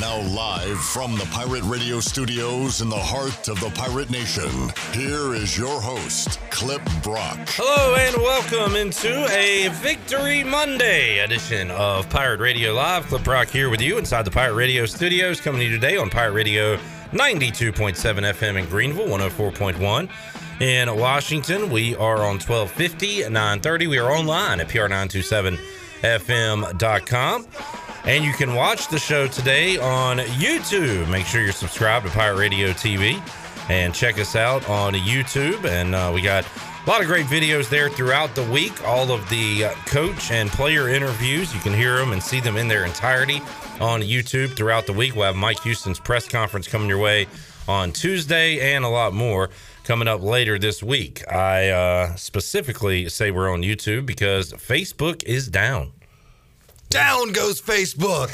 Now, live from the Pirate Radio studios in the heart of the Pirate Nation, here is your host, Clip Brock. Hello and welcome into a Victory Monday edition of Pirate Radio Live. Clip Brock here with you inside the Pirate Radio studios, coming to you today on Pirate Radio 92.7 FM in Greenville, 104.1 in Washington. We are on 1250 930. We are online at pr927fm.com. And you can watch the show today on YouTube. Make sure you're subscribed to Pirate Radio TV and check us out on YouTube. And uh, we got a lot of great videos there throughout the week. All of the uh, coach and player interviews, you can hear them and see them in their entirety on YouTube throughout the week. We'll have Mike Houston's press conference coming your way on Tuesday and a lot more coming up later this week. I uh, specifically say we're on YouTube because Facebook is down. Down goes Facebook.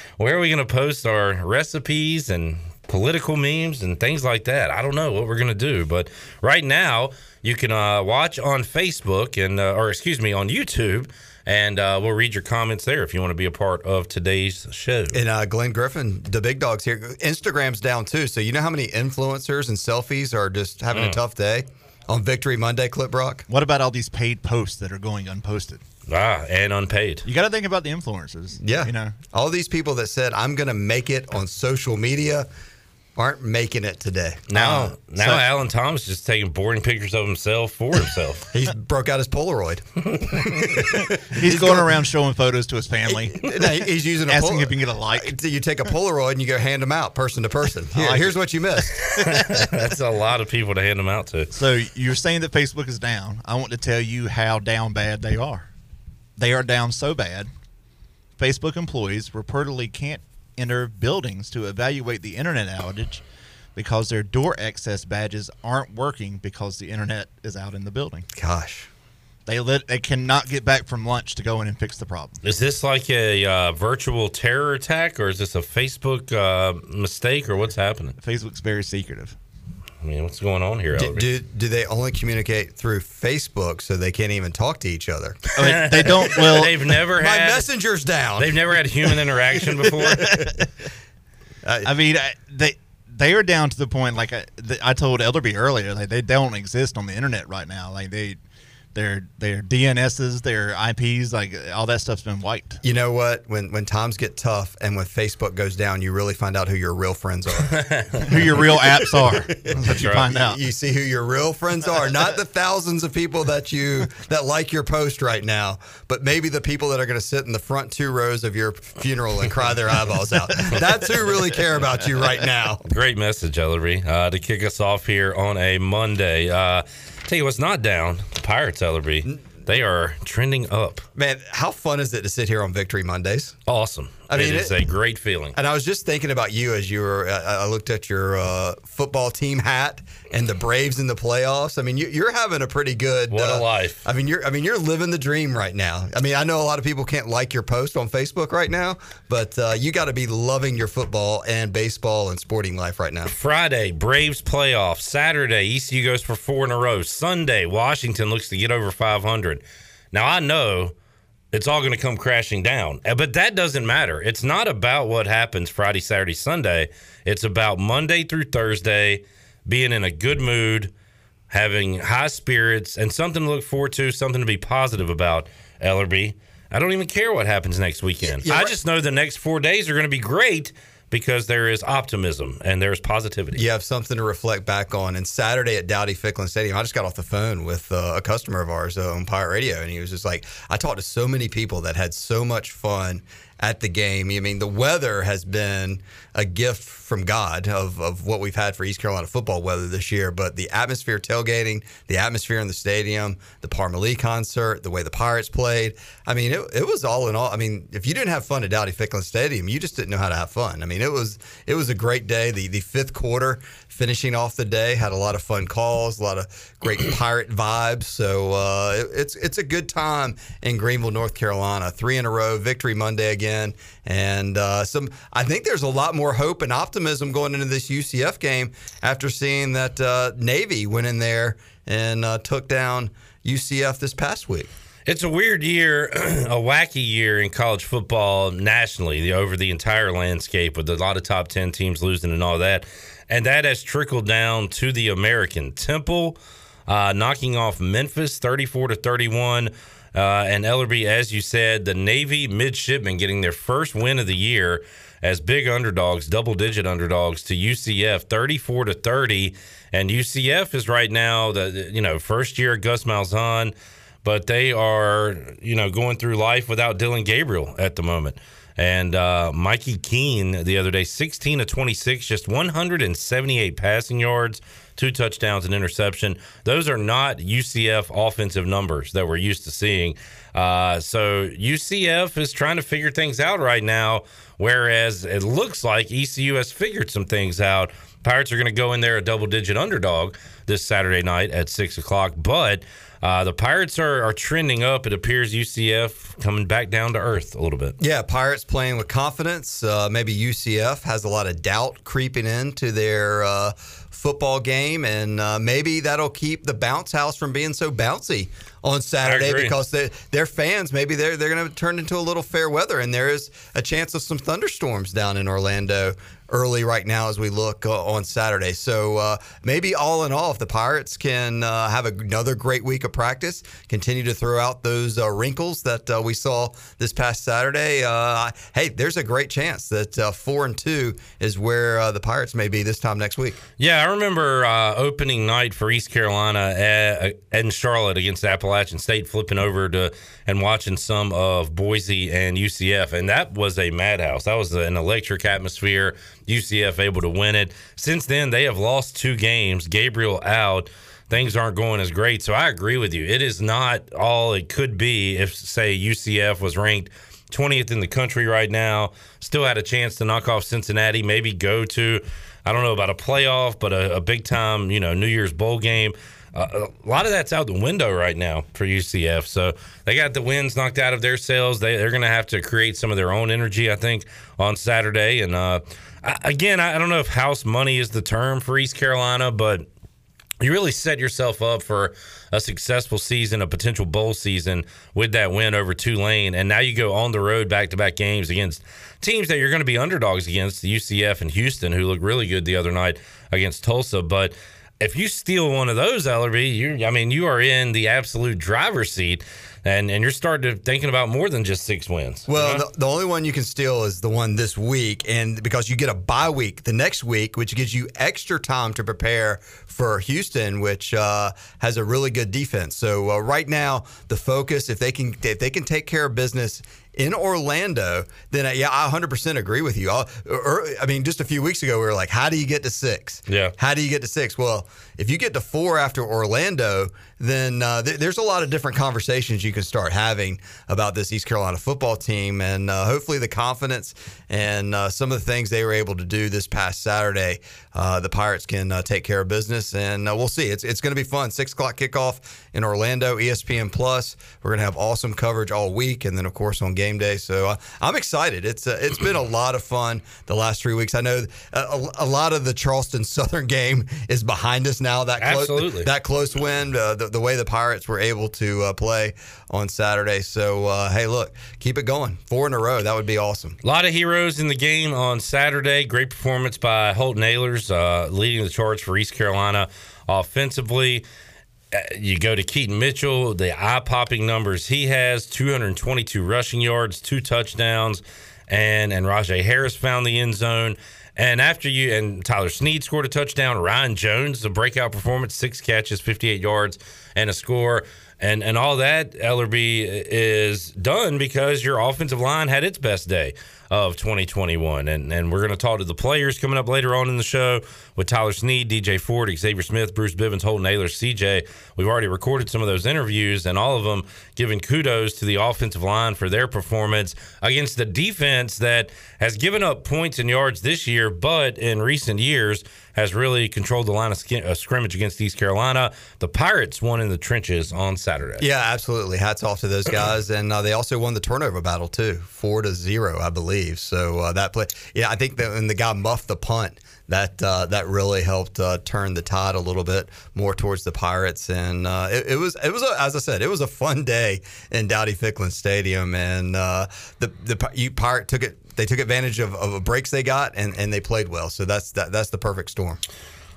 Where are we going to post our recipes and political memes and things like that? I don't know what we're going to do, but right now you can uh, watch on Facebook and, uh, or excuse me, on YouTube and uh, we'll read your comments there if you want to be a part of today's show. And uh, Glenn Griffin, the big dogs here. Instagram's down too. So you know how many influencers and selfies are just having Mm. a tough day on Victory Monday, Clip Brock? What about all these paid posts that are going unposted? Ah, and unpaid. You got to think about the influencers. Yeah. You know, All these people that said, I'm going to make it on social media aren't making it today. Now, now so- Alan Thomas just taking boring pictures of himself for himself. He broke out his Polaroid. he's, going around showing photos to his family, No, he's using a asking Pol- if he can get a like. You take a Polaroid and you go hand them out person to person. Here, like here's what you missed. That's a lot of people to hand them out to. So you're saying that Facebook is down. I want to tell you how down bad they are. They are down so bad. Facebook employees reportedly can't enter buildings to evaluate the internet outage because their door access badges aren't working because the internet is out in the building. Gosh. They lit, they cannot get back from lunch to go in and fix the problem. Is this like a uh, virtual terror attack, or is this a Facebook uh, mistake, or what's happening? Facebook's very secretive. I mean, what's going on here? Do, do, do they only communicate through Facebook so they can't even talk to each other? I mean, they don't. Well, they've never My had messenger's down. they've never had human interaction before. I mean, I, they they are down to the point. Like I, th- I told Elderby earlier, like they don't exist on the internet right now. Like they, their their DNSs, their IPs, like all that stuff's been wiped. You know what? When when times get tough and when Facebook goes down, you really find out who your real friends are. Who your real apps are? That's what you right. find out. you see who your real friends are, not the thousands of people that you that like your post right now, but maybe the people that are going to sit in the front two rows of your funeral and cry their eyeballs out. That's who really care about you right now. Great message, Ellery, uh, to kick us off here on a Monday. Uh, tell you what's not down. The Pirates, Ellery. They are trending up. Man, how fun is it to sit here on Victory Mondays? Awesome. I mean, it is it- a great feeling. And I was just thinking about you as you were. Uh, I looked at your uh, football team hat and the Braves in the playoffs. I mean, you, you're having a pretty good. What a uh, life. I mean, you're. I mean, you're living the dream right now. I mean, I know a lot of people can't like your post on Facebook right now, but uh, you got to be loving your football and baseball and sporting life right now. Friday, Braves playoff. Saturday, ECU goes for four in a row. Sunday, Washington looks to get over 500. Now, I know it's all going to come crashing down, uh, but that doesn't matter. It's not about what happens Friday, Saturday, Sunday. It's about Monday through Thursday being in a good mood, having high spirits, and something to look forward to, something to be positive about, Ellerby. I don't even care what happens next weekend. Yeah, I just know the next four days are going to be great because there is optimism and there's positivity. You have something to reflect back on. And Saturday at Dowdy Ficklen Stadium, I just got off the phone with uh, a customer of ours uh, on Pirate Radio, and he was just like, I talked to so many people that had so much fun at the game. I mean, the weather has been a gift from God of, of what we've had for East Carolina football weather this year. But the atmosphere tailgating, the atmosphere in the stadium, the Parmalee concert, the way the Pirates played. I mean, it, it was all in all. I mean, if you didn't have fun at Dowdy Ficklen Stadium, you just didn't know how to have fun. I mean, it was it was a great day. The the fifth quarter finishing off the day had a lot of fun calls, a lot of great pirate vibes. So uh, it, it's it's a good time in Greenville, North Carolina. Three in a row, victory Monday again, and uh, some. I think there's a lot more hope and optimism going into this UCF game after seeing that uh, Navy went in there and uh, took down UCF this past week. It's a weird year, a wacky year in college football nationally, the, over the entire landscape with a lot of top 10 teams losing and all that. And that has trickled down to the American. Temple uh, knocking off Memphis 34 to 31. Uh, and Ellerbe, as you said, the Navy midshipmen getting their first win of the year as big underdogs, double digit underdogs to UCF 34 to 30. And UCF is right now the you know first year Gus Malzahn but they are, you know, going through life without Dillon Gabriel at the moment. And uh, Mikey Keene the other day, 16 to 26, just 178 passing yards, two touchdowns, and interception. Those are not UCF offensive numbers that we're used to seeing. Uh, so UCF is trying to figure things out right now, whereas it looks like ECU has figured some things out. Pirates are going to go in there a double digit underdog this Saturday night at 6 o'clock, but uh, the Pirates are, are trending up. It appears UCF coming back down to earth a little bit. Yeah, Pirates playing with confidence. Uh, maybe UCF has a lot of doubt creeping into their uh, football game, and uh, maybe that'll keep the bounce house from being so bouncy on Saturday because they, their fans maybe they're they're going to turn into a little fair weather, and there is a chance of some thunderstorms down in Orlando early right now as we look uh, on Saturday. So uh, maybe all in all, if the Pirates can uh, have another great week of practice, continue to throw out those uh, wrinkles that uh, we saw this past Saturday, uh, hey, there's a great chance that four and two is where the Pirates may be this time next week. Yeah, I remember opening night for East Carolina at, in Charlotte against Appalachian State, flipping over to and watching some of Boise and UCF, and that was a madhouse. That was an electric atmosphere. UCF able to win it. Since then, they have lost two games. Gabriel out. Things aren't going as great. So I agree with you. It is not all it could be if, say, UCF was ranked 20th in the country right now, still had a chance to knock off Cincinnati, maybe go to, I don't know about a playoff, but a, a big time, you know, New Year's Bowl game. Uh, a lot of that's out the window right now for UCF. So they got the wins knocked out of their sails. They, they're going to have to create some of their own energy, I think, on Saturday. And uh, again, I don't know if house money is the term for East Carolina, but you really set yourself up for a successful season, a potential bowl season with that win over Tulane. And now you go on the road back to back games against teams that you're going to be underdogs against, the UCF and Houston, who looked really good the other night against Tulsa. But if you steal one of those, Ellerbe, you I mean, you are in the absolute driver's seat and and you're starting to thinking about more than just six wins. Well, the, the, only one you can steal is the one this week, and because you get a bye week the next week, which gives you extra time to prepare for Houston, which uh, has a really good defense. So uh, right now, the focus if they can if they can take care of business in Orlando, then uh, yeah, I 100% agree with you. I mean, just a few weeks ago, we were like, how do you get to six? Yeah. How do you get to six? Well, if you get to four after Orlando, then uh, th- there's a lot of different conversations you can start having about this East Carolina football team. And uh, hopefully, the confidence and uh, some of the things they were able to do this past Saturday, uh, the Pirates can uh, take care of business. And we'll see. It's, it's going to be fun. Six o'clock kickoff in Orlando, ESPN Plus. We're going to have awesome coverage all week. And then, of course, on game day. So uh, I'm excited. It's uh, it's been a lot of fun the last three weeks. I know a, a, lot of the Charleston Southern game is behind us now. That close, absolutely that close win, uh, the, the way the Pirates were able to uh, play on Saturday. So uh, hey, look, keep it going. Four in a row. That would be awesome. A lot of heroes in the game on Saturday. Great performance by Holt Ahlers, uh, leading the charge for East Carolina offensively. Uh, you go to Keaton Mitchell, the eye popping numbers he has 222 rushing yards, two touchdowns, and and Rahjai Harris found the end zone. And after you and Tyler Snead scored a touchdown, Ryan Jones the breakout performance, six catches, 58 yards, and a score. And and all that Ellerby is done because your offensive line had its best day of 2021. And and we're going to talk to the players coming up later on in the show with Tyler Snead, DJ Ford, Xavier Smith, Bruce Bivens, Holton Ahlers, CJ. We've already recorded some of those interviews, and all of them giving kudos to the offensive line for their performance against the defense that has given up points and yards this year, but in recent years has really controlled the line of uh, scrimmage against East Carolina. The Pirates won in the trenches on Saturday. Yeah, absolutely. Hats off to those guys, and uh, they also won the turnover battle too, four to zero, I believe believe. So uh, that play, yeah, I think that when the guy muffed the punt, that uh, that really helped uh, turn the tide a little bit more towards the Pirates, and uh, it, it, was it was a, as I said, it was a fun day in Dowdy Ficklen Stadium, and uh, the the you Pirate took it. They took advantage of, of breaks they got, and, and they played well. So that's that, that's the perfect storm.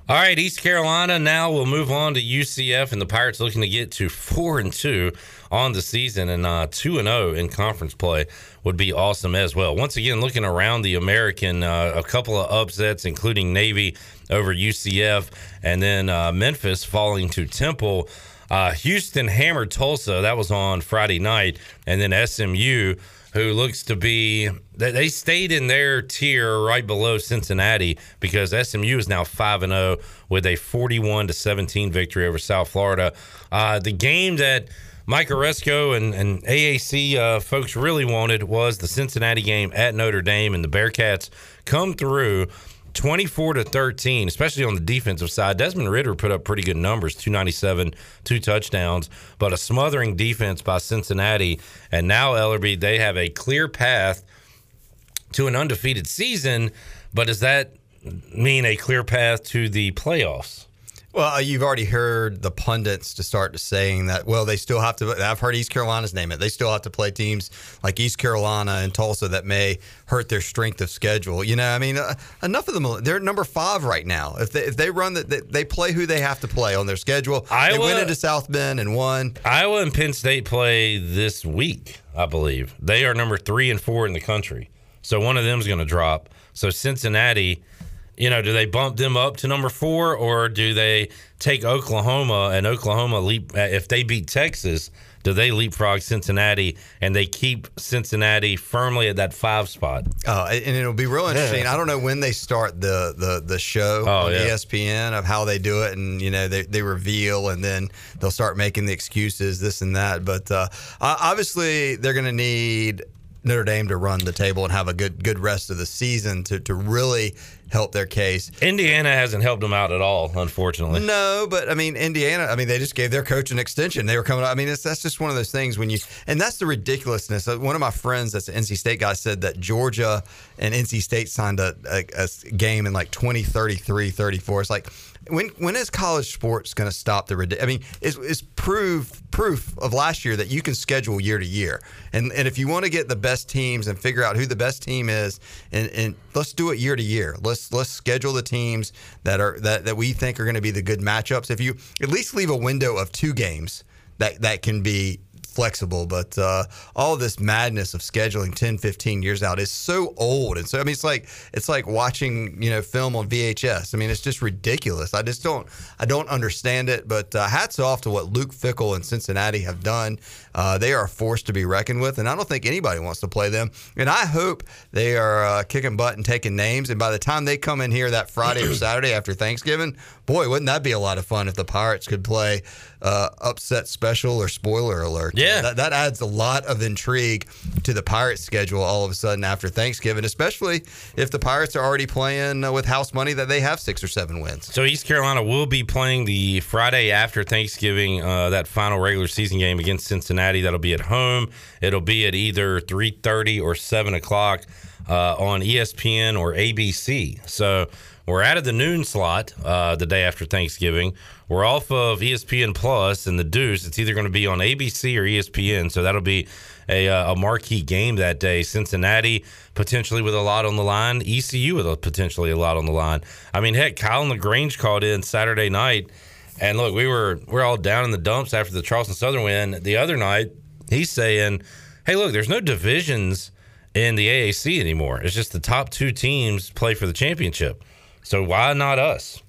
All right, East Carolina. Now we'll move on to UCF, and the Pirates looking to get to four and two on the season, and uh, two and zero oh in conference play would be awesome as well. Once again, looking around the American, uh, a couple of upsets, including Navy over UCF, and then uh, Memphis falling to Temple. Uh, Houston hammered Tulsa. That was on Friday night, and then SMU who looks to be they stayed in their tier right below Cincinnati because SMU is now 5 and 0 with a 41 to 17 victory over South Florida. Uh, the game that Mike Aresco and, and AAC uh, folks really wanted was the Cincinnati game at Notre Dame, and the Bearcats come through 24 to 13, especially on the defensive side. Desmond Ridder put up pretty good numbers 297, two touchdowns, but a smothering defense by Cincinnati. And now, Ellerby, they have a clear path to an undefeated season. But does that mean a clear path to the playoffs? Well, uh, you've already heard the pundits to start to saying that. Well, they still have to. I've heard East Carolina's name it. They still have to play teams like East Carolina and Tulsa that may hurt their strength of schedule. You know, I mean, uh, enough of them. They're number five right now. If they if they run that, they, they, play who they have to play on their schedule. Iowa, they went into South Bend and won. Iowa and Penn State play this week, I believe. They are number three and four in the country. So one of them is going to drop. So Cincinnati you know, do they bump them up to number four, or do they take Oklahoma and Oklahoma leap? If they beat Texas, do they leapfrog Cincinnati and they keep Cincinnati firmly at that five spot? Uh, and it'll be real interesting. Yeah. I don't know when they start the the the show oh, on yeah. ESPN of how they do it, and you know they they reveal, and then they'll start making the excuses, this and that. But uh, obviously, they're going to need Notre Dame to run the table and have a good good rest of the season to to really help their case. Indiana hasn't helped them out at all, unfortunately. No, but I mean Indiana. I mean they just gave their coach an extension. They were coming. Out. I mean that's just one of those things when you and that's the ridiculousness. Uh, one of my friends that's an NC State guy said that Georgia and NC State signed a, a, a game in like 2033, 34. It's like when when is college sports going to stop the? I mean, it's, it's proof proof of last year that you can schedule year to year, and and if you want to get the best teams and figure out who the best team is, and, and let's do it year to year. Let's let's schedule the teams that are that that we think are going to be the good matchups. If you at least leave a window of two games that that can be flexible, but uh, all this madness of scheduling 10, 15 years out is so old. And so, I mean, it's like, it's like watching, you know, film on VHS. I mean, it's just ridiculous. I just don't, I don't understand it, but uh, hats off to what Luke Fickell and Cincinnati have done. Uh, they are a force to be reckoned with, and I don't think anybody wants to play them. And I hope they are uh, kicking butt and taking names. And by the time they come in here that Friday or Saturday after Thanksgiving, boy, wouldn't that be a lot of fun if the Pirates could play uh, upset special or spoiler alert? Yeah, that, that adds a lot of intrigue to the Pirates schedule all of a sudden after Thanksgiving, especially if the Pirates are already playing uh, with house money that they have six or seven wins. So East Carolina will be playing the Friday after Thanksgiving uh, that final regular season game against Cincinnati. Cincinnati. That'll be at home. It'll be at either 3:30 or 7 o'clock uh, on ESPN or ABC. So we're out of the noon slot uh, the day after Thanksgiving. We're off of ESPN Plus and the Deuce. It's either going to be on ABC or ESPN. So that'll be a, uh, a marquee game that day. Cincinnati potentially with a lot on the line. ECU with a, potentially a lot on the line. I mean, heck, Kyle LaGrange called in Saturday night and look, we were we're all down in the dumps after the Charleston Southern win the other night. He's saying, "Hey, look, there's no divisions in the AAC anymore. It's just the top two teams play for the championship. So why not us?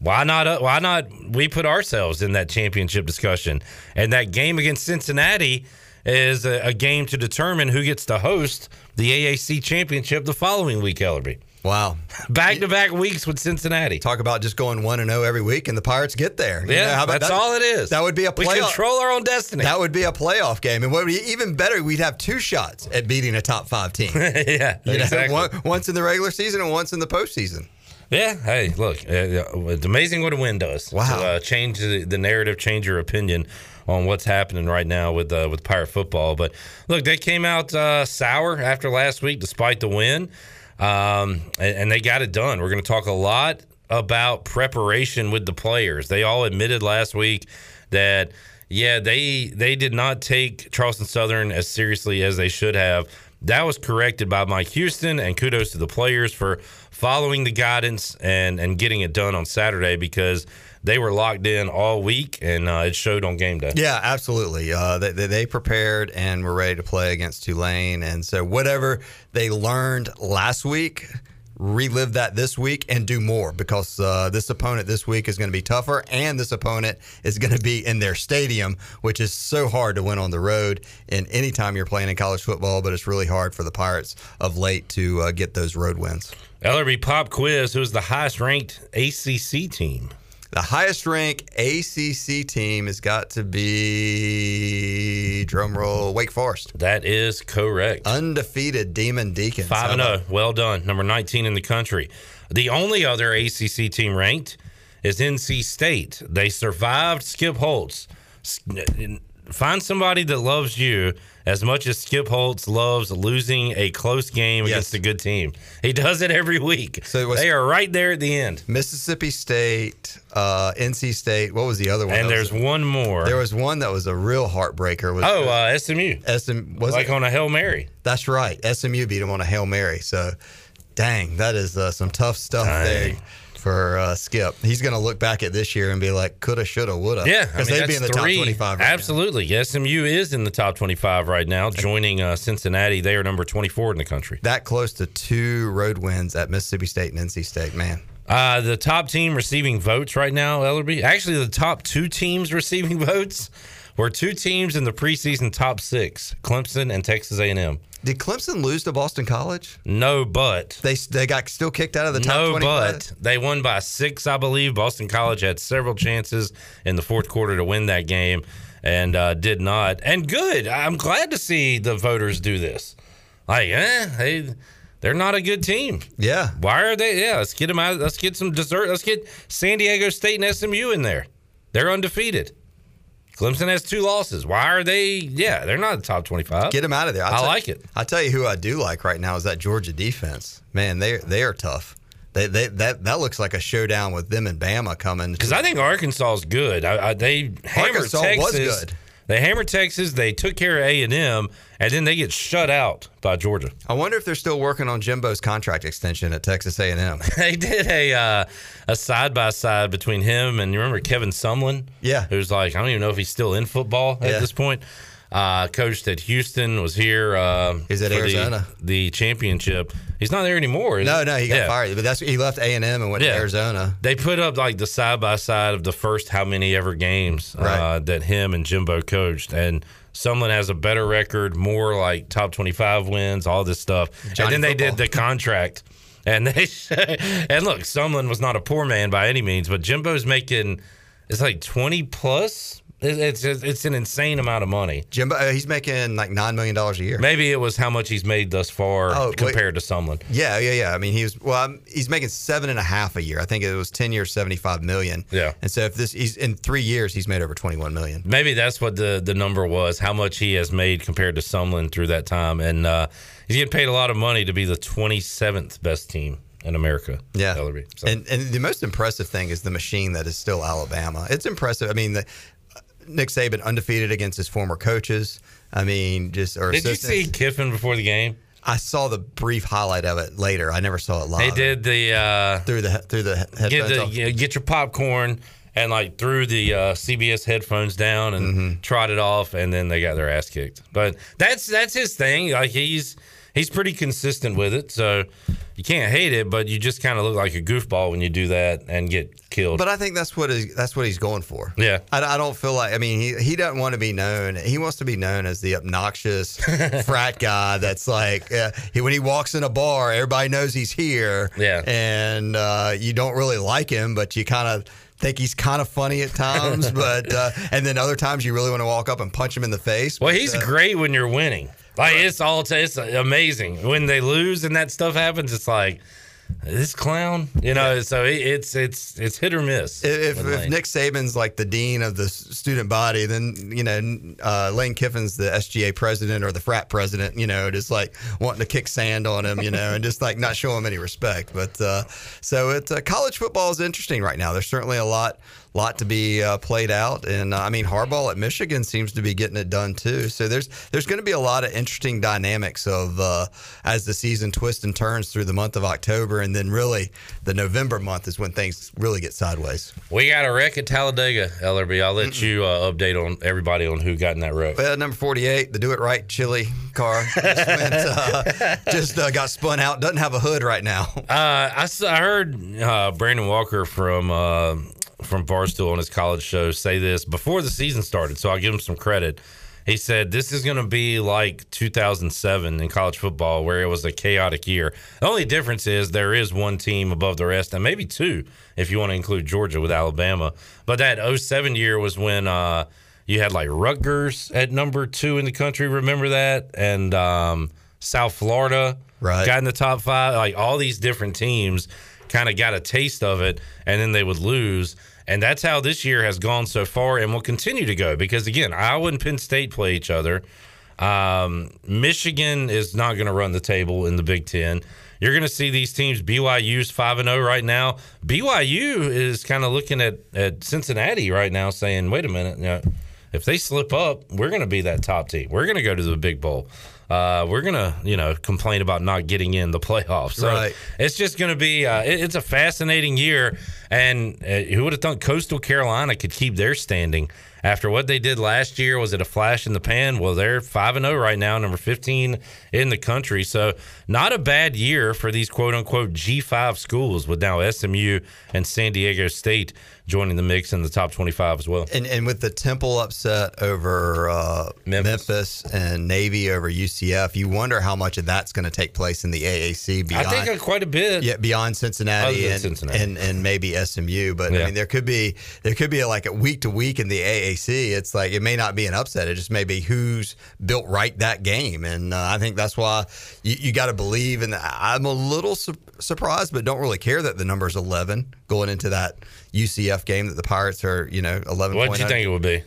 Why not? Uh, why not? We put ourselves in that championship discussion, and that game against Cincinnati is a, a game to determine who gets to host the AAC championship the following week. Ellerby, Wow. back to back weeks with Cincinnati. Talk about just going 1 and 0 every week and the Pirates get there. You Yeah, know, how about that's that? all it is. That would be a We playoff. control our own destiny. That would be a playoff game. And what would be even better, we'd have two shots at beating a top five team. yeah, You know, exactly. one- once in the regular season and once in the postseason. Yeah. Hey, look, it's amazing what a win does. Wow. To, uh, change the, the narrative, change your opinion on what's happening right now with uh, with Pirate football. But look, they came out uh, sour after last week, despite the win, um, and, and they got it done. We're going to talk a lot about preparation with the players. They all admitted last week that yeah, they they did not take Charleston Southern as seriously as they should have. That was corrected by Mike Houston, and kudos to the players for following the guidance and and getting it done on Saturday because they were locked in all week, and uh, it showed on game day. Yeah, absolutely. Uh, they, they, prepared and were ready to play against Tulane. And so, whatever they learned last week, relive that this week and do more because uh, this opponent this week is going to be tougher. And this opponent is going to be in their stadium, which is so hard to win on the road. And anytime you're playing in college football, but it's really hard for the Pirates of late to uh, get those road wins. LRB Pop Quiz, who's the highest ranked ACC team? The highest ranked ACC team has got to be drumroll Wake Forest. That is correct. Undefeated Demon Deacons. 5 and 0. Well done. Number nineteen in the country. The only other ACC team ranked is NC State. They survived Skip Holtz. Find somebody that loves you as much as Skip Holtz loves losing a close game Yes. against a good team. He does it every week. So it was- they are right there at the end. Mississippi State, uh, NC State. What was the other one? And there's one more. there was one that was a real heartbreaker. Was oh, uh, SMU. SM, was like it? on a Hail Mary. That's right. SMU beat them on a hail mary. So, dang, that is uh, some tough stuff Dang. there for uh, Skip. He's going to look back at this year and be like, coulda, shoulda, woulda. Yeah, I because mean, they'd be in the that's top twenty-five. Right now. Absolutely, SMU is in the top twenty-five right now, joining uh, Cincinnati. They are number twenty-four in the country. That close to two road wins at Mississippi State and NC State. Man, Uh, the top team receiving votes right now, Ellerby. Actually, the top two teams receiving votes were two teams in the preseason top six: Clemson and Texas A&M. did Clemson lose to Boston College? No, but They they got still kicked out of the top no, 25? but they won by six, I believe. Boston College had several chances in the fourth quarter to win that game and uh, did not. And good. I'm glad to see the voters do this. Like, eh, they they're not a good team. Yeah. Why are they? Yeah, let's get them out. Let's get some dessert. Let's get San Diego State and SMU in there. They're undefeated. Clemson has two losses. Why are they? Yeah, they're not the top twenty-five. Get them out of there. I tell- like it. I tell you who I do like right now is that Georgia defense. Man, they they are tough. They, they that that looks like a showdown with them and Bama coming. Because I think Arkansas is good. I, I, they hammered Arkansas Texas. was good. They hammered Texas. They took care of A and M, and then they get shut out by Georgia. I wonder if they're still working on Jimbo's contract extension at Texas A&M. They did a uh, a side by side between him and you remember Kevin Sumlin. Yeah. who's like I don't even know if he's still in football at Yeah. this point. Uh, coached at Houston, was here. Uh, He's at for the- Arizona. The, championship. He's not there anymore. No, no, he got Yeah. fired. But that's he left A&M and went Yeah. to Arizona. They put up like the side by side of the first how many ever games uh, that him and Jimbo coached, and Sumlin has a better record, more like top twenty five wins, all this stuff. Johnny and then they did the contract, and they and look, Sumlin was not a poor man by any means, but Jimbo's making it's like twenty plus. It- It's it's an insane amount of money. Jimbo, uh, he's making like nine million dollars a year. Maybe it was how much he's made thus far Oh, wait. compared to Sumlin. Yeah, yeah, yeah. I mean, he was well. I'm, he's making seven and a half a year. I think it was ten years, seventy-five million. Yeah. And so if this, he's in three years, he's made over twenty-one million. Maybe that's what the the number was, how much he has made compared to Sumlin through that time. And uh, he's getting paid a lot of money to be the 27th best team in America. Yeah. So, And and the most impressive thing is the machine that is still Alabama. It's impressive. I mean, the, Nick Saban undefeated against his former coaches. I mean, just or did you see. Kiffin before the game? I saw the brief highlight of it later. I never saw it live. They did the uh, through the through the get the get your popcorn and like threw the uh, CBS headphones down and Mm-hmm. trotted off, and then they got their ass kicked. But that's that's his thing. Like he's he's pretty consistent with it. So you can't hate it, but you just kind of look like a goofball when you do that and get killed. But I think that's what is, that's what he's going for. Yeah. I, I don't feel like I mean he he doesn't want to be known. He wants to be known as the obnoxious frat guy that's like uh, he, when he walks in a bar, everybody knows he's here. Yeah. and uh, you don't really like him, but you kind of think he's kind of funny at times. but uh, and then other times you really want to walk up and punch him in the face. well, But, he's uh, great when you're winning. Like it's all it's amazing when they lose and that stuff happens. It's like this clown, you know. So it, it's it's it's hit or miss. If, if Lane. Nick Saban's like the dean of the student body, then you know uh, Lane Kiffin's the SGA president or the frat president. You know, just like wanting to kick sand on him, you know, and just like not show him any respect. But uh, so it's uh, college football is interesting right now. There's certainly a lot lot to be uh, played out, and uh, I mean Harbaugh at Michigan seems to be getting it done too. So there's there's going to be a lot of interesting dynamics of uh, as the season twists and turns through the month of October, and then really the November month is when things really get sideways. we got a wreck at Talladega, LRB. I'll let you uh, update on everybody on who got in that wreck. Well, number 48, the Do It Right chili car, just, went, uh, just uh, got spun out. Doesn't have a hood right now. Uh, I, I heard uh, Brandon Walker from uh, from Barstool on his college show say this before the season started, so I'll give him some credit. He said this is going to be like 2007 in college football, where it was a chaotic year. The only difference is there is one team above the rest, and maybe two if you want to include Georgia with Alabama. But that 07 year was when uh, you had like Rutgers at number two in the country. Remember that? And um, South Florida Right. got in the top five. Like all these different teams kind of got a taste of it, and then they would lose. And that's how this year has gone so far, and will continue to go. Because again, Iowa and Penn State play each other. Um, Michigan is not going to run the table in the Big Ten. You're going to see these teams. BYU's five and zero right now. BYU is kind of looking at at Cincinnati right now, saying, "Wait a minute, you know, if they slip up, we're going to be that top team. We're going to go to the Big Bowl. Uh, we're going to, you know, complain about not getting in the playoffs. So Right. it's just going to be. Uh, it- it's a fascinating year, and uh, who would have thought Coastal Carolina could keep their standing after what they did last year? Was it a flash in the pan? Well, they're five and zero right now, number fifteen in the country. So not a bad year for these quote unquote G five schools, with now SMU and San Diego State joining the mix in the top twenty five as well. And, and with the Temple upset over uh, Memphis. Memphis. and Navy over UCF, you wonder how much of that's going to take place in the AAC beyond. I think quite a bit. yeah, beyond Cincinnati, and, Cincinnati. and and maybe SMU, but Yeah. I mean there could be there could be a, like a week to week in the AAC. It's like it may not be an upset; it just may be who's built right that game, and uh, I think that's why you, you got to believe. And I'm a little su- surprised, but don't really care that the number is 11 going into that UCF game that the Pirates are you know 11. What did you think it would be?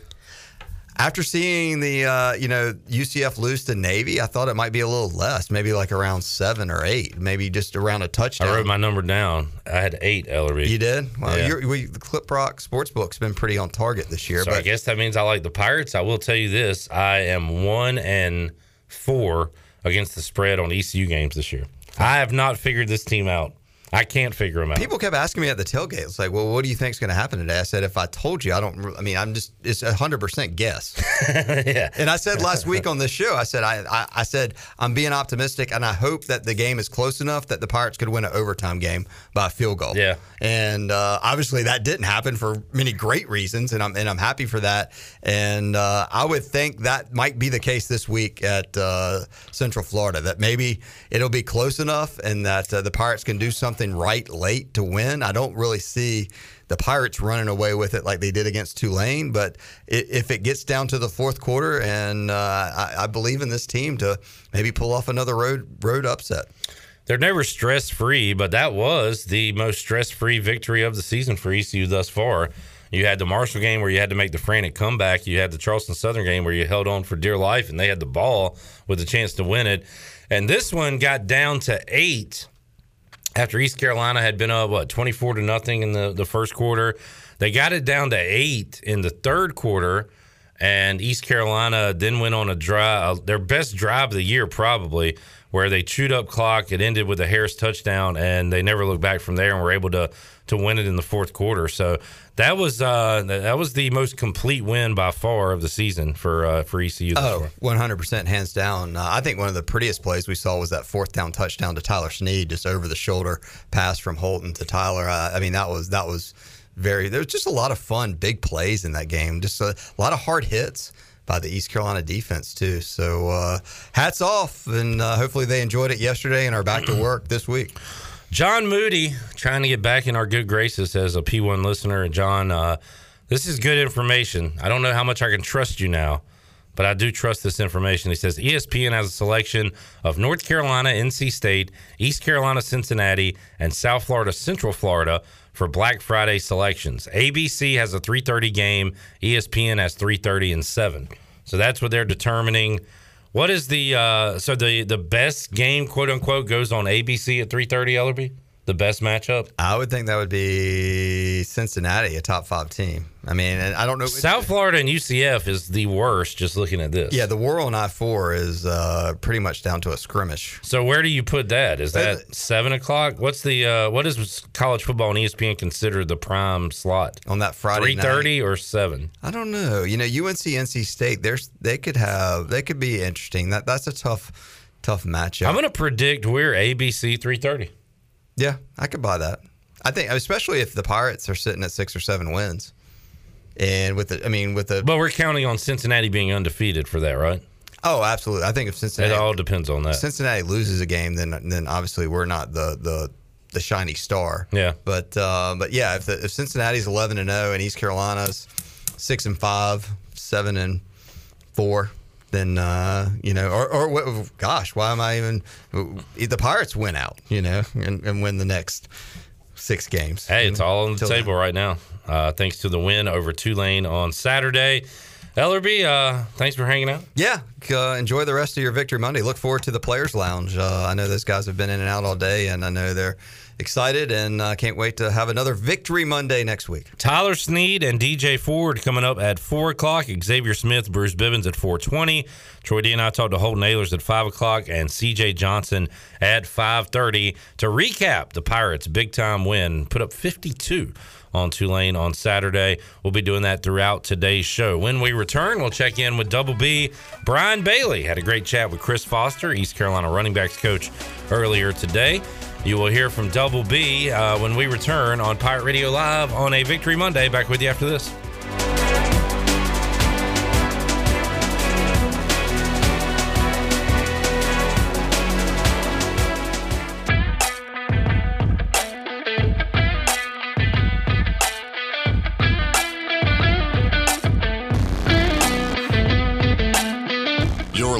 After seeing the uh, you know UCF lose to Navy, I thought it might be a little less, maybe like around seven or eight, maybe just around a touchdown. I wrote my number down. I had eight LRB. You did? Well, Yeah. you're, we, the Clip Rock Sportsbook's been pretty on target this year. So but I guess that means I like the Pirates. I will tell you this: I am one and four against the spread on ECU games this year. I have not figured this team out. I can't figure them out. people kept asking me at the tailgate, it's like, well, what do you think is going to happen today? I said, if I told you, I don't, I mean, I'm just, it's a 100% guess. yeah. And I said last week on this show, I said, I, I, I said, I'm being optimistic and I hope that the game is close enough that the Pirates could win an overtime game by a field goal. Yeah. And uh, obviously that didn't happen for many great reasons. And I'm, and I'm happy for that. And uh, I would think that might be the case this week at uh, Central Florida, that maybe it'll be close enough and that uh, the Pirates can do something right late to win. I don't really see the Pirates running away with it like they did against Tulane. But if it gets down to the fourth quarter, and uh, I, I believe in this team to maybe pull off another road road upset. They're never stress free, but that was the most stress free victory of the season for ECU thus far. You had the Marshall game where you had to make the frantic comeback. You had the Charleston Southern game where you held on for dear life and they had the ball with a chance to win it. And this one got down to eight after East Carolina had been up, what, 24 to nothing in the, the first quarter. They got it down to eight in the third quarter. and East Carolina then went on a drive, uh, their best drive of the year probably, where they chewed up clock. It ended with a Harris touchdown, and they never looked back from there and were able to to win it in the fourth quarter. So that was uh, that was the most complete win by far of the season for uh, for ECU. oh, 100% hands down. Uh, I think one of the prettiest plays we saw was that fourth down touchdown to Tyler Snead, just over the shoulder pass from Holton to Tyler. Uh, I mean, that was that was very. There was just a lot of fun, big plays in that game. Just a, a lot of hard hits by the East Carolina defense too. So uh, hats off, and uh, hopefully they enjoyed it yesterday and are back to work this week. John Moody trying to get back in our good graces as a P1 listener. And John, uh, this is good information. I don't know how much I can trust you now, but I do trust this information. He says ESPN has a selection of North Carolina, NC State, East Carolina, Cincinnati, and South Florida, Central Florida for Black Friday selections. ABC has a 3:30 game, ESPN has 3:30 and 7. So that's what they're determining what is the uh, so the the best game quote unquote goes on ABC at three thirty Ellerby? The best matchup? I would think that would be Cincinnati, a top five team. I mean, I don't know. South Florida and UCF is the worst. Just looking at this, yeah, the war on I four is uh, pretty much down to a skirmish. So where do you put that? Is that uh, seven o'clock? What's the uh, what is college football and ESPN consider the prime slot on that Friday? Three thirty or seven? I don't know. You know, UNC NC State. There's they could have they could be interesting. That that's a tough tough matchup. I'm going to predict we're ABC three thirty. Yeah, I could buy that. I think, especially if the Pirates are sitting at six or seven wins, and with the, I mean, with the. But we're counting on Cincinnati being undefeated for that, right? Oh, absolutely. I think if Cincinnati, it all depends on that. Cincinnati loses a game, then then obviously we're not the the the shiny star. Yeah. But uh, but yeah, if the, if Cincinnati's eleven and zero and East Carolina's six and five, seven and four, then uh, you know, or, or gosh, why am I even? The Pirates win out, you know, and, and win the next six games. Hey, it's all on the table then. right now. Uh, thanks to the win over Tulane on Saturday. Ellerby, uh, thanks for hanging out. Yeah, uh, enjoy the rest of your Victory Monday. Look forward to the Players Lounge. Uh, I know those guys have been in and out all day, and I know they're excited and uh, can't wait to have another Victory Monday next week. Tyler Snead and DJ Ford coming up at 4 o'clock. Xavier Smith, Bruce Bivens at 420. Troy D and I talked to Holton Ahlers at 5 o'clock and CJ Johnson at 530 to recap the Pirates' big-time win. Put up 52 on Tulane on Saturday. We'll be doing that throughout today's show. When we return, we'll check in with Double B. Brian Bailey had a great chat with Chris Foster, East Carolina running backs coach, earlier today. You will hear from Double B uh, when we return on Pirate Radio Live on a Victory Monday. Back with you after this.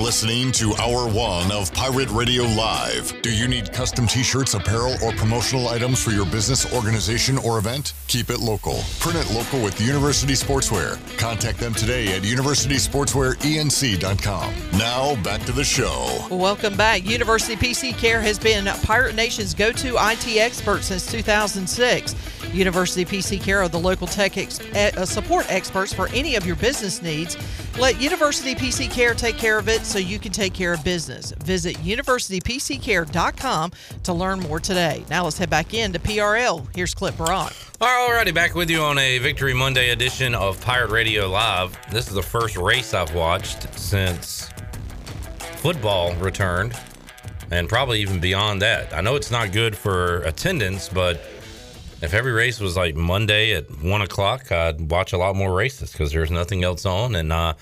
Listening to Hour One of Pirate Radio Live. Do you need custom t shirts, apparel, or promotional items for your business, organization, or event? Keep it local. Print it local with University Sportswear. Contact them today at universitysportswearenc.com. Now, back to the show. Welcome back. University PC Care has been Pirate Nation's go to IT expert since 2006. University PC Care are the local tech ex- uh, support experts for any of your business needs. Let University PC Care take care of it so you can take care of business. Visit universitypccare.com to learn more today. Now let's head back in to PRL. Here's Clip Brock. All righty, back with you on a Victory Monday edition of Pirate Radio Live. This is the first race I've watched since football returned, and probably even beyond that. I know it's not good for attendance, but if every race was like Monday at one o'clock, I'd watch a lot more races because there's nothing else on. And uh,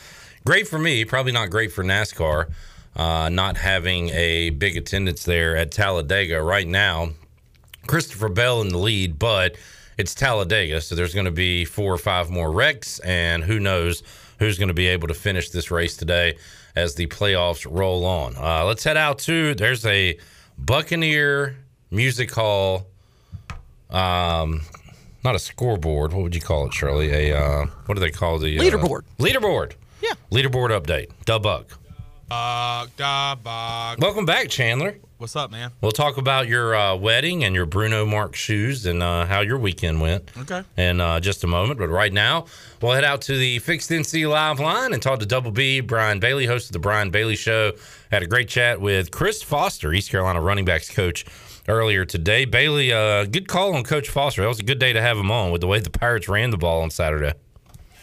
great for me, probably not great for NASCAR, uh, not having a big attendance there at Talladega right now. Christopher Bell in the lead, but it's Talladega, so there's going to be four or five more wrecks, and who knows who's going to be able to finish this race today as the playoffs roll on. Uh, let's head out to there's a Buccaneer Music Hall um, not a scoreboard. What would you call it, Shirley? A uh, what do they call the uh, leaderboard? Leaderboard. Yeah. Leaderboard update. Dubbuck. Bug, da. Welcome back, Chandler. What's up, man? We'll talk about your uh, wedding and your Bruno Mars shoes and uh, how your weekend went. Okay. In uh, just a moment, but right now we'll head out to the Fixed NC Live line and talk to Double B. Brian Bailey, host of the Brian Bailey Show, had a great chat with Chris Foster, East Carolina running backs coach, earlier today. Bailey, uh, good call on Coach Foster. That was a good day to have him on with the way the Pirates ran the ball on Saturday.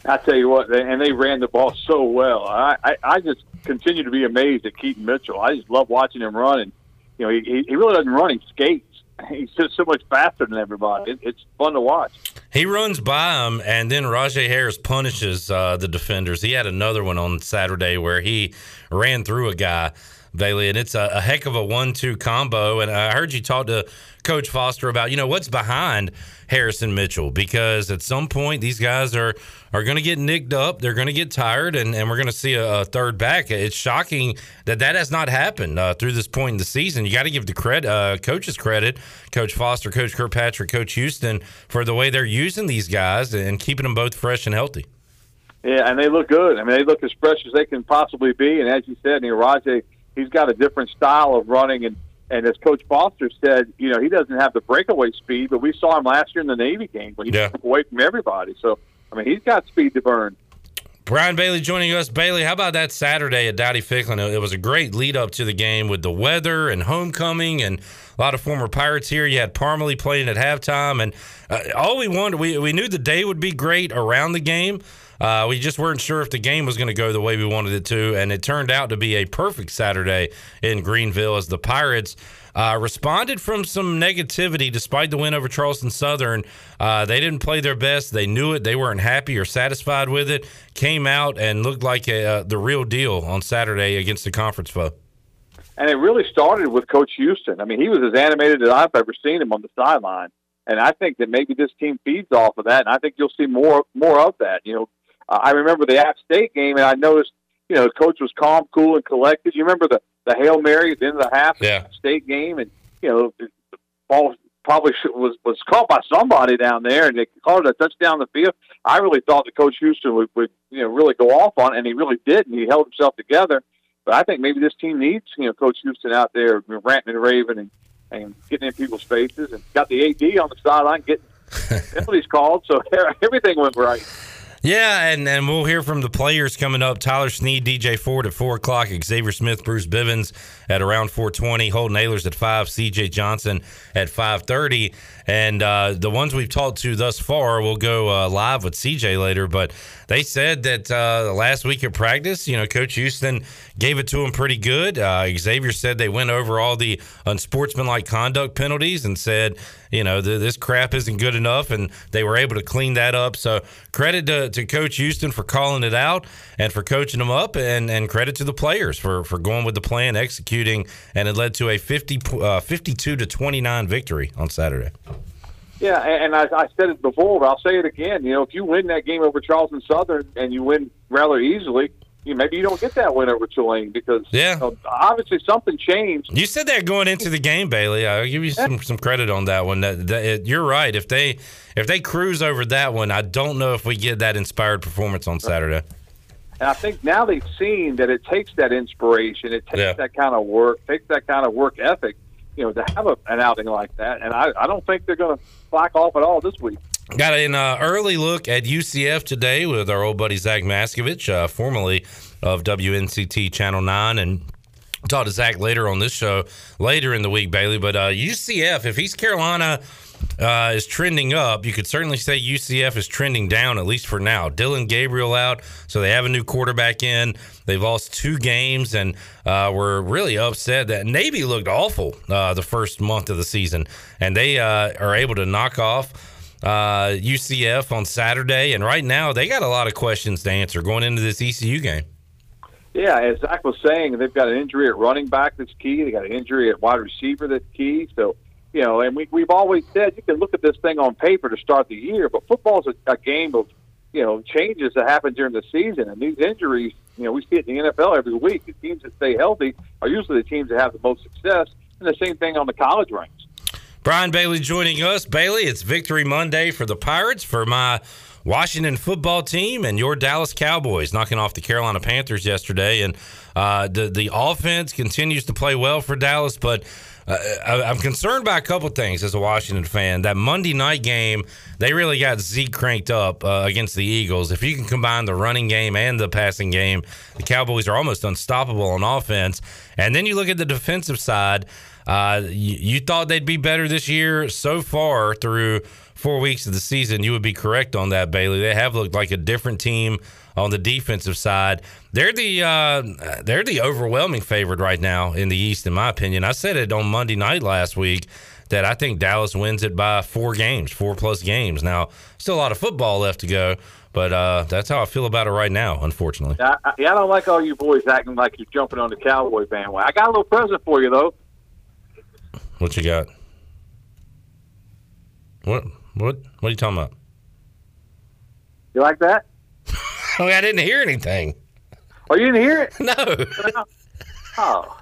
I tell you what, and they ran the ball so well. I, I, I just continue to be amazed at Keaton Mitchell. I just love watching him run, and you know he, he really doesn't run; he skates. He's just so much faster than everybody. It, it's fun to watch. He runs by him, and then Rahjai Harris punishes uh, the defenders. He had another one on Saturday where he ran through a guy. Bailey, and it's a, a, heck of a one-two combo. And I heard you talk to Coach Foster about, you know, what's behind Harris and Mitchell because at some point these guys are are going to get nicked up, they're going to get tired, and, and we're going to see a, a, third back. It's shocking that that has not happened uh, through this point in the season. You got to give the credit, uh, coaches credit, Coach Foster, Coach Kirkpatrick, Coach Houston for the way they're using these guys and keeping them both fresh and healthy. Yeah, and they look good. I mean, they look as fresh as they can possibly be. And as you said, you know, Rahjai he's got a different style of running and and as Coach Foster said, you know, he doesn't have the breakaway speed, but we saw him last year in the Navy game when he yeah. took away from everybody. So, I mean, he's got speed to burn. Brian Bailey joining us. Bailey, how about that Saturday at Dowdy Ficklen? It was a great lead up to the game with the weather and homecoming and a lot of former Pirates here. You had Parmalee playing at halftime, and uh, all we wanted, we, we knew the day would be great around the game. Uh, we just weren't sure if the game was going to go the way we wanted it to, and it turned out to be a perfect Saturday in Greenville as the Pirates uh, responded from some negativity despite the win over Charleston Southern. Uh, they didn't play their best. They knew it. They weren't happy or satisfied with it. Came out and looked like a, uh, the real deal on Saturday against the conference foe. And it really started with Coach Houston. I mean, he was as animated as I've ever seen him on the sideline. And I think that maybe this team feeds off of that, and I think you'll see more more of that. You know, uh, I remember the App State game, and I noticed, you know, the coach was calm, cool, and collected. You remember the the hail mary at the end of the half yeah. State game, and you know, the ball probably was was caught by somebody down there, and they called it a touchdown the field. I really thought that Coach Houston would, would you know really go off on, it, and he really did, and he held himself together. But I think maybe this team needs you know Coach Houston out there ranting and raving and, and getting in people's faces, and got the AD on the sideline getting penalties called, so everything went right. Yeah, and, and we'll hear from the players coming up. Tyler Snead, DJ Ford at 4 o'clock, Xavier Smith, Bruce Bivens at around 420, Holton Ahlers at 5, CJ Johnson at 530. And uh, the ones we've talked to thus far, we'll go uh, live with CJ later, but they said that uh, last week of practice, you know, Coach Houston gave it to him pretty good. Uh, Xavier said they went over all the unsportsmanlike conduct penalties and said, you know, this crap isn't good enough, and they were able to clean that up. So credit to, to Coach Houston for calling it out and for coaching them up, and, and credit to the players for, for going with the plan, executing, and it led to a 50, uh, 52 to 29 victory on Saturday. Yeah, and I, I said it before, but I'll say it again. You know, if you win that game over Charleston Southern and you win rather easily, you, maybe you don't get that win over Tulane because yeah, you know, obviously something changed. You said that going into the game, Bailey. I'll give you some, some credit on that one. That, that it, you're right. If they if they cruise over that one, I don't know if we get that inspired performance on Saturday. And I think now they've seen that it takes that inspiration, it takes yeah. that kind of work, takes that kind of work ethic, you know, to have a, an outing like that. And I, I don't think they're going to slack off at all this week. Got an uh, early look at UCF today with our old buddy Zach Maskovich, uh, formerly of WNCT Channel 9. And talk to Zach later on this show, later in the week, Bailey. But uh, UCF, if East Carolina uh, is trending up, you could certainly say UCF is trending down, at least for now. Dillon Gabriel out, so they have a new quarterback in. They've lost two games and uh, were really upset that Navy looked awful uh, the first month of the season. And they uh, are able to knock off uh, UCF on Saturday, and right now they got a lot of questions to answer going into this ECU game. Yeah, as Zach was saying, they've got an injury at running back that's key. They got an injury at wide receiver that's key. So, you know, and we, we've always said you can look at this thing on paper to start the year, but football's a, a game of, you know, changes that happen during the season. And these injuries, you know, we see it in the NFL every week. The teams that stay healthy are usually the teams that have the most success. And the same thing on the college ranks. Brian Bailey joining us. Bailey, it's Victory Monday for the Pirates. For my Washington football team and your Dallas Cowboys knocking off the Carolina Panthers yesterday. And uh, the the offense continues to play well for Dallas, but uh, I, am concerned by a couple things as a Washington fan. That Monday night game, they really got Zeke cranked up uh, against the Eagles. If you can combine the running game and the passing game, the Cowboys are almost unstoppable on offense. And then you look at the defensive side. Uh, you, you thought they'd be better this year. So far through four weeks of the season, you would be correct on that, Bailey. They have looked like a different team on the defensive side. They're the uh, they're the overwhelming favorite right now in the East, in my opinion. I said it on Monday night last week that I think Dallas wins it by four games, four plus games. Now, still a lot of football left to go, but uh, that's how I feel about it right now. Unfortunately, I, I, I don't like all you boys acting like you're jumping on the Cowboy bandwagon. I got a little present for you though. What you got? What what what are you talking about? You like that? I, mean, oh, I didn't hear anything. Oh, you didn't hear it? No. oh.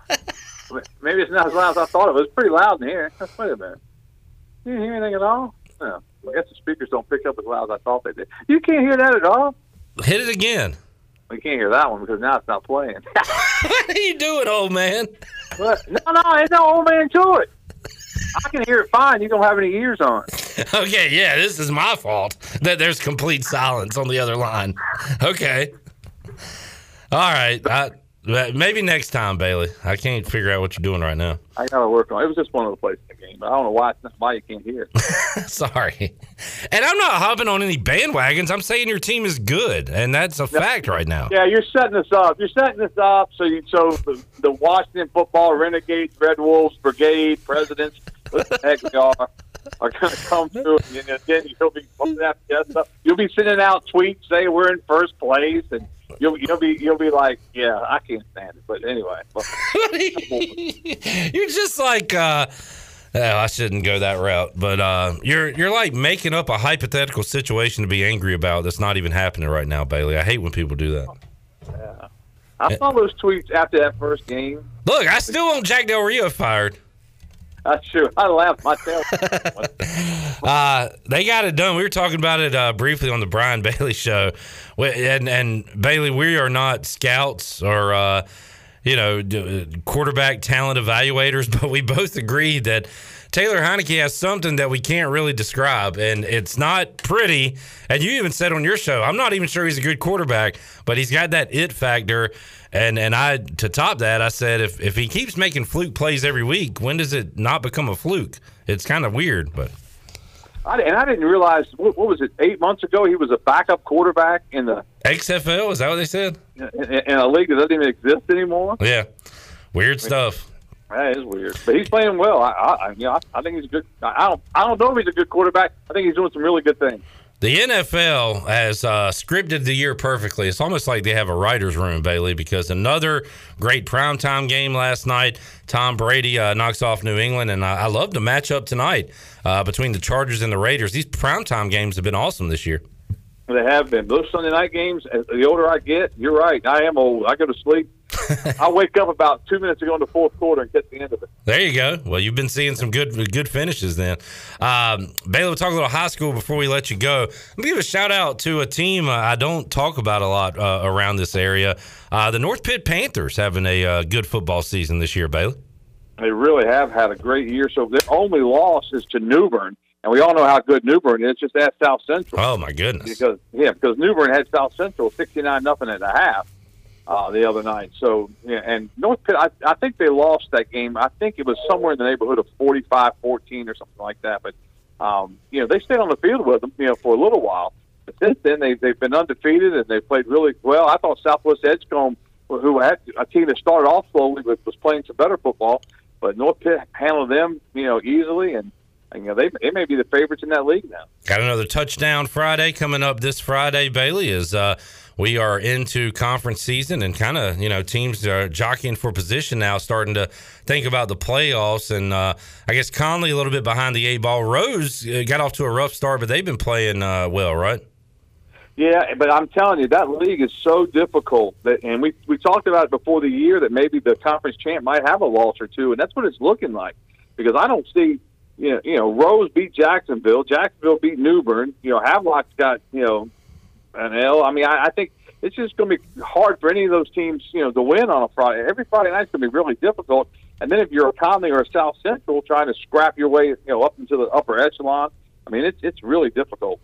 Maybe it's not as loud as I thought it was. It's pretty loud in here. Wait a minute. You didn't hear anything at all? No. I guess the speakers don't pick up as loud as I thought they did. You can't hear that at all? Hit it again. We can't hear that one because now it's not playing. what are you doing, old man? What? No, no, it's no old man to it. I can hear it fine. You don't have any ears on. Okay, yeah, this is my fault that there's complete silence on the other line. Okay. All right. I, maybe next time, Bailey. I can't figure out what you're doing right now. I gotta work on it. It was just one of the plays in the game. but I don't know why it's not why you can't hear it. Sorry. And I'm not hopping on any bandwagons. I'm saying your team is good, and that's a fact right now. Yeah, you're setting us up. You're setting us up so you so the, the Washington football renegades, Red Wolves, Brigade, Presidents, heck they are, are going to come through, and then you'll be you'll be sending out tweets saying we're in first place and you'll you'll be you'll be like, yeah, I can't stand it. But anyway, you're just like. uh Oh, I shouldn't go that route, but uh, you're you're like making up a hypothetical situation to be angry about that's not even happening right now, Bailey. I hate when people do that. Yeah, I saw those tweets after that first game. Look, I still want Jack Del Rio fired. That's true. I laughed myself. uh, they got it done. We were talking about it uh, briefly on the Brian Bailey show, and and Bailey, we are not scouts or uh, you know quarterback talent evaluators, but we both agreed that Taylor Heinicke has something that we can't really describe, and it's not pretty. And you even said on your show, I'm not even sure he's a good quarterback, but he's got that it factor. And and I to top that, I said if if he keeps making fluke plays every week, when does it not become a fluke? It's kind of weird, but. I, and I didn't realize what, what, was it? Eight months ago, he was a backup quarterback in the XFL. Is that what they said? In, in a league that doesn't even exist anymore. Yeah, weird stuff. That is weird, but he's playing well. I, I, you know, I, I think he's a good. I don't, I don't know if he's a good quarterback. I think he's doing some really good things. The NFL has uh, scripted the year perfectly. It's almost like they have a writer's room, Bailey, because another great primetime game last night. Tom Brady uh, knocks off New England, and I, I love the matchup tonight uh, between the Chargers and the Raiders. These primetime games have been awesome this year. They have been. Those Sunday night games, the older I get, you're right. I am old. I go to sleep I wake up about two minutes ago in the fourth quarter and get the end of it. There you go. Well, you've been seeing some good good finishes then. Um, Bailey, we'll talk a little high school before we let you go. Let me give a shout out to a team uh, I don't talk about a lot uh, around this area. Uh, the North Pitt Panthers having a uh, good football season this year, Bailey. They really have had a great year. So their only loss is to New Bern. And we all know how good New Bern is. Just ask South Central. Oh my goodness! Because yeah, because New Bern had South Central sixty nine nothing and a half, uh, the other night. So, yeah, and North Pitt, I, I think they lost that game. I think it was somewhere in the neighborhood of 45 14 or something like that. But, um, you know, they stayed on the field with them, you know, for a little while. But since then, they, they've been undefeated and they played really well. I thought Southwest Edgecombe, who had a team that started off slowly, but was playing some better football, but North Pitt handled them, you know, easily. And, you know, they, they may be the favorites in that league now. Got another touchdown Friday coming up this Friday, Bailey, is. Uh, we are into conference season and kind of you know teams are jockeying for position now, starting to think about the playoffs. And uh, I guess Conley a little bit behind the eight ball. Rose uh, got off to a rough start, but they've been playing uh, well, right? Yeah, but I'm telling you, that league is so difficult that, and we we talked about it before the year that maybe the conference champ might have a loss or two, and that's what it's looking like because I don't see you know, you know, Rose beat Jacksonville. Jacksonville beat New Bern. You know, Havelock's got you know an L. I mean, I, I think it's just going to be hard for any of those teams, you know, to win on a Friday. Every Friday night's going to be really difficult. And then if you're a Conley or a South Central trying to scrap your way, you know, up into the upper echelon, I mean, it's it's really difficult.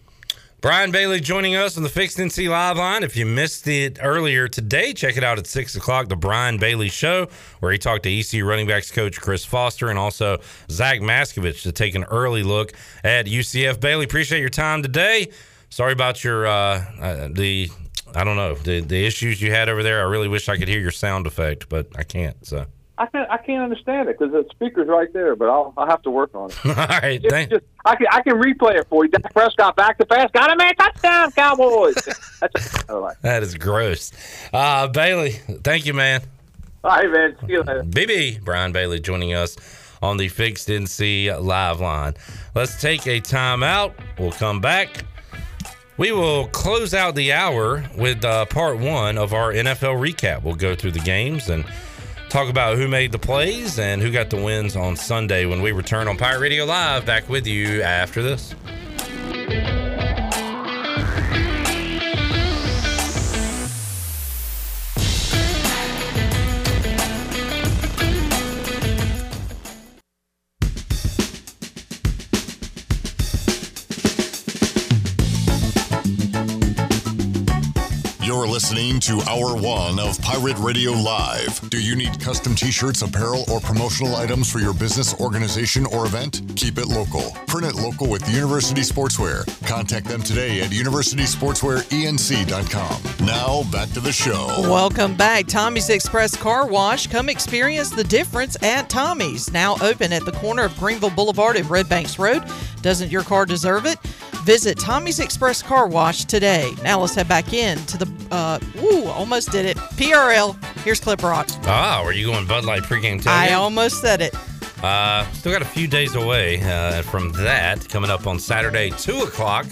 Brian Bailey joining us on the Fixed NC Live line. If you missed it earlier today, check it out at 6 o'clock, the Brian Bailey Show, where he talked to EC running backs coach Chris Foster and also Zach Maskovich to take an early look at UCF. Bailey, appreciate your time today. Sorry about your, uh, uh, the, I don't know, the, the issues you had over there. I really wish I could hear your sound effect, but I can't, so. I can't I can't understand it because the speaker's right there, but I'll I'll have to work on it. All right, just, just, I can I can replay it for you. Dak Prescott back to pass, got a man touchdown, Cowboys. That's like. That is gross. Uh, Bailey, thank you, man. All right, man. See you later. BB Brian Bailey joining us on the Fixed NC live line. Let's take a timeout. We'll come back. We will close out the hour with uh, part one of our NFL recap. We'll go through the games and talk about who made the plays and who got the wins on Sunday when we return on Pirate Radio Live. Back with you after this. Hour One of Pirate Radio Live. Do you need custom t shirts, apparel, or promotional items for your business, organization, or event? Keep it local. Print it local with University Sportswear. Contact them today at universitysportswearenc.com. Now, back to the show. Welcome back. Tommy's Express Car Wash. Come experience the difference at Tommy's. Now open at the corner of Greenville Boulevard and Red Banks Road. Doesn't your car deserve it? Visit Tommy's Express Car Wash today. Now let's head back in to the, uh, ooh, almost did it. PRL. Here's Clip Rock. Ah, were you going Bud Light pregame tailgate? I almost said it. Uh, still got a few days away uh, from that. Coming up on Saturday, 2 o'clock,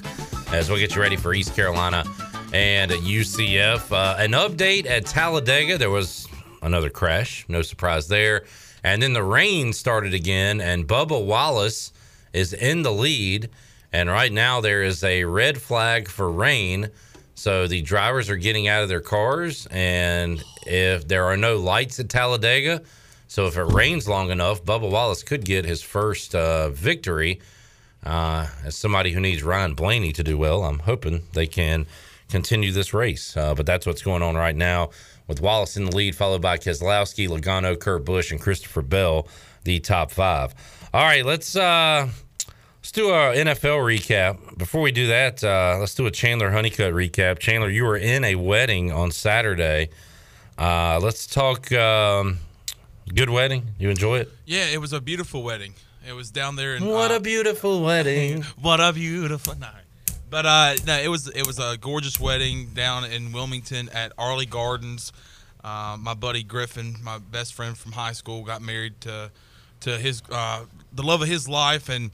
as we get you ready for East Carolina and UCF. Uh, an update at Talladega. There was another crash. No surprise there. And then the rain started again, and Bubba Wallace is in the lead. And right now, there is a red flag for rain. So the drivers are getting out of their cars. And if there are no lights at Talladega, so if it rains long enough, Bubba Wallace could get his first uh, victory. Uh, as somebody who needs Ryan Blaney to do well, I'm hoping they can continue this race. Uh, but that's what's going on right now with Wallace in the lead, followed by Keselowski, Logano, Kurt Busch, and Christopher Bell, the top five. All right, let's uh, let's do a NFL recap. Before we do that, uh, let's do a Chandler Honeycutt recap. Chandler, you were in a wedding on Saturday. Uh, let's talk. Um, good wedding. You enjoy it? Yeah, it was a beautiful wedding. It was down there in What uh, a beautiful wedding. what a beautiful night. But uh, no, it was it was a gorgeous wedding down in Wilmington at Airlie Gardens. Uh, my buddy Griffin, my best friend from high school, got married to to his uh, the love of his life, and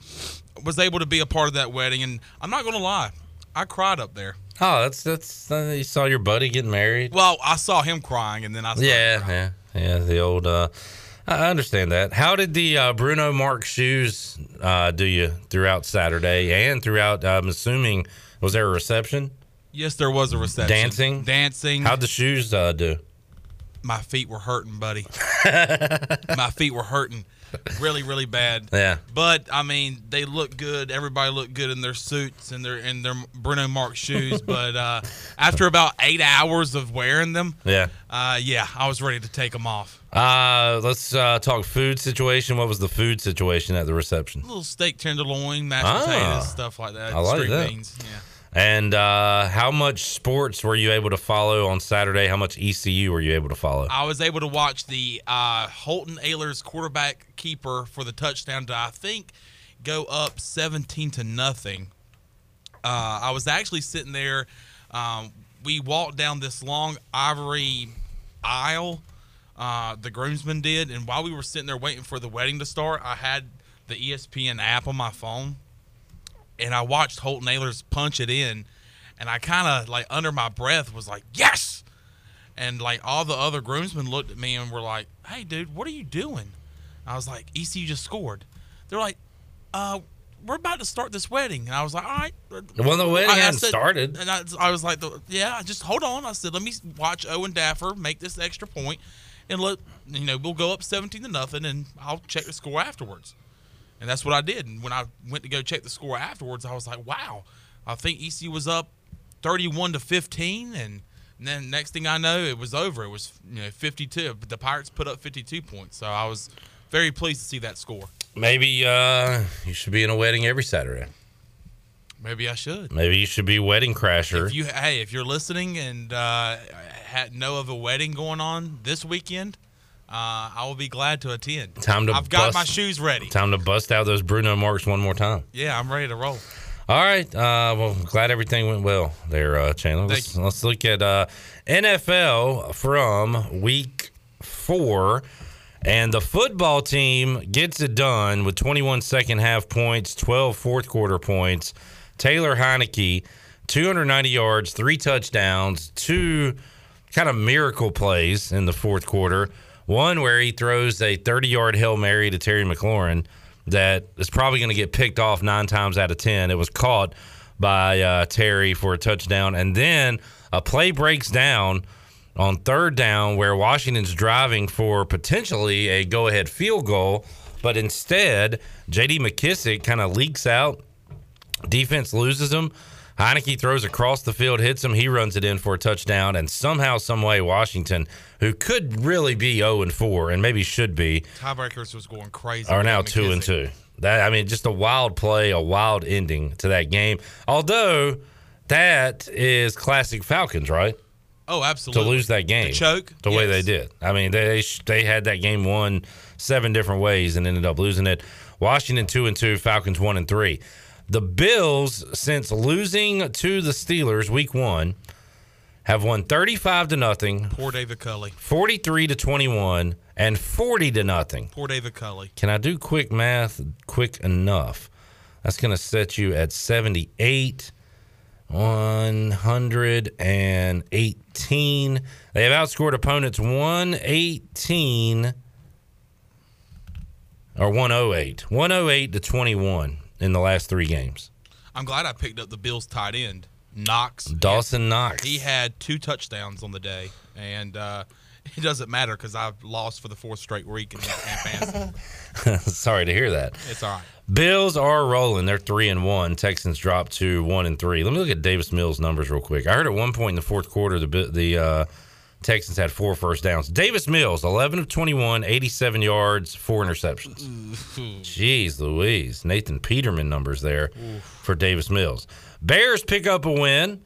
was able to be a part of that wedding. And I'm not gonna lie, I cried up there. Oh, that's that's uh, you saw your buddy getting married. Well, I saw him crying, and then I saw Yeah, yeah, yeah. The old. Uh, I understand that. How did the uh, Bruno Marc shoes uh, do you throughout Saturday and throughout? I'm assuming was there a reception? Yes, there was a reception. Dancing, dancing. How'd the shoes uh, do? My feet were hurting, buddy. My feet were hurting really, really bad. Yeah. But I mean, they look good. Everybody looked good in their suits and their in their Bruno Mars shoes. but uh, after about eight hours of wearing them, Yeah. uh, yeah, I was ready to take them off. Uh, let's uh, talk food situation. What was the food situation at the reception? A little steak tenderloin, mashed Ah, potatoes, stuff like that. I like that. beans. Yeah. And uh, how much sports were you able to follow on Saturday? How much ECU were you able to follow? I was able to watch the uh, Holton Ahlers quarterback keeper for the touchdown to I think go up 17 to nothing. Uh, I was actually sitting there. Um, we walked down this long ivory aisle. Uh, the groomsmen did, and while we were sitting there waiting for the wedding to start, I had the ESPN app on my phone, and I watched Holton Ahlers punch it in, and I kind of like under my breath was like, "Yes!" And like all the other groomsmen looked at me and were like, "Hey, dude, what are you doing?" I was like, "ECU just scored." They're like, uh, we're about to start this wedding. And I was like, all right. Well, the wedding I- I hadn't said- started. And I, I was like, yeah, just hold on. I said, let me watch Owen Daffer make this extra point, and let you know we'll go up seventeen to nothing, and I'll check the score afterwards. And that's what I did. And when I went to go check the score afterwards, I was like, wow, I think ECU was up thirty-one to fifteen, and, and then next thing I know, it was over. It was you know fifty-two. But the Pirates put up fifty-two points, so I was very pleased to see that score. Maybe uh, you should be in a wedding every Saturday. Maybe I should. Maybe you should be wedding crasher. If you hey, if you're listening and uh, had know of a wedding going on this weekend, uh, I will be glad to attend. Time to I've got bust- my shoes ready. Time to bust out those Bruno Marcs one more time. Yeah, I'm ready to roll. All right. Uh, well, glad everything went well there, uh, Chandler. Let's, let's look at uh, NFL from week four. And the football team gets it done with 21 second half points, 12 fourth quarter points. Taylor Heinicke, 290 yards, three touchdowns, two kind of miracle plays in the fourth quarter. One where he throws a 30 yard Hail Mary to Terry McLaurin that is probably going to get picked off nine times out of 10. It was caught by uh, Terry for a touchdown. And then a play breaks down on third down where Washington's driving for potentially a go ahead field goal. But instead, JD McKissick kind of leaks out. Defense loses him. Heinicke throws across the field, hits him. He runs it in for a touchdown. And somehow, some way, Washington, who could really be 0 and 4 and maybe should be, Tiebreakers was going crazy. are now with two and McKissick. two. That I mean, just a wild play, a wild ending to that game. Although that is classic Falcons, right? Oh, absolutely. To lose that game, The choke, the way they did. I mean, they they had that game won seven different ways and ended up losing it. Washington two and two, Falcons one and three. The Bills, since losing to the Steelers week one, have won thirty five to nothing, Poor David Culley. forty three to twenty one, and forty to nothing. Poor David Culley. Can I do quick math quick enough? That's going to set you at 78, 118. They have outscored opponents 118 or 108. 108 to 21 in the last three games. I'm glad I picked up the Bills tight end, Knox. Dawson Knox. He had two touchdowns on the day, and uh, it doesn't matter because I've lost for the fourth straight week in, in fantasy. Sorry to hear that. It's all right. Bills are rolling. They're three and one. Texans dropped to one and three. Let me look at Davis Mills' numbers real quick. I heard at one point in the fourth quarter the the uh, Texans had four first downs. Davis Mills, eleven of 21, 87 yards, four interceptions. Jeez Louise, Nathan Peterman numbers there for Davis Mills. Bears pick up a win.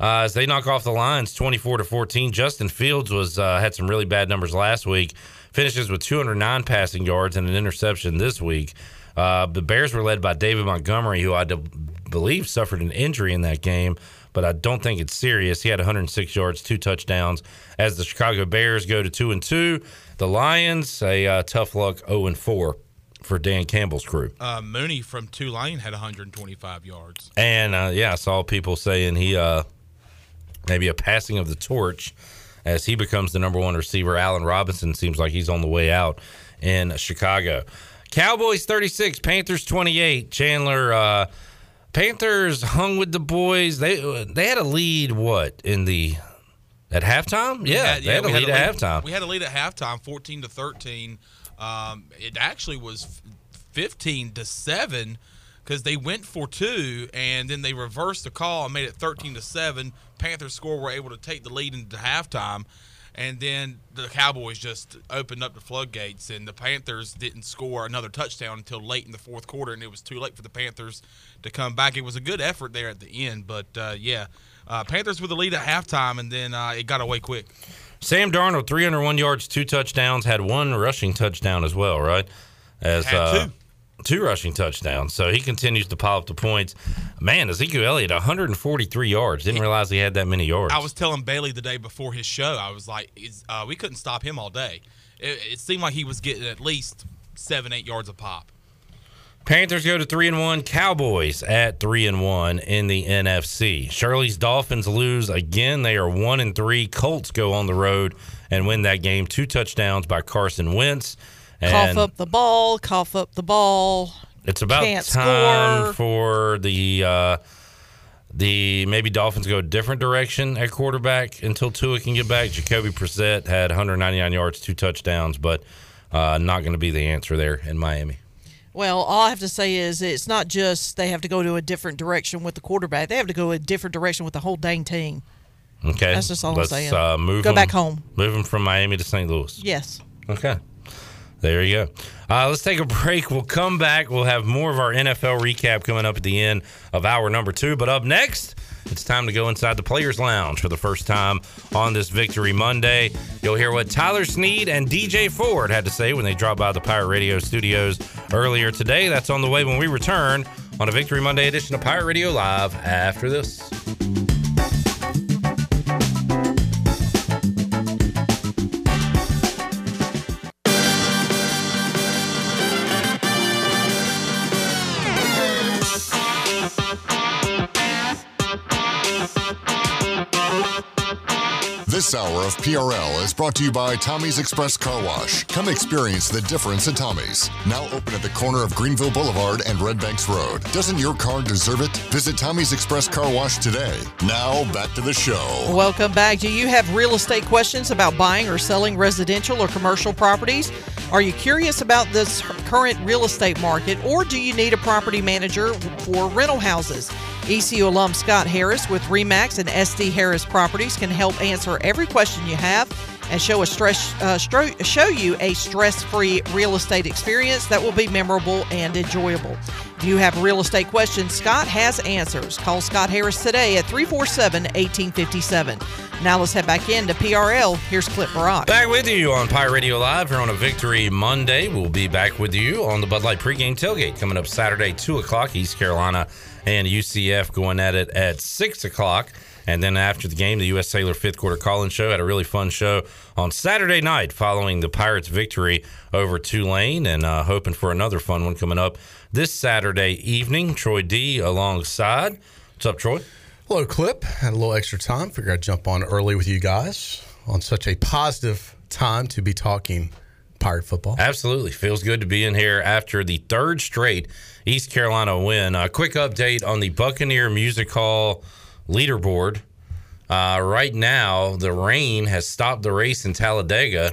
Uh, as they knock off the Lions 24 to 14. Justin Fields was uh, had some really bad numbers last week. Finishes with 209 passing yards and an interception this week. Uh, the Bears were led by David Montgomery, who I believe suffered an injury in that game, but I don't think it's serious. He had 106 yards, two touchdowns. As the Chicago Bears go to two and two, the Lions a uh, tough luck 0 and four for Dan Campbell's crew. Uh, Mooney from Tulane had 125 yards. And uh, yeah, I saw people saying he uh, maybe a passing of the torch as he becomes the number one receiver. Allen Robinson seems like he's on the way out in Chicago. Cowboys 36, Panthers 28. Chandler, uh, Panthers hung with the boys. They they had a lead. What in the at halftime? Yeah, had- they had a lead at halftime. We had a lead at halftime, 14 to 13. Um, it actually was 15 to seven because they went for two and then they reversed the call and made it 13 to seven. Panthers score were able to take the lead into halftime. And then the Cowboys just opened up the floodgates, and the Panthers didn't score another touchdown until late in the fourth quarter, and it was too late for the Panthers to come back. It was a good effort there at the end, but uh, yeah, uh, Panthers with the lead at halftime, and then uh, it got away quick. Sam Darnold, 301 yards, two touchdowns, had one rushing touchdown as well, right? As Had uh, two. Two rushing touchdowns. So he continues to pile up the points. Man, Ezekiel Elliott, 143 yards. Didn't realize he had that many yards. I was telling Bailey the day before his show, I was like, uh, we couldn't stop him all day. It, it seemed like he was getting at least seven, eight yards a pop. Panthers go to three and one. Cowboys at three and one in the NFC. Shirley's Dolphins lose again. They are one and three. Colts go on the road and win that game. Two touchdowns by Carson Wentz. And cough up the ball, cough up the ball. It's about Can't time score. for the uh, the maybe Dolphins go a different direction at quarterback until Tua can get back. Jacoby Brissett had 199 yards, two touchdowns, but uh, not going to be the answer there in Miami. Well, all I have to say is it's not just they have to go to a different direction with the quarterback. They have to go a different direction with the whole dang team. Okay, That's just all I'm Let's, saying. Uh, move Go 'em- back home. Move them from Miami to St. Louis. Yes. Okay. There you go. Uh, let's take a break. We'll come back. We'll have more of our NFL recap coming up at the end of hour number two. But up next, it's time to go inside the Players Lounge for the first time on this Victory Monday. You'll hear what Tyler Snead and DJ Ford had to say when they dropped by the Pirate Radio studios earlier today. That's on the way when we return on a Victory Monday edition of Pirate Radio Live after this. This hour of PRL is brought to you by Tommy's Express Car Wash. Come experience the difference at Tommy's. Now open at the corner of Greenville Boulevard and Red Banks Road. Doesn't your car deserve it? Visit Tommy's Express Car Wash today. Now back to the show. Welcome back. Do you have real estate questions about buying or selling residential or commercial properties? Are you curious about this current real estate market or do you need a property manager for rental houses? ECU alum Scott Harris with REMAX and SD Harris Properties can help answer every question you have and show a stress uh, stro- show you a stress-free real estate experience that will be memorable and enjoyable. If you have real estate questions, Scott has answers. Call Scott Harris today at 347-1857. Now let's head back into PRL. Here's Clip Barak. Back with you on Pirate Radio Live here on a Victory Monday. We'll be back with you on the Bud Light pregame tailgate coming up Saturday, 2 o'clock, East Carolina and UCF going at it at 6 o'clock. And then after the game, the U.S. Sailor fifth quarter call-in show had a really fun show on Saturday night following the Pirates' victory over Tulane, and uh, hoping for another fun one coming up this Saturday evening. Troy D alongside. What's up, Troy? Hello, Clip. Had a little extra time. Figured I'd jump on early with you guys on such a positive time to be talking pirate football. Absolutely. Feels good to be in here after the third straight East Carolina win. A quick update on the Buccaneer Music Hall leaderboard. Uh, right now, the rain has stopped the race in Talladega,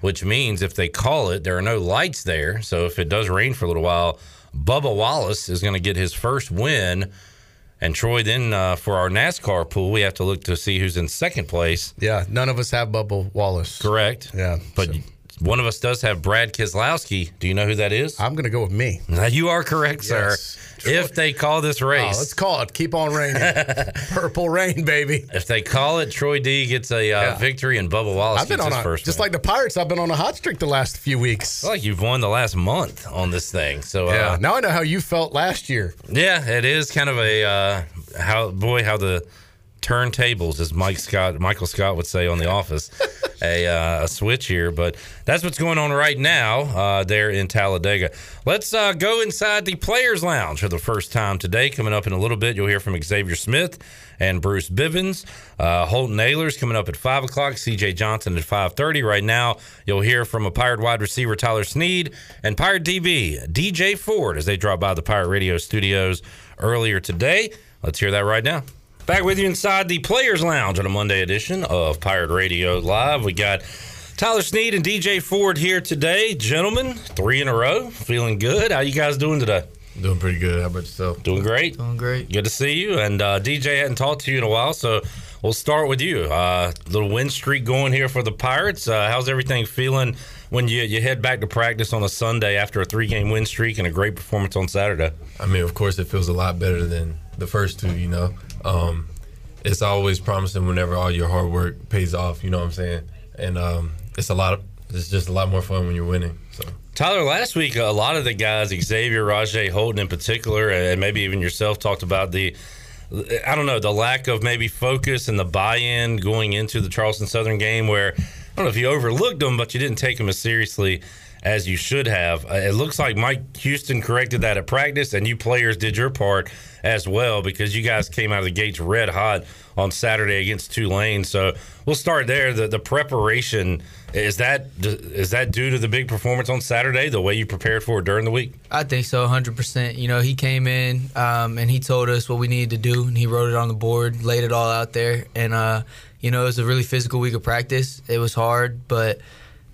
which means if they call it, there are no lights there. So if it does rain for a little while, Bubba Wallace is going to get his first win. And Troy, then uh, for our NASCAR pool, we have to look to see who's in second place. Yeah, none of us have Bubba Wallace. Correct. Yeah, But one of us does have Brad Keselowski. Do you know who that is? I'm going to go with me. You are correct, sir. If they call this Oh, race, let's call it. Keep on raining. Purple rain, baby. if they call it, Troy D gets a uh, Yeah. victory and Bubba Wallace I've been gets on his a first. just win. like the Pirates. I've been on a hot streak the last few weeks. I feel like you've won the last month on this thing. So Yeah. uh, Now I know how you felt last year. yeah, it is kind of a uh, how boy how the turntables, as Mike Scott, Michael Scott would say on The Office, a, uh, a switch here. But that's what's going on right now uh, there in Talladega. Let's uh, go inside the Players Lounge for the first time today. Coming up in a little bit, you'll hear from Xavier Smith and Bruce Bivens. Uh, Holton Ahlers coming up at five o'clock. C.J. Johnson at five thirty. Right now, you'll hear from a Pirate wide receiver Tyler Snead and Pirate DB DJ Ford as they drop by the Pirate Radio studios earlier today. Let's hear that right now. Back with you inside the Players Lounge on a Monday edition of Pirate Radio Live. We got Tyler Snead and DJ Ford here today. Gentlemen, three in a row. Feeling good. How you guys doing today? Doing pretty good. How about yourself? Doing great. Doing great. Good to see you. And uh, DJ hadn't talked to you in a while, so we'll start with you. Uh, little win streak going here for the Pirates. Uh, how's everything feeling when you, you head back to practice on a Sunday after a three game win streak and a great performance on Saturday? I mean, of course, it feels a lot better than the first two. You know, um, it's always promising whenever all your hard work pays off. You know what I'm saying? And um, it's a lot. Of, it's just a lot more fun when you're winning. So. Tyler, last week a lot of the guys, Xavier, Rahjai Holton in particular, and maybe even yourself, talked about the, I don't know, the lack of maybe focus and the buy-in going into the Charleston Southern game. Where don't know if you overlooked them, but you didn't take them as seriously as you should have. Uh, it looks like Mike Houston corrected that at practice, and you players did your part as well because you guys came out of the gates red hot on Saturday against Tulane. So we'll start there. The the preparation is that is that due to the big performance on Saturday? The way you prepared for it during the week? I think so, 100%. You know, he came in um, and he told us what we needed to do, and he wrote it on the board, laid it all out there. And, uh, you know, it was a really physical week of practice. It was hard, but,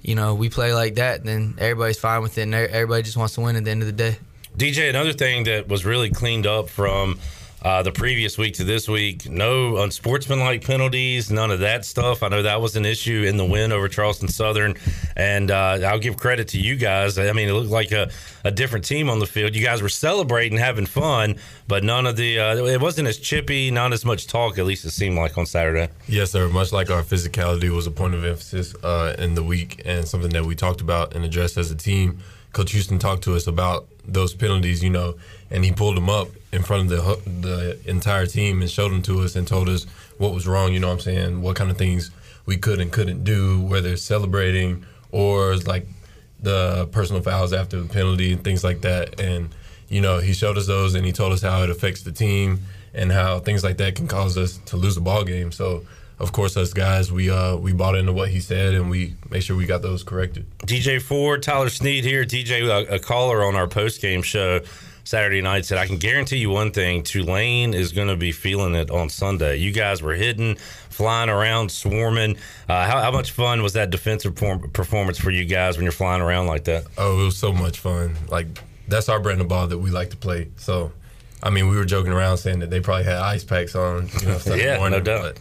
you know, we play like that, then everybody's fine with it, and everybody just wants to win at the end of the day. DJ, another thing that was really cleaned up from uh, the previous week to this week, no unsportsmanlike penalties, none of that stuff. I know that was an issue in the win over Charleston Southern, and uh, I'll give credit to you guys. I mean, it looked like a, a different team on the field. You guys were celebrating, having fun, but none of the uh, it wasn't as chippy, not as much talk. At least it seemed like on Saturday. Yes, sir. Much like our physicality was a point of emphasis uh, in the week, and something that we talked about and addressed as a team. Coach Houston talked to us about those penalties, you know, and he pulled them up in front of the the entire team and showed them to us and told us what was wrong. You know what I'm saying? What kind of things we could and couldn't do, whether celebrating or like the personal fouls after the penalty and things like that. And you know, he showed us those and he told us how it affects the team and how things like that can cause us to lose a ball game. So of course, us guys, we uh, we bought into what he said, and we make sure we got those corrected. DJ Ford, Tyler Snead here. DJ, a, a caller on our post game show Saturday night said, I can guarantee you one thing Tulane is going to be feeling it on Sunday. You guys were hitting, flying around, swarming. Uh, how, how, much fun was that defensive performance for you guys when you're flying around like that? Oh, it was so much fun. Like, that's our brand of ball that we like to play. So, I mean, we were joking around saying that they probably had ice packs on, you know, yeah, morning, no doubt. But,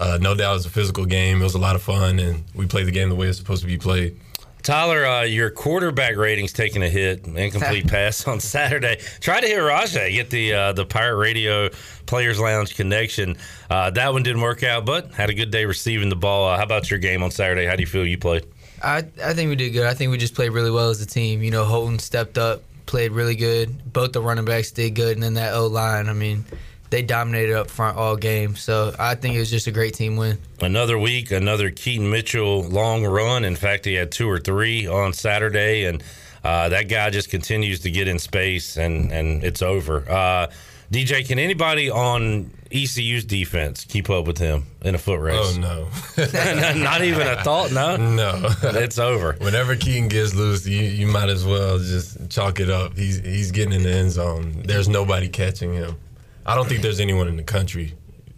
uh, no doubt it was a physical game. It was a lot of fun, and we played the game the way it's supposed to be played. Tyler, uh, your quarterback rating's taking a hit. Incomplete pass on Saturday. Try to hit Rahjai, get the uh, the Pirate Radio Players Lounge connection. Uh, that one didn't work out, but had a good day receiving the ball. Uh, how about your game on Saturday? How do you feel you played? I I think we did good. I think we just played really well as a team. You know, Holton stepped up, played really good. Both the running backs did good, and then that O line. I mean they dominated up front all game. So I think it was just a great team win. Another week, another Keaton Mitchell long run. In fact, he had two or three on Saturday, and uh, that guy just continues to get in space, and and it's over. Uh, DJ, can anybody on ECU's defense keep up with him in a foot race? Oh no, not even a thought. No, no, it's over. Whenever Keaton gets loose, you, you might as well just chalk it up. He's he's getting in the end zone. There's nobody catching him. I don't think there's anyone in the country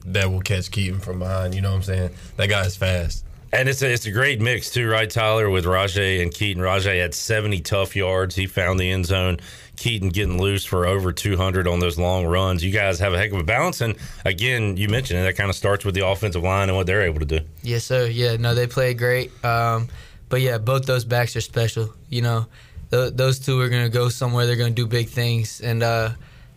that will catch Keaton from behind. You know what I'm saying? That guy is fast. And it's a, it's a great mix too, right, Tyler? With Rahjai and Keaton. Rahjai had 70 tough yards. He found the end zone. Keaton getting loose for over 200 on those long runs. You guys have a heck of a balance. And again, you mentioned it. That kind of starts with the offensive line and what they're able to do. Yes, sir. Yeah, no, they play great. Um, but yeah, both those backs are special. You know, th- those two are going to go somewhere. They're going to do big things. And uh,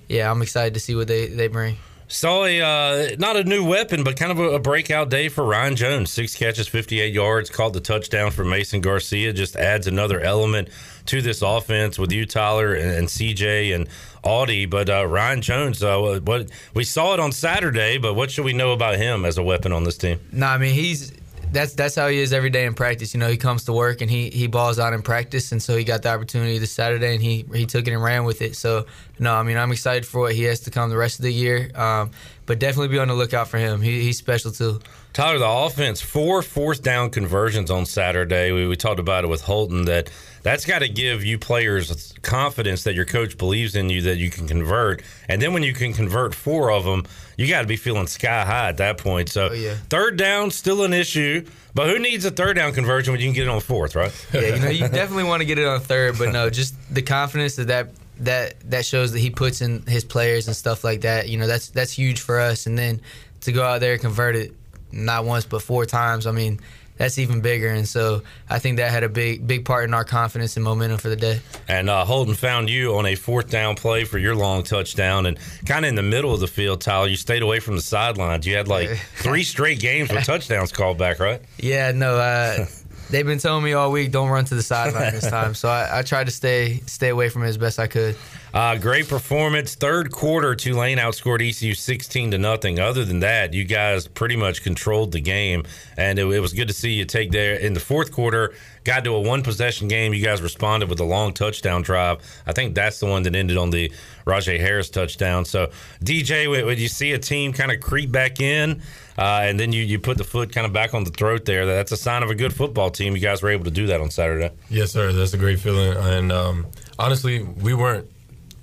yeah, I'm excited to see what they, they bring. Saw a uh, not a new weapon, but kind of a, a, breakout day for Ryan Jones. Six catches, 58 yards, called the touchdown for Mason Garcia. Just adds another element to this offense with you, Tyler, and, and CJ and Audie. But uh, Ryan Jones, uh, what we saw it on Saturday, but what should we know about him as a weapon on this team? No, I mean he's that's that's how he is every day in practice. You know, he comes to work and he he balls out in practice, and so he got the opportunity this Saturday, and he he took it and ran with it. So no, I mean I'm excited for what he has to come the rest of the year, um, but definitely be on the lookout for him. He, he's special too. Tyler, the offense four fourth down conversions on Saturday. We, we talked about it with Holton that that's got to give you players confidence that your coach believes in you that you can convert, and then when you can convert four of them you got to be feeling sky high at that point. So oh, yeah. third down still an issue, but who needs a third down conversion when you can get it on fourth, right? Yeah, you know you definitely want to get it on third, but no, just the confidence that that that that shows that he puts in his players and stuff like that. You know that's that's huge for us, and then to go out there and convert it not once but four times. I mean that's even bigger. And so I think that had a big big part in our confidence and momentum for the day. And uh, Holton found you on a fourth down play for your long touchdown, and kind of in the middle of the field, Tyler. You stayed away from the sidelines. You had like three straight games with touchdowns called back, right? Yeah, no. Uh, they've been telling me all week, don't run to the sideline this time. So I, I tried to stay stay away from it as best I could. Uh, great performance. Third quarter, Tulane outscored ECU 16 to nothing. Other than that, you guys pretty much controlled the game, and it, it was good to see you take there in the fourth quarter. Got to a one possession game. You guys responded with a long touchdown drive. I think that's the one that ended on the Rahjai Harris touchdown. So, DJ, when you see a team kind of creep back in, uh, and then you, you put the foot kind of back on the throat there, that's a sign of a good football team. You guys were able to do that on Saturday. Yes, sir. That's a great feeling. And um, honestly, we weren't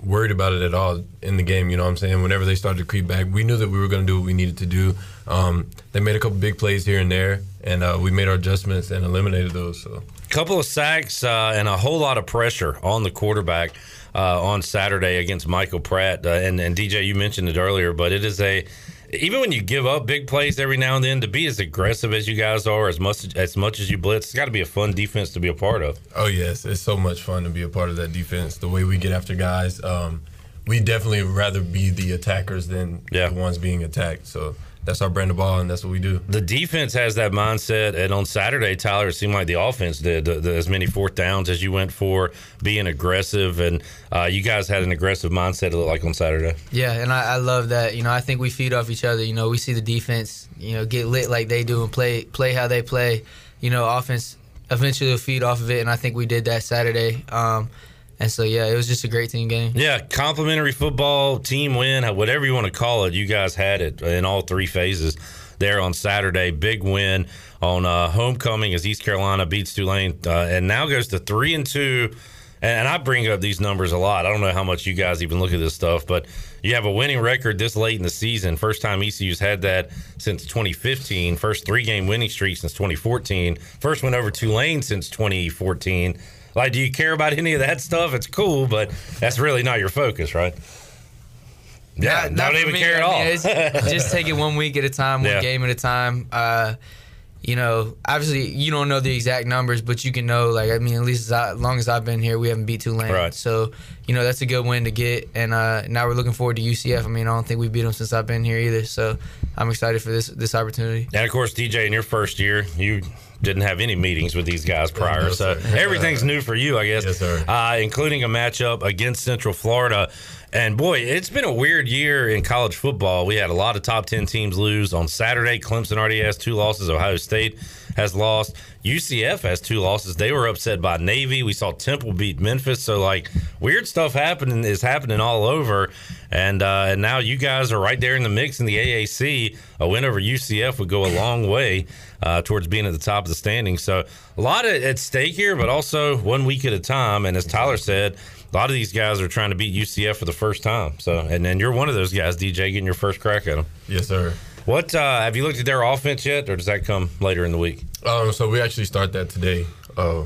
worried about it at all in the game. You know what I'm saying? Whenever they started to creep back, we knew that we were going to do what we needed to do. Um, they made a couple big plays here and there, and uh, we made our adjustments and eliminated those. So couple of sacks uh, and a whole lot of pressure on the quarterback uh, on Saturday against Michael Pratt. Uh, and, and DJ, you mentioned it earlier, but it is a even when you give up big plays every now and then to be as aggressive as you guys are, as much as much as you blitz, it's got to be a fun defense to be a part of. Oh yes, it's so much fun to be a part of that defense. The way we get after guys, um, we definitely rather be the attackers than Yeah. the ones being attacked. So that's our brand of ball, and that's what we do. The defense has that mindset, and on Saturday, Tyler, it seemed like the offense did the, the, as many fourth downs as you went for, being aggressive, and uh, you guys had an aggressive mindset. It looked like on Saturday. Yeah, and I, I love that. You know, I think we feed off each other. You know, we see the defense, you know, get lit like they do and play play how they play. You know, offense eventually will feed off of it, and I think we did that Saturday. Um, and so yeah, it was just a great team game. Yeah, complimentary football, team win, whatever you want to call it. You guys had it in all three phases there on Saturday. Big win on uh, homecoming as East Carolina beats Tulane, uh, and now goes to three and two. And I bring up these numbers a lot. I don't know how much you guys even look at this stuff, but you have a winning record this late in the season. First time ECU's had that since 2015. First three game winning streak since 2014. First win over Tulane since 2014. Like, do you care about any of that stuff? It's cool, but that's really not your focus, right? Yeah, Not- not don't even me. care at I all. mean, just take it one week at a time, one Yeah. game at a time. Uh, you know, obviously you don't know the exact numbers, but you can know. Like, I mean, at least as, I, as long as I've been here, we haven't beat Tulane. Right. So, you know, that's a good win to get. And uh, now we're looking forward to UCF. I mean, I don't think we beat them since I've been here either. So, I'm excited for this this opportunity. And of course, DJ, in your first year, you didn't have any meetings with these guys prior, No, so everything's new for you, I guess. Yes, sir. Uh, including a matchup against Central Florida. And boy, it's been a weird year in college football. We had a lot of top 10 teams lose. On Saturday, Clemson already has two losses. Ohio State has lost. UCF has two losses. They were upset by Navy. We saw Temple beat Memphis. So, like, weird stuff happening is happening all over. And uh, and now you guys are right there in the mix in the AAC. A win over UCF would go a long way uh, towards being at the top of the standings. So, a lot at stake here, but also one week at a time. And as Tyler said, a lot of these guys are trying to beat UCF for the first time. So, and then you're one of those guys, DJ, getting your first crack at them. Yes, sir. What uh, have you looked at their offense yet, or does that come later in the week? Um, so we actually start that today. Uh,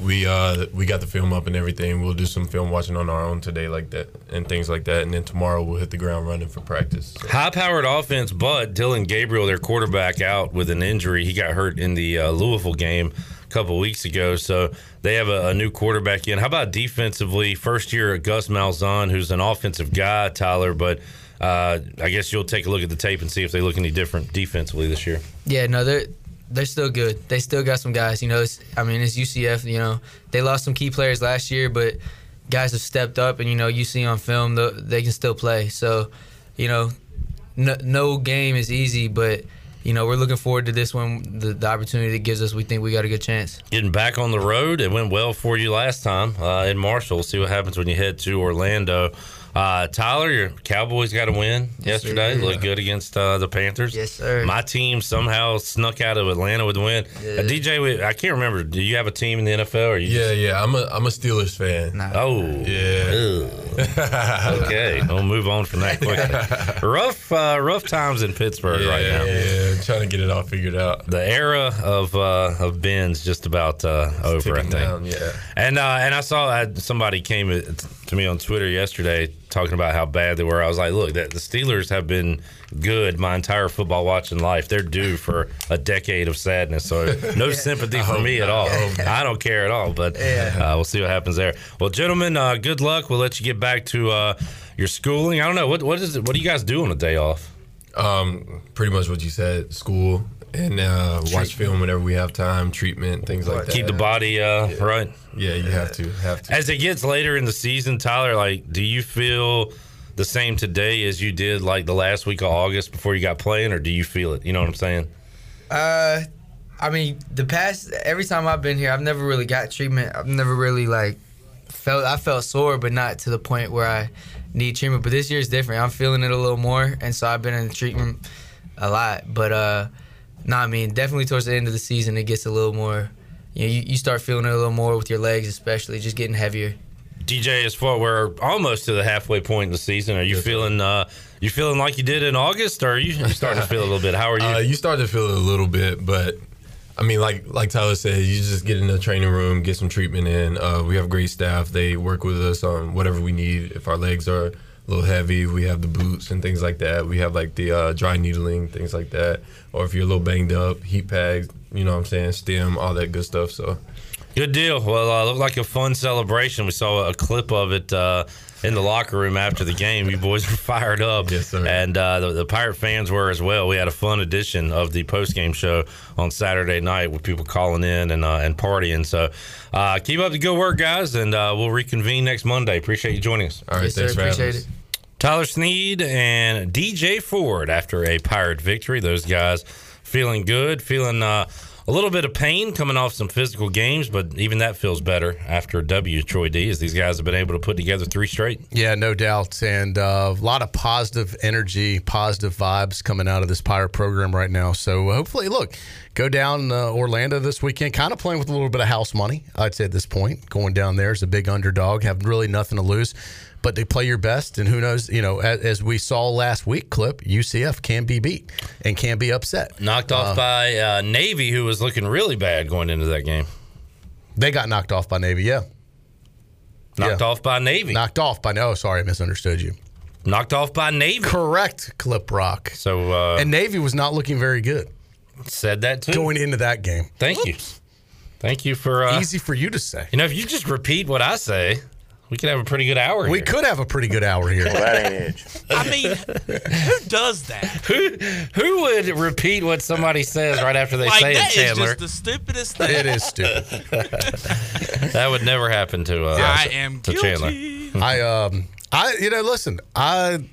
we uh, we got the film up and everything. We'll do some film watching on our own today, like that, and things like that. And then tomorrow we'll hit the ground running for practice. So, High powered offense, but Dillon Gabriel, their quarterback, out with an injury. He got hurt in the uh, Louisville game couple weeks ago. So they have a, a new quarterback in. How about defensively? First year Gus Malzahn, who's an offensive guy, Tyler, but uh, I guess you'll take a look at the tape and see if they look any different defensively this year. Yeah, no, they're they're still good. They still got some guys. You know, I mean, it's UCF. You know, they lost some key players last year, but guys have stepped up, and you know, you see on film the, they can still play. So, you know, no, no game is easy, but you know, we're looking forward to this one. The, the opportunity it gives us, we think we got a good chance. Getting back on the road, it went well for you last time uh, in Marshall. We'll see what happens when you head to Orlando. Uh, Tyler, your Cowboys got a win yesterday. sir. Looked good against uh, the Panthers. Yes, sir. My team somehow snuck out of Atlanta with a win. Uh, DJ, we- I can't remember. Do you have a team in the NFL? Or you yeah, yeah. I'm a I'm a Steelers fan. Oh, Yeah. okay. We'll move on from that quickly. rough, uh, rough times in Pittsburgh Yeah, right now. yeah, trying to get it all figured out. The era of uh, of Ben's just about uh, over. I think. down, yeah. And uh, and I saw uh, somebody came to me on Twitter yesterday talking about how bad they were. I was like, look, that the Steelers have been good my entire football watching life. They're due for a decade of sadness. So no sympathy for me at all. I don't care at all. But uh, we'll see what happens there. Well, gentlemen, uh, good luck. We'll let you get back to uh, your schooling. I don't know what what is it. What do you guys do on a day off? Um, pretty much what you said. School and uh, watch film whenever we have time, treatment, things like that. Keep the body uh, right. Yeah, you have to. Have to. As it gets later in the season, Tyler, like, do you feel the same today as you did like the last week of August before you got playing, or do you feel it? You know what I'm saying? Uh, I mean, the past every time I've been here, I've never really got treatment. I've never really like felt I felt sore, but not to the point where I need treatment. But this year is different. I'm feeling it a little more, and so I've been in treatment a lot. But uh, no, I mean, definitely towards the end of the season, it gets a little more. You know, you, you start feeling it a little more with your legs, especially just getting heavier. DJ, as far we're almost to the halfway point in the season, are you feeling uh, you feeling like you did in August, or are you starting to feel a little bit? How are you? Uh, you start to feel it a little bit, but I mean, like like Tyler said, you just get in the training room, get some treatment in. Uh, we have great staff; they work with us on whatever we need. If our legs are a little heavy, we have the boots and things like that. We have like the uh, dry needling, things like that. Or if you're a little banged up, heat pads, you know what I'm saying, stem, all that good stuff. So. Good deal. Well, uh, looked like a fun celebration. We saw a clip of it uh, in the locker room after the game. You boys were fired up. Yes, sir. And uh, the, the Pirate fans were as well. We had a fun edition of the post game show on Saturday night with people calling in and uh, and partying. So uh, keep up the good work, guys, and uh, we'll reconvene next Monday. Appreciate you joining us. All right, Yes, sir. thanks for having Appreciate us. it. Tyler Snead and DJ Ford after a Pirate victory. Those guys feeling good, feeling uh, a little bit of pain coming off some physical games, but even that feels better after a W, Troy D, as these guys have been able to put together three straight. Yeah, no doubt. And uh, a lot of positive energy, positive vibes coming out of this Pirate program right now. So hopefully, look, go down uh, Orlando this weekend, kind of playing with a little bit of house money, I'd say at this point. Going down there as a big underdog, have really nothing to lose. But they play your best, and who knows? You know, as, as we saw last week, clip UCF can be beat and can be upset. Knocked off by uh, Navy, who was looking really bad going into that game. They got knocked off by Navy, yeah. Knocked Yeah. off by Navy. Knocked off by no, sorry, I misunderstood you. Knocked off by Navy. Correct, Clip Rock. So uh, And Navy was not looking very good said that too. going into that game. Thank you. Thank you for uh, Easy for you to say. You know, if you just repeat what I say, we could have a pretty good hour. We here. could have a pretty good hour here. I mean, who does that? Who who would repeat what somebody says right after they like say that it, is Chandler? just the stupidest thing. it is stupid. that would never happen to uh, I am to guilty. Chandler. I um I you know listen I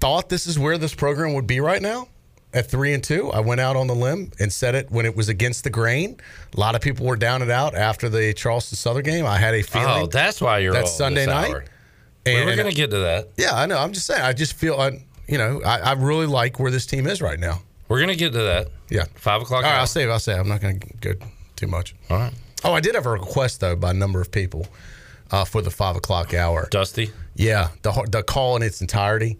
thought this is where this program would be right now at three and two. I went out on the limb and said it when it was against the grain. A lot of people were down and out after the Charleston Southern game. I had a feeling Oh, that's why you're that's all Sunday this night. hour. We And, were going to get to that. yeah, I know. I'm just saying. I just feel I, you know I, I really like where this team is right now. We're going to get to that. Yeah. Five o'clock. All right, hour. I'll save. I'll say. I'm not going to go too much. All right. Oh, I did have a request though by a number of people uh, for the five o'clock hour. Dusty. Yeah, the the call in its entirety,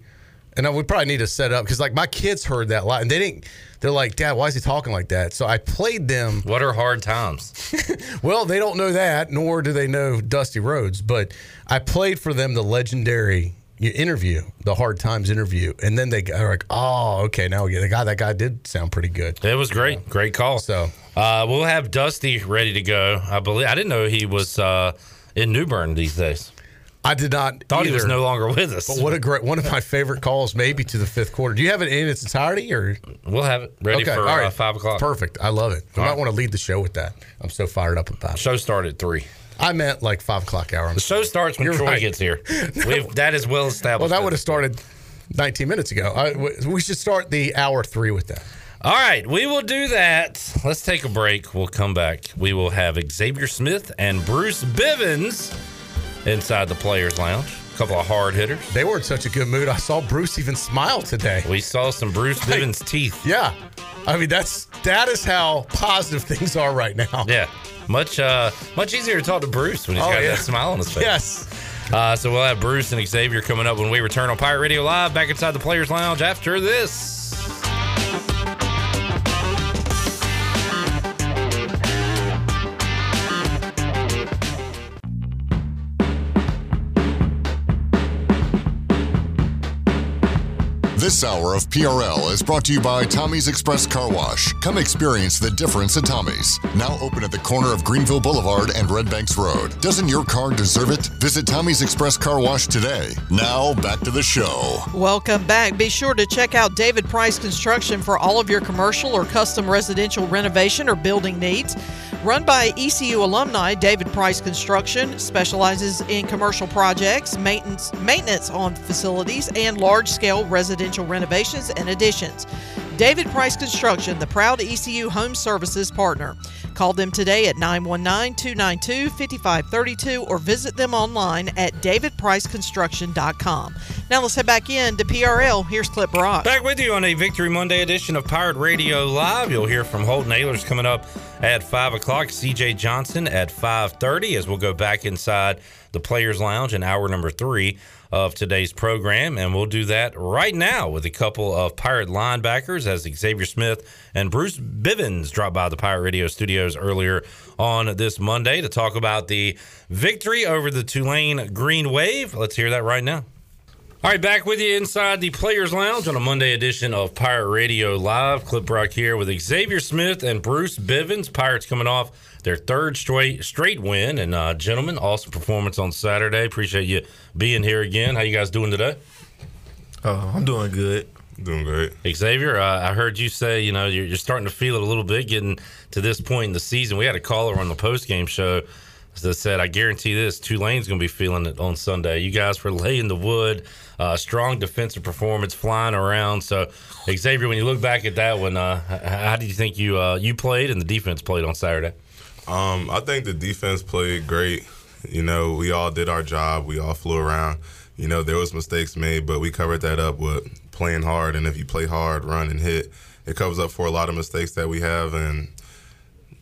and I would probably need to set up because like my kids heard that lot and they didn't. They're like, Dad, why is he talking like that? So I played them. What are hard times? Well, they don't know that, nor do they know Dusty Rhodes. But I played for them the legendary interview, the Hard Times interview, and then they are like, "Oh, okay, now we get the guy. That guy did sound pretty good." It was great. Great call. So Uh, we'll have Dusty ready to go. I believe. I didn't know he was uh, in New Bern these days. I did not Thought he was no longer with us. But what a great one of my favorite calls, maybe to the fifth quarter. Do you have it in its entirety, or We'll have it ready for uh, five o'clock. Perfect. I love it. I All might right. want to lead the show with that. I'm so fired up about it. Show started at three. I meant like five o'clock hour. I'm The show starts when You're Troy right. gets here. We've, that is well established. Well, that would have started 19 minutes ago. I, we should start the hour three with that. All right, we will do that. Let's take a break. We'll come back. We will have Xavier Smith and Bruce Bivens inside the Players Lounge. A couple of hard hitters. They were in such a good mood. I saw Bruce even smile today. We saw some Bruce Bivens teeth. Yeah. I mean, that's that is how positive things are right now. Yeah, much uh, much easier to talk to Bruce when he's Oh, got yeah. that smile on his face. Yes. Uh, so we'll have Bruce and Xavier coming up when we return on Pirate Radio Live back inside the Players Lounge after this. This hour of PRL is brought to you by Tommy's Express Car Wash. Come experience the difference at Tommy's. Now open at the corner of Greenville Boulevard and Red Banks Road. Doesn't your car deserve it? Visit Tommy's Express Car Wash today. Now back to the show. Welcome back. Be sure to check out David Price Construction for all of your commercial or custom residential renovation or building needs. Run by ECU alumni, David Price Construction specializes in commercial projects, maintenance, maintenance on facilities, and large scale residential renovations and additions. David Price Construction, the proud ECU Home Services partner. Call them today at 919 292 5532 or visit them online at davidpriceconstruction.com. Now let's head back in to PRL. Here's Clip Brock. Back with you on a Victory Monday edition of Pirate Radio Live. You'll hear from Holton Ahlers coming up at 5 o'clock, CJ Johnson at 5.30 as we'll go back inside the Players Lounge in hour number three of today's program. And we'll do that right now with a couple of Pirate linebackers as Xavier Smith and Bruce Bivens drop by the Pirate Radio studios earlier on this Monday to talk about the victory over the Tulane Green Wave. Let's hear that right now. All right, back with you inside the Players Lounge on a Monday edition of Pirate Radio Live. Clip Brock here with Xavier Smith and Bruce Bivens. Pirates coming off their third straight straight win, and uh, gentlemen, awesome performance on Saturday. Appreciate you being here again. How you guys doing today? Uh, I'm doing good. Doing great. Xavier, uh, I heard you say you know you're, you're starting to feel it a little bit getting to this point in the season. We had a caller on the post game show that said, "I guarantee this Tulane's going to be feeling it on Sunday." You guys were laying the wood, uh, strong defensive performance, flying around. So, Xavier, when you look back at that one, uh, how do you think you uh, you played and the defense played on Saturday? Um, I think the defense played great. You know, we all did our job. We all flew around. You know, there was mistakes made, but we covered that up with playing hard. And if you play hard, run and hit, it covers up for a lot of mistakes that we have. And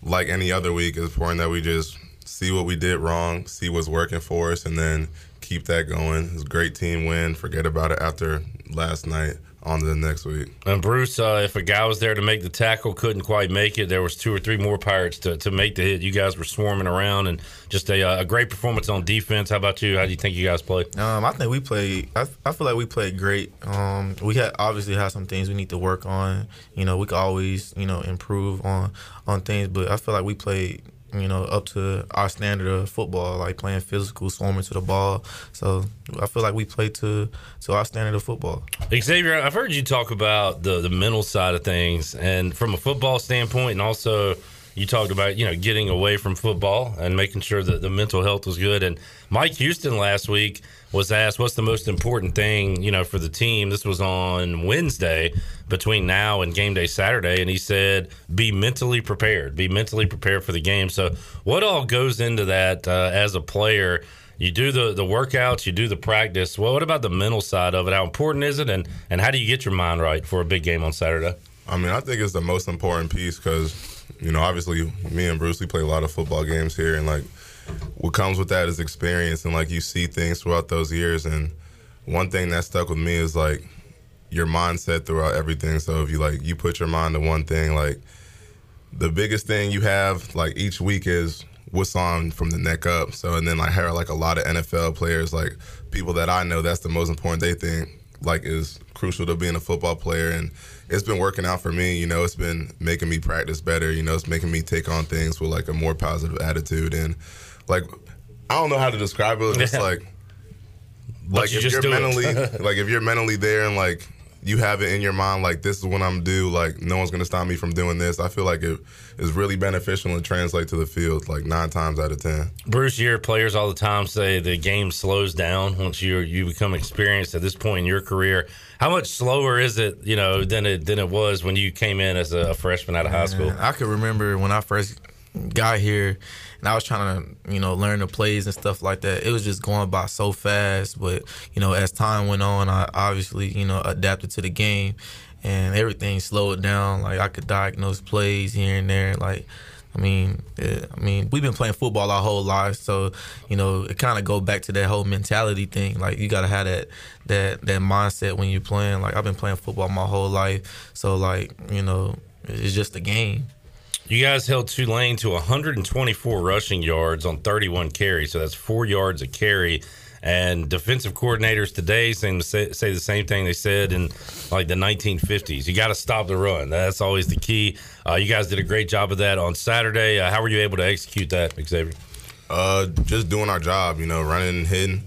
like any other week, it's important that we just see what we did wrong, see what's working for us, and then keep that going. It's a great team win. Forget about it after last night. On to the next week. And Bruce, uh, if a guy was there to make the tackle, couldn't quite make it. There was two or three more Pirates to, to make the hit. You guys were swarming around, and just a, uh, a great performance on defense. How about you? How do you think you guys played? Um, I think we played. I, I feel like we played great. Um, we had obviously had some things we need to work on. You know, we could always you know improve on on things, but I feel like we played you know, up to our standard of football, like playing physical, swarming to the ball. So I feel like we play to to our standard of football. Xavier, I've heard you talk about the the mental side of things, and from a football standpoint, and also you talked about you know getting away from football and making sure that the mental health was good. And Mike Houston last week was asked, "What's the most important thing you know for the team?" This was on Wednesday between now and game day Saturday, and he said, "Be mentally prepared. Be mentally prepared for the game." So, what all goes into that uh, as a player? You do the the workouts, you do the practice. Well, what about the mental side of it? How important is it, and and how do you get your mind right for a big game on Saturday? I mean, I think it's the most important piece because you know, obviously, me and Bruce we play a lot of football games here, and like what comes with that is experience, and like you see things throughout those years. And one thing that stuck with me is like your mindset throughout everything. So if you like you put your mind to one thing, like the biggest thing you have like each week is what's on from the neck up. So and then like here like a lot of NFL players, like people that I know, that's the most important they think like is crucial to being a football player and it's been working out for me. You know, it's been making me practice better. You know, it's making me take on things with like a more positive attitude and like I don't know how to describe it. It's just like like you if you're mentally like if you're mentally there and like you have it in your mind like this is what I'm due like no one's gonna stop me from doing this I feel like it is really beneficial and translate to the field like nine times out of ten Bruce, your players all the time say the game slows down once you you become experienced at this point in your career. How much slower is it, you know, than it than it was when you came in as a freshman out of high school? I could remember when I first got here and I was trying to, you know, learn the plays and stuff like that. It was just going by so fast. But, you know, as time went on, I obviously, you know, adapted to the game and everything slowed down. Like I could diagnose plays here and there. Like, I mean, eh, I mean, we've been playing football our whole lives, so you know, it kind of go back to that whole mentality thing. Like, you gotta have that that that mindset when you're playing. Like, I've been playing football my whole life, so like, you know, it's just a game. You guys held Tulane to 124 rushing yards on 31 carries, so that's four yards a carry. And defensive coordinators today seem to say, say the same thing they said in like the 1950s. You got to stop the run. That's always the key. Uh, you guys did a great job of that on Saturday. Uh, how were you able to execute that, Xavier? Uh, just doing our job, you know, running and hitting.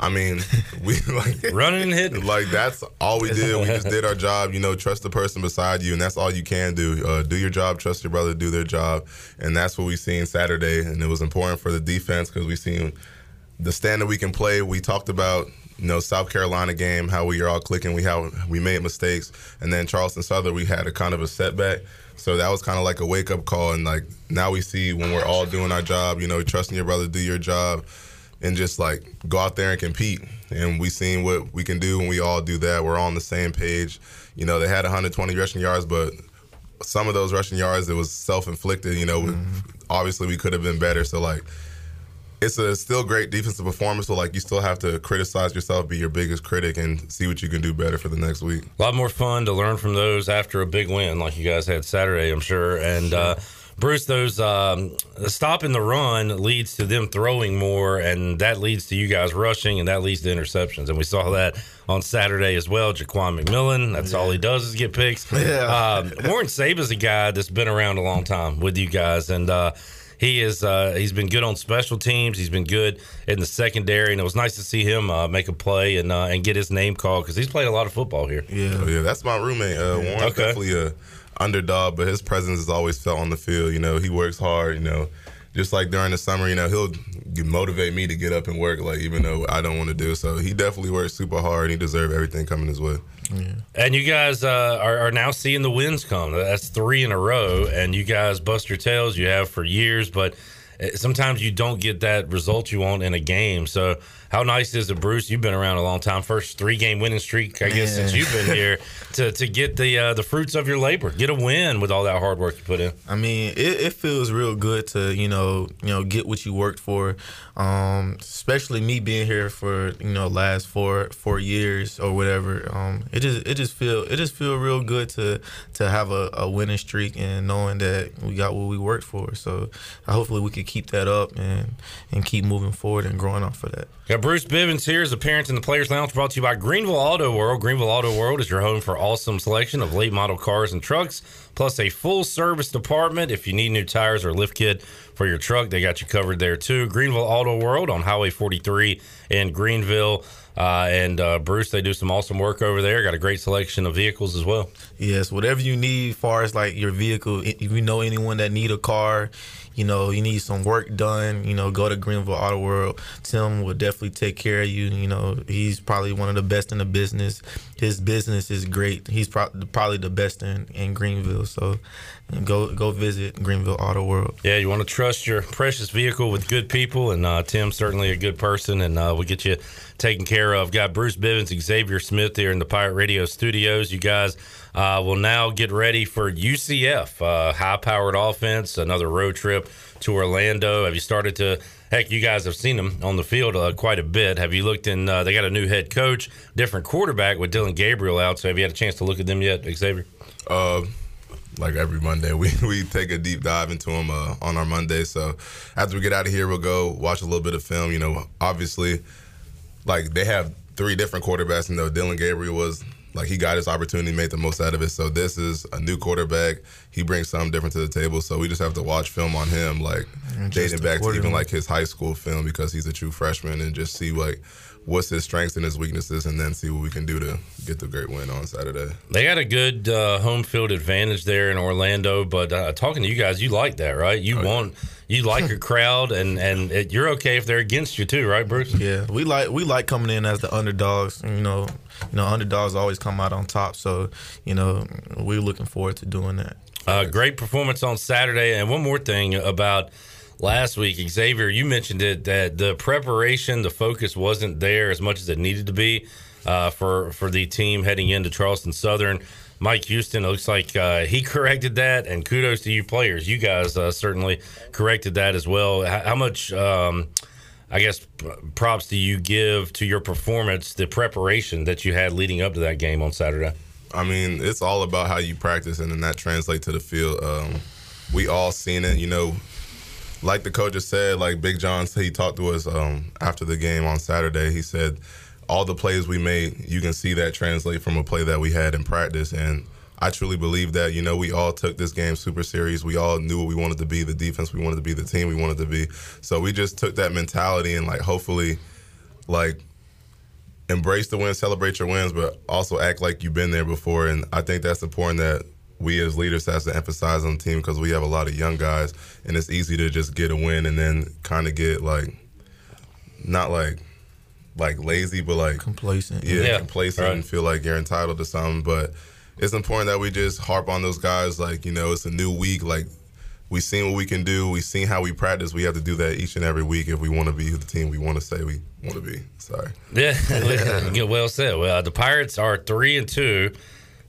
I mean, we like running and hitting. Like that's all we did. We just did our job. You know, trust the person beside you, and that's all you can do. Uh, do your job. Trust your brother. Do their job, and that's what we seen Saturday. And it was important for the defense because we seen the standard we can play. We talked about you know South Carolina game, how we are all clicking. We how we made mistakes, and then Charleston Southern we had a kind of a setback. So that was kind of like a wake up call, and like now we see when we're all doing our job. You know, trusting your brother, do your job and just like go out there and compete. And we seen what we can do when we all do that. We're all on the same page. You know, they had 120 rushing yards, but some of those rushing yards it was self-inflicted. You know, mm-hmm. obviously we could have been better. So like. It's a still great defensive performance, so like you still have to criticize yourself, be your biggest critic, and see what you can do better for the next week. A lot more fun to learn from those after a big win, like you guys had Saturday, I'm sure. And uh, Bruce, those um, stopping the run leads to them throwing more, and that leads to you guys rushing, and that leads to interceptions. And we saw that on Saturday as well. Jaquan McMillan, that's yeah. all he does is get picks. Yeah. Um, Warren Saba's a guy that's been around a long time with you guys, and uh, he is uh, he's been good on special teams. He's been good in the secondary, and it was nice to see him uh, make a play and uh, and get his name called because he's played a lot of football here. Yeah, oh, yeah, that's my roommate. Uh, Warren, okay. definitely a underdog, but his presence is always felt on the field. You know, he works hard. You know, just like during the summer, you know, he'll motivate me to get up and work, like even though I don't want to do. So he definitely works super hard. and He deserves everything coming his way. Yeah. And you guys uh, are, are, now seeing the wins come. That's three in a row, and you guys bust your tails. You have for years, but eh, sometimes you don't get that result you want in a game. So how nice is it, Bruce? You've been around a long time. First three game winning streak, I guess, since you've been here to, to get the uh, the fruits of your labor, get a win with all that hard work you put in. I mean, it, it feels real good to you know you know get what you worked for. Um, especially me being here for you know last four four years or whatever. Um, it just it just feel it just feel real good to to have a, a winning streak and knowing that we got what we worked for. So hopefully we can keep that up and and keep moving forward and growing off of that. Got Bruce Bivens here as a parent in the Players Lounge brought to you by Greenville Auto World. Greenville Auto World is your home for awesome selection of late model cars and trucks, plus a full service department. If you need new tires or lift kit for your truck, they got you covered there too. Greenville Auto World on Highway 43 in Greenville. Uh, and uh, Bruce, they do some awesome work over there. Got a great selection of vehicles as well. Yes, whatever you need, as far as like your vehicle, if you know anyone that need a car, you know, you need some work done, you know, go to Greenville Auto World. Tim will definitely take care of you. You know, he's probably one of the best in the business. His business is great. He's pro- probably the best in, in Greenville. So go go visit Greenville Auto World. Yeah, you want to trust your precious vehicle with good people, and uh, Tim's certainly a good person, and uh, we'll get you taken care of. Got Bruce Bivens, Xavier Smith here in the Pirate Radio studios. You guys uh, will now get ready for UCF, uh, high powered offense, another road trip to Orlando. Have you started to? Heck, you guys have seen them on the field uh, quite a bit. Have you looked in? Uh, they got a new head coach, different quarterback with Dillon Gabriel out. So have you had a chance to look at them yet, Xavier? Uh, like every Monday, we, we take a deep dive into them uh, on our Monday. So after we get out of here, we'll go watch a little bit of film. You know, obviously, like they have three different quarterbacks. You know, Dillon Gabriel was like he got his opportunity, made the most out of it. So this is a new quarterback. He brings something different to the table. So we just have to watch film on him, like dating back to even like his high school film because he's a true freshman, and just see like what's his strengths and his weaknesses, and then see what we can do to get the great win on Saturday. They got a good uh, home field advantage there in Orlando, but uh, talking to you guys, you like that, right? You oh, want you like your crowd, and and it, you're okay if they're against you too, right, Bruce? Yeah, we like we like coming in as the underdogs. You know, you know, underdogs always come out on top. So you know, we're looking forward to doing that. Uh, great performance on Saturday, and one more thing about last week, Xavier, you mentioned it that the preparation, the focus wasn't there as much as it needed to be uh, for for the team heading into Charleston Southern. Mike Houston looks like uh, he corrected that, and kudos to you players. You guys uh, certainly corrected that as well. How, how much, um, I guess, props do you give to your performance, the preparation that you had leading up to that game on Saturday? I mean, it's all about how you practice, and then that translates to the field. Um, we all seen it, you know like the coach just said, like Big John, he talked to us um, after the game on Saturday. He said all the plays we made, you can see that translate from a play that we had in practice, and I truly believe that. You know, we all took this game super serious. We all knew what we wanted to be, the defense we wanted to be, the team we wanted to be. So we just took that mentality and like hopefully, like embrace the win, celebrate your wins, but also act like you've been there before. And I think that's important that we as leaders has to emphasize on the team because we have a lot of young guys, and it's easy to just get a win and then kind of get like, not like, like lazy, but like complacent. Yeah, Yeah, complacent right. and feel like you're entitled to something. But it's important that we just harp on those guys. Like you know, it's a new week. Like we've seen what we can do. We've seen how we practice. We have to do that each and every week if we want to be the team we want to say we want to be. Sorry. Yeah, yeah, well said. Well, the Pirates are three and two.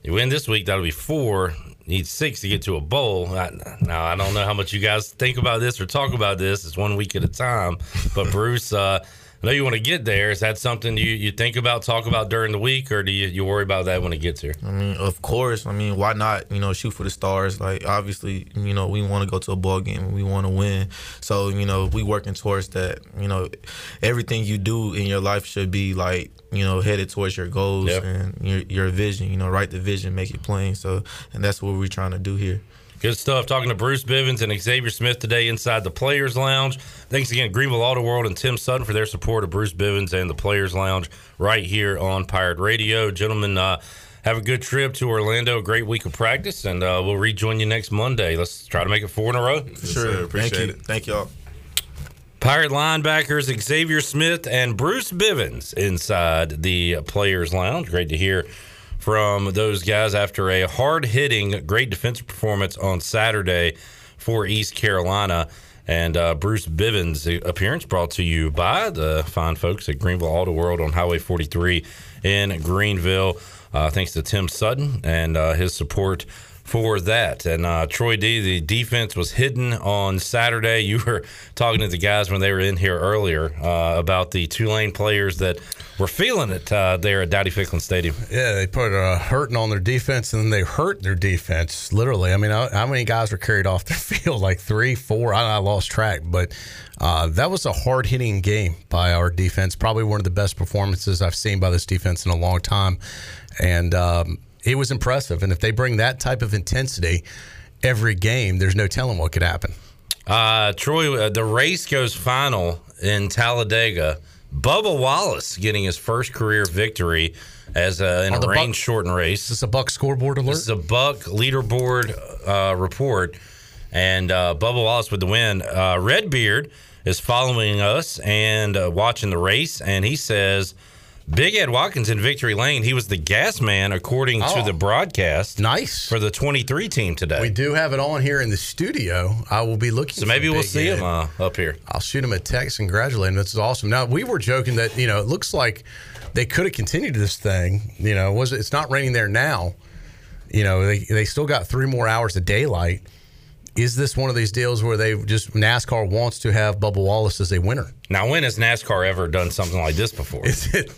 You win this week, that'll be four. Need six to get to a bowl. I, now I don't know how much you guys think about this or talk about this. It's one week at a time. But Bruce, uh, I know you want to get there. Is that something you, you think about, talk about during the week, or do you, you worry about that when it gets here? I mean, of course. I mean, why not? You know, shoot for the stars. Like, obviously, you know, we want to go to a ball game we want to win. So, you know, we working towards that. You know, everything you do in your life should be like, you know, headed towards your goals Yep. and your your vision. You know, write the vision, make it plain. So, and that's what we're trying to do here. Good stuff. Talking to Bruce Bivens and Xavier Smith today inside the Players Lounge. Thanks again, Greenville Auto World and Tim Sutton for their support of Bruce Bivens and the Players Lounge right here on Pirate Radio. Gentlemen, uh, have a good trip to Orlando. A great week of practice, and uh, we'll rejoin you next Monday. Let's try to make it four in a row. sir. Thank you. Thank y'all. Pirate linebackers Xavier Smith and Bruce Bivens inside the Players Lounge. Great to hear from those guys after a hard hitting, great defensive performance on Saturday for East Carolina. And uh, Bruce Bivens' appearance brought to you by the fine folks at Greenville Auto World on Highway 43 in Greenville. Uh, thanks to Tim Sutton and uh, his support for that. And uh, Troy D, the defense was hidden on Saturday. You were talking to the guys when they were in here earlier uh, about the Tulane players that were feeling it uh, there at Dowdy Ficklen Stadium. Yeah, they put a hurting on their defense, and then they hurt their defense. Literally, I mean, how how many guys were carried off the field? Like three, four. I, I lost track, but uh, that was a hard hitting game by our defense. Probably one of the best performances I've seen by this defense in a long time, and um, it was impressive. And if they bring that type of intensity every game, there's no telling what could happen. Uh, Troy, uh, the race goes final in Talladega. Bubba Wallace getting his first career victory as a, in a rain shortened race. Is this a Buck scoreboard alert? This is a Buck leaderboard uh, report, and uh, Bubba Wallace with the win. Uh, Redbeard is following us and uh, watching the race, and he says Big Ed Watkins in victory lane. He was the gas man according to Oh. the broadcast. Nice for the 23 team today. We do have it on here in the studio. I will be looking. So maybe we'll see Ed. him uh, up here. I'll shoot him a text, and congratulate him. This is awesome. Now we were joking that you know it looks like they could have continued this thing. You know, was it's not raining there now? You know, they they still got three more hours of daylight. Is this one of these deals where they just NASCAR wants to have Bubba Wallace as a winner? Now, when has NASCAR ever done something like this before? Is it?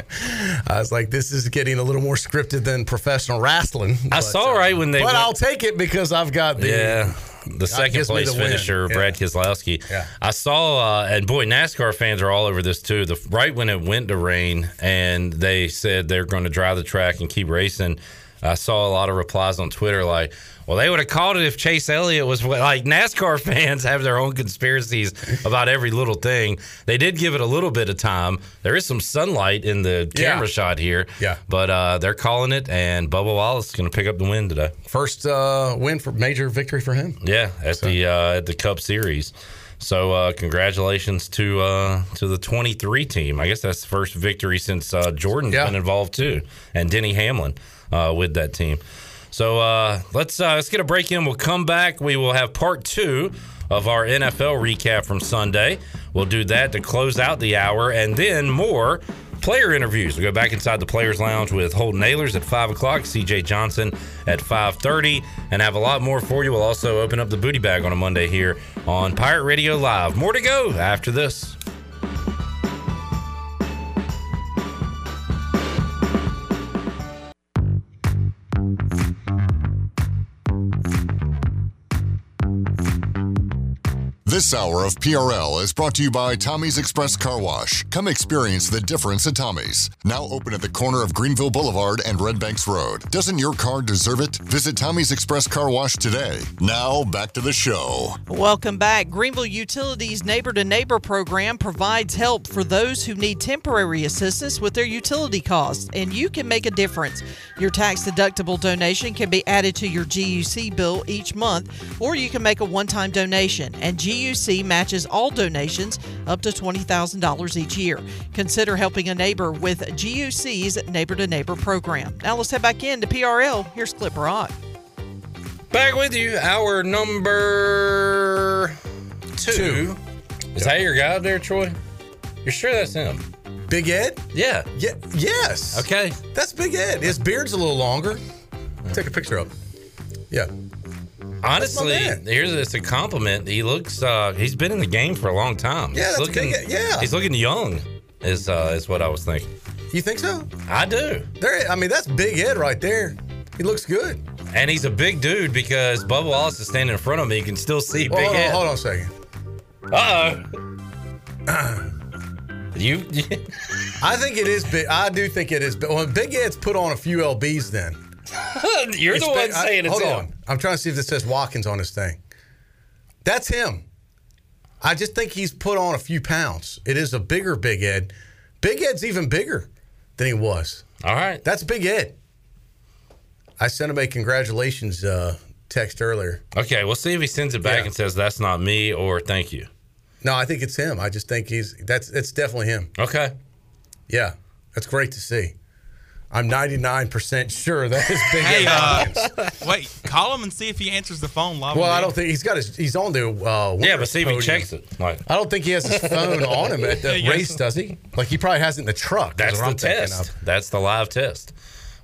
I was like, this is getting a little more scripted than professional wrestling. I saw right when they But went- I'll take it because I've got the yeah, the second place the finisher, Yeah. Brad Keselowski. Yeah. I saw, uh, and boy, NASCAR fans are all over this too. The right when it went to rain, and they said they're going to drive the track and keep racing. I saw a lot of replies on Twitter like, "Well, they would have called it if Chase Elliott was like." NASCAR fans have their own conspiracies about every little thing. They did give it a little bit of time. There is some sunlight in the Yeah. camera shot here. Yeah. but uh, they're calling it, and Bubba Wallace is going to pick up the win today. first uh, win for major victory for him. Yeah, at the uh, at the Cup Series. So uh, congratulations to uh, to the 23 team. I guess that's the first victory since uh, Jordan's Yeah. been involved too, and Denny Hamlin uh, with that team. So uh, let's uh, let's get a break in. We'll come back. We will have part two of our NFL recap from Sunday. We'll do that to close out the hour, and then more player interviews. We'll go back inside the Players Lounge with Holton Ahlers at five o'clock, C.J. Johnson at five thirty, and have a lot more for you. We'll also open up the booty bag on a Monday here on Pirate Radio Live. More to go after this. This hour of PRL is brought to you by Tommy's Express Car Wash. Come experience the difference at Tommy's. Now open at the corner of Greenville Boulevard and Red Banks Road. Doesn't your car deserve it? Visit Tommy's Express Car Wash today. Now back to the show. Welcome back. Greenville Utilities Neighbor to Neighbor program provides help for those who need temporary assistance with their utility costs, and you can make a difference. Your tax deductible donation can be added to your GUC bill each month, or you can make a one time donation, and GUC matches all donations up to $20,000 each year. Consider helping a neighbor with GUC's Neighbor to Neighbor program. Now let's head back into PRL. Here's Clip Rock. Back with you, our number two. Is that your guy there, Troy? You're sure that's him? Big Ed? Yeah. Yeah. Yes. Okay. That's Big Ed. His beard's a little longer. Take a picture of him. Yeah. Honestly, here's it's a compliment. He looks uh he's been in the game for a long time. Yeah, he's looking Yeah. He's looking young. Is uh is what I was thinking. You think so? I do. There. I mean, that's Big Ed right there. He looks good. And he's a big dude because Bubba Wallace is standing in front of me. You can still see Well, Big hold, on, Ed. hold on a second. Uh oh. you I think it is big. I do think it is. But well, Big Ed's put on a few lbs. Then You're It's the been- one saying I, it's hold him. on. I'm trying to see if this says Watkins on his thing. That's him. I just think he's put on a few pounds. It is a bigger Big Ed. Big Ed's even bigger than he was. All right. That's Big Ed. I sent him a congratulations uh, text earlier. Okay, we'll see if he sends it back Yeah. and says that's not me or thank you. No, I think it's him. I just think he's that's it's definitely him. Okay. Yeah, that's great to see. I'm 99% sure that is Big Hey, Ed uh, Watkins. wait, call him and see if he answers the phone live. Well, on I don't think he's got his. He's on the. Uh, Yeah, but see if he checks it. Like I don't think he has his phone on him at the Yeah, race, does he? Like he probably has it in the truck. that's the I'm test. That's the live test.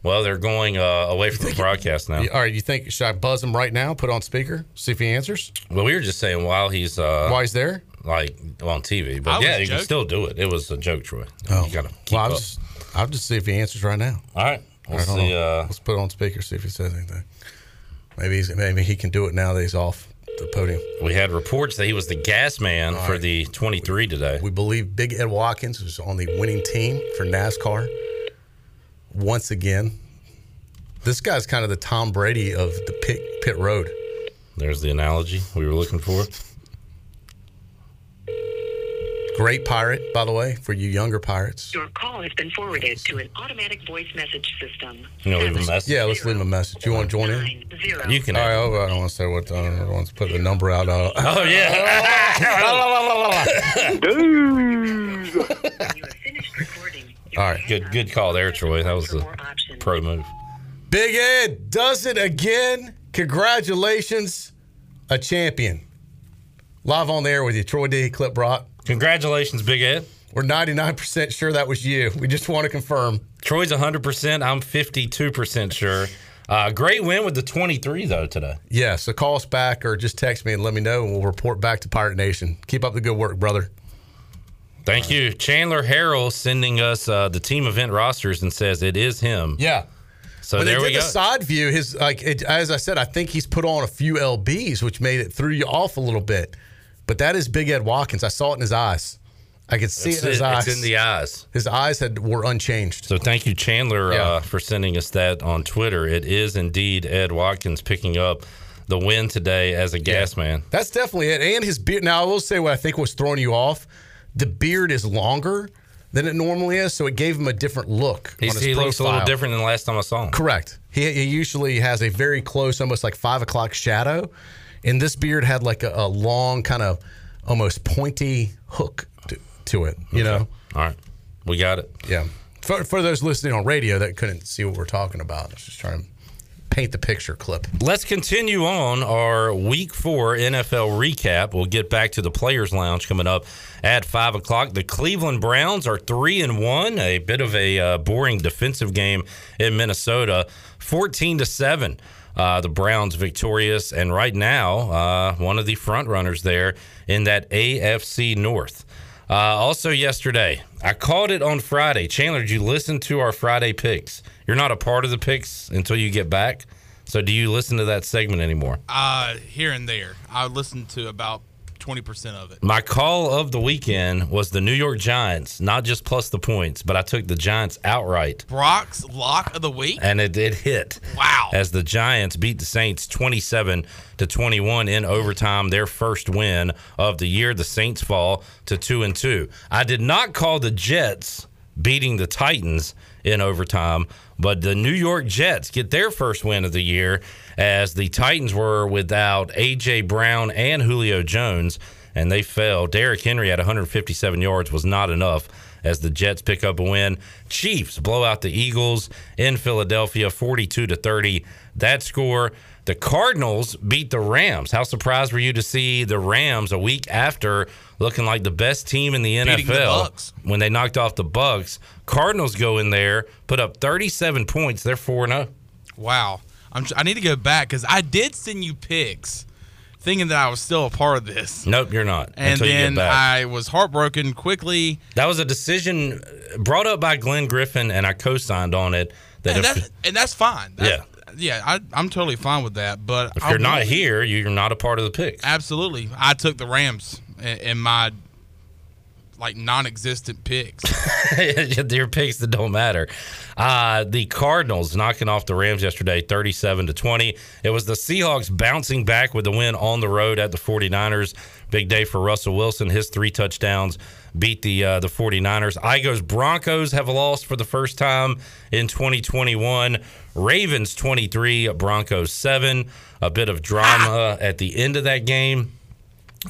Well, they're going uh, away from the broadcast now. You- All right, you think should I buzz him right now? Put on speaker, see if he answers. Well, we were just saying while he's uh, While he's there. like on TV, but was yeah, you can still do it. It was a joke, Troy. Oh, you gotta keep well, I'll up. just, I'll just see if he answers right now. All right, we'll All right, hold see. Uh, Let's put it on speaker, see if he says anything. Maybe he's, maybe he can do it now that he's off the podium. we had reports that he was the gas man for the 23 today. We believe Big Ed Watkins was on the winning team for NASCAR once again. This guy's kind of the Tom Brady of the pit, pit road. There's the analogy we were looking for. Great pirate, by the way, for you younger pirates. Your call has been forwarded to an automatic voice message system. You know, leave a message. Yeah, let's leave him a message. You want to join in? Nine zero. You can. All right, oh, I don't want to say what. I don't want to put the number out. Uh, Oh yeah. You have finished recording. all right. good, good call there, Troy. That was For a pro move. Big Ed does it again. Congratulations, a champion. Live on the air with you, Troy D. Clip Brock. Congratulations, Big Ed. We're 99% sure that was you. We just want to confirm. Troy's 100%. I'm 52% sure. Uh, great win with the 23 though today. Yeah, so call us back or just text me and let me know, and we'll report back to Pirate Nation. Keep up the good work, brother. Thank you, Chandler Harrell, sending us uh, the team event rosters and says it is him. Yeah. So when there they we did go. the side view, his like it, as I said, I think he's put on a few lbs, which made it threw you off a little bit. But that is Big Ed Watkins. I saw it in his eyes. I could see It's, it in his it- eyes. it's in the eyes. his eyes had were unchanged. So thank you, Chandler, Yeah. uh, for sending us that on Twitter. It is indeed Ed Watkins picking up the win today as a gas man. That's definitely it. And his beard. Now I will say what I think was throwing you off. The beard is longer than it normally is, so it gave him a different look. He's, his he looks a little different than the last time I saw him. Correct. He, he usually has a very close, almost like five o'clock shadow, and this beard had like a, a long, kind of almost pointy hook to, to it. You know. All right, we got it. Yeah. For, for those listening on radio that couldn't see what we're talking about, I was just trying to paint the picture clip. Let's continue on our week four NFL recap. We'll get back to the Players Lounge coming up at five o'clock. The Cleveland Browns are three and one, a bit of a uh, boring defensive game in Minnesota, fourteen to seven. Uh, the Browns victorious, and right now, uh, one of the front runners there in that AFC North. Uh, also, yesterday, I called it on Friday. Chandler, did you listen to our Friday picks? You're not a part of the picks until you get back. So, do you listen to that segment anymore? Uh, here and there, I listened to about twenty percent of it. My call of the weekend was the New York Giants, not just plus the points, but I took the Giants outright. Brock's lock of the week. And it did hit. Wow. As the Giants beat the Saints 27 to 21 in overtime, their first win of the year. The Saints fall to 2 and 2. I did not call the Jets beating the Titans in overtime, but the New York Jets get their first win of the year as the Titans were without AJ Brown and Julio Jones and they fell. Derrick Henry at 157 yards was not enough as the Jets pick up a win. Chiefs blow out the Eagles in Philadelphia 42 to 30. That score. The Cardinals beat the Rams. How surprised were you to see the Rams a week after looking like the best team in the Beating the NFL Bucks. when they knocked off the Bucks? Cardinals go in there, put up 37 points. They're 4 0. Wow. I'm, I need to go back because I did send you picks, thinking that I was still a part of this. Nope, you're not. And then get back. I was heartbroken quickly. That was a decision uh, brought up by Glenn Griffin, and I co-signed on it. That and, if, that, and that's fine. That's- yeah, I, I'm totally fine with that. But if you're not here, you're not a part of the picks. absolutely, I took the Rams in my like non-existent picks. Your picks that don't matter. Uh, the Cardinals knocking off the Rams yesterday, 37 to 20. It was the Seahawks bouncing back with the win on the road at the 49ers. Big day for Russell Wilson. His three touchdowns beat the uh, the 49ers. Igos Broncos have lost for the first time in 2021. Ravens 23, Broncos 7. A bit of drama at the end of that game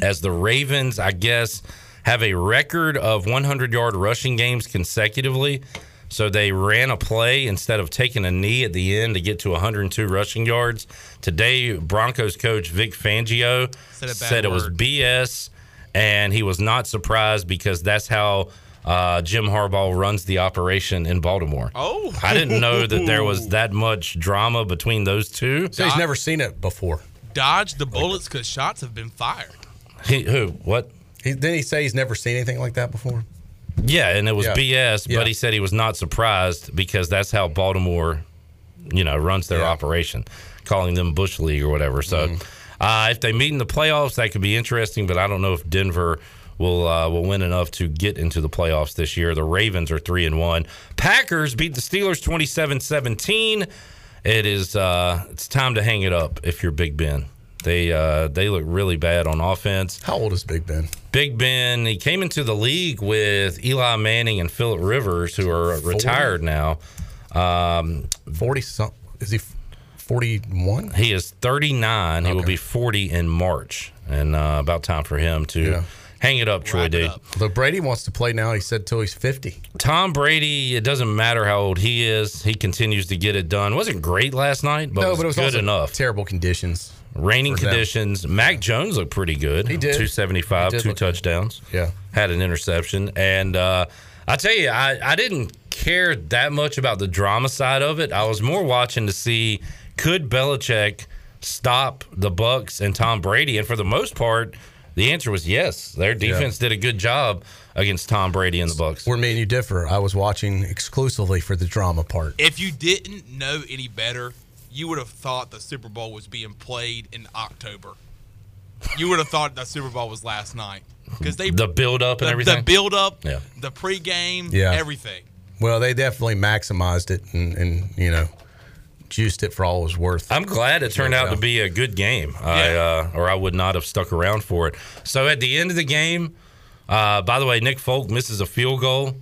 as the Ravens, I guess, have a record of 100 yard rushing games consecutively. So they ran a play instead of taking a knee at the end to get to 102 rushing yards. Today, Broncos coach Vic Fangio Said said it was. BS, and he was not surprised because that's how uh, Jim Harbaugh runs the operation in Baltimore. Oh, I didn't know that there was that much drama between those two. So he's never seen it before. Dodge the bullets because shots have been fired. He, who? What? He, didn't he say he's never seen anything like that before? Yeah, and it was Yeah. BS, Yeah. but he said he was not surprised because that's how Baltimore, you know, runs their operation, calling them Bush League or whatever. So, Mm-hmm. uh, if they meet in the playoffs, that could be interesting, but I don't know if Denver will uh, will win enough to get into the playoffs this year. The Ravens are 3 and 1. Packers beat the Steelers 27-17. It is uh, it's time to hang it up if you're Big Ben. They uh, they look really bad on offense. How old is Big Ben? Big Ben, he came into the league with Eli Manning and Philip Rivers, who are retired now. Um, 40 something. Is he 41? He is 39. He will be 40 in March. And uh, about time for him to Yeah. hang it up, Troy D. Although Brady wants to play now, he said till he's 50. Tom Brady, it doesn't matter how old he is, he continues to get it done. Wasn't great last night, but, no, was but it was good also enough. terrible conditions. Raining for them. conditions. Mac Jones looked pretty good. He did. 275, He did two look good. touchdowns. Yeah. Had an interception. And uh, I tell you, I, I didn't care that much about the drama side of it. I was more watching to see could Belichick stop the Bucs and Tom Brady? And for the most part, the answer was yes. Their defense did a good job against Tom Brady and the Bucs. Where me and you differ, I was watching exclusively for the drama part. If you didn't know any better, you would have thought the Super Bowl was being played in October. You would have thought the Super Bowl was last night because they The build up and the, everything. the build up, Yeah. the pregame, Yeah. everything. Well, they definitely maximized it and, and you know, juiced it for all it was worth. I'm glad it turned out to be a good game. I uh, or I would not have stuck around for it. So at the end of the game, uh, by the way, Nick Folk misses a field goal.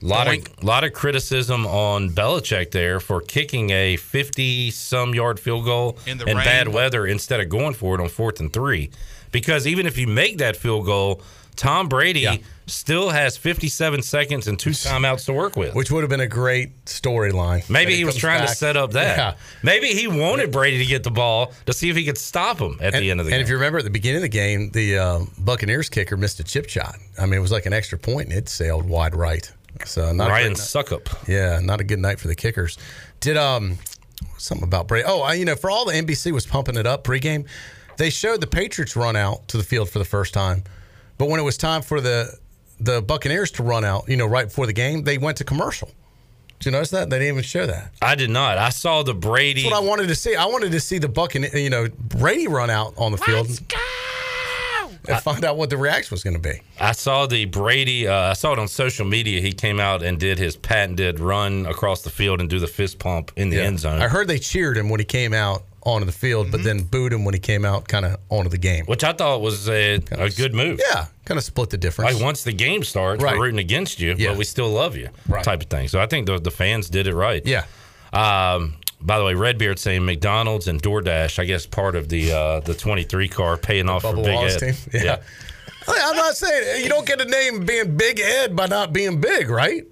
A lot of lot of criticism on Belichick there for kicking a 50 some yard field goal In the in bad weather instead of going for it on fourth and three. Because even if you make that field goal, Tom Brady still has 57 seconds and two timeouts to work with. Which would have been a great storyline. Maybe he was comes trying to set up that. Yeah. Maybe he wanted Brady to get the ball to see if he could stop him at the end of the and game. if you remember at the beginning of the game, the um, Buccaneers kicker missed a chip shot. I mean, it was like an extra point, and it sailed wide right. So not Ryan a great. Succop. Yeah, not a good night for the kickers. Did um something about Brady? Oh, I, you know, for all the NBC was pumping it up pregame, they showed the Patriots run out to the field for the first time, but when it was time for the the Buccaneers to run out, you know, right before the game, they went to commercial. Did you notice that? They didn't even show that. I did not. I saw the Brady. That's what I wanted to see. I wanted to see the Buccaneers, you know, Brady run out on the field. And find out what the reaction was going to be. I saw the Brady. Uh, I saw it on social media. He came out and did his patented run across the field and do the fist pump in the Yeah. end zone. I heard they cheered him when he came out onto the field, but then booed him when he came out kind of onto the game. which I thought was a, a good move. Yeah, kind of split the difference. Like once the game starts, Right. we're rooting against you, Yeah. but we still love you, Right. type of thing. So I think the the fans did it right. Yeah. Um, by the way, Redbeard saying McDonald's and DoorDash, I guess part of the uh, the 23 car paying off for Big Wallace Ed. team? Yeah. I- I'm not saying you don't get a name being Big Ed by not being big, right?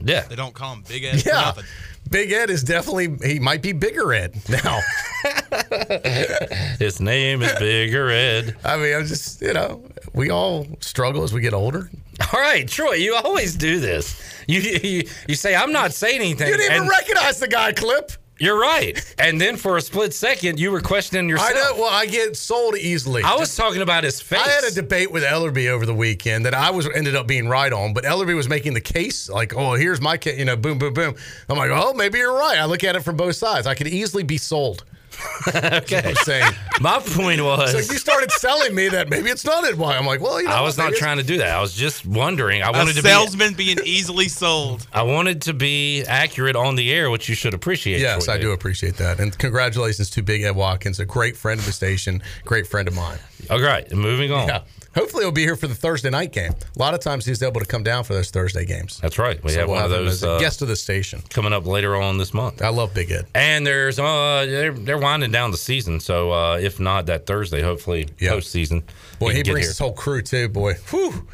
Yeah. They don't call him Big Ed. Yeah. nothing. Big Ed is definitely he might be bigger Ed now. His name is Bigger Ed. I mean, I'm just you know we all struggle as we get older. All right, Troy, you always do this. You you, you say I'm not saying anything. You didn't even and recognize the guy, Clip. You're right. And then for a split second, you were questioning yourself. I know. Well, I get sold easily. I was talking about his face. I had a debate with Ellerby over the weekend that I was ended up being right on, but Ellerby was making the case like, "Oh, here's my case," you know, boom, boom, boom. I'm like, "Oh, maybe you're right." I look at it from both sides. I could easily be sold. okay. I'm saying. My point was. So you started selling me that maybe it's not it. Why? I'm like, well, you know, I what, was not trying to do that. I was just wondering. I wanted to be. salesman being easily sold. I wanted to be accurate on the air, which you should appreciate. Yes, Troy I do appreciate that, and congratulations to Big Ed Watkins, a great friend of the station, great friend of mine. All right, moving on. Yeah. Hopefully, he'll be here for the Thursday night game. A lot of times, he's able to come down for those Thursday games. That's right. We So have we'll one of have those uh, guest of the station coming up later on this month. I love Big Ed. And there's uh they're they're winding down the season, so uh, if not that Thursday, hopefully Yeah. postseason. Boy, can he brings here. his whole crew too. Boy, Whew.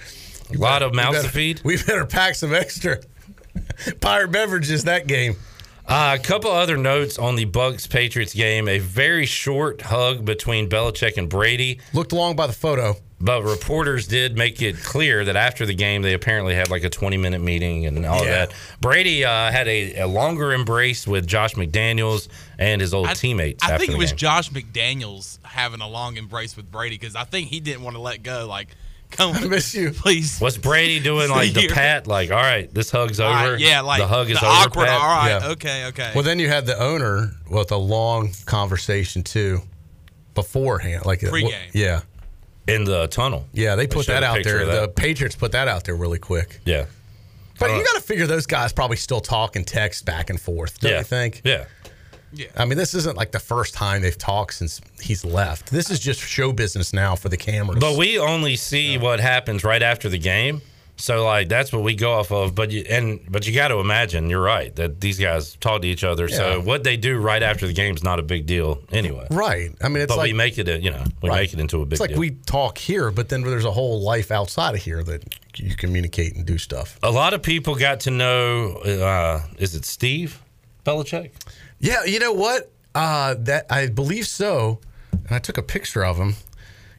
a lot of We mouths better- to feed. We better pack some extra pirate beverages that game. Uh, a couple other notes on the Bucs Patriots game. A very short hug between Belichick and Brady. Looked long by the photo. But reporters did make it clear that after the game, they apparently had like a 20 minute meeting and all Yeah. that. Brady uh, had a, a longer embrace with Josh McDaniels and his old teammates. I after think it was game. Josh McDaniels having a long embrace with Brady because I think he didn't want to let go. Like, come, I miss you, please. What's Brady doing like the pat? Like, all right, this hug's All over. right, yeah, like the hug is the over. awkward. Pat. All right, Yeah. okay, okay. Well, then you had the owner with a long conversation too beforehand, like Pre-game. Yeah, in the tunnel. Yeah, they They put showed that out there. of The. Patriots put that out there really quick. Yeah. But you got to figure those guys probably still talk and text back and forth, don't Yeah. you think? Yeah. Yeah. I mean, this isn't like the first time they've talked since he's left. This is just show business now for the cameras. But we only see what happens right after the game. So like that's what we go off of. But you and but you got to imagine you're right that these guys talk to each other. Yeah. So what they do right after the game is not a big deal anyway. right. I mean, it's but like we make it a you know we Right. make it into a big it's like deal. we talk here, but then there's a whole life outside of here that you communicate and do stuff. a lot of people got to know. Uh, is it Steve Belichick? Yeah, you know what? Uh, that I believe so. And I took a picture of him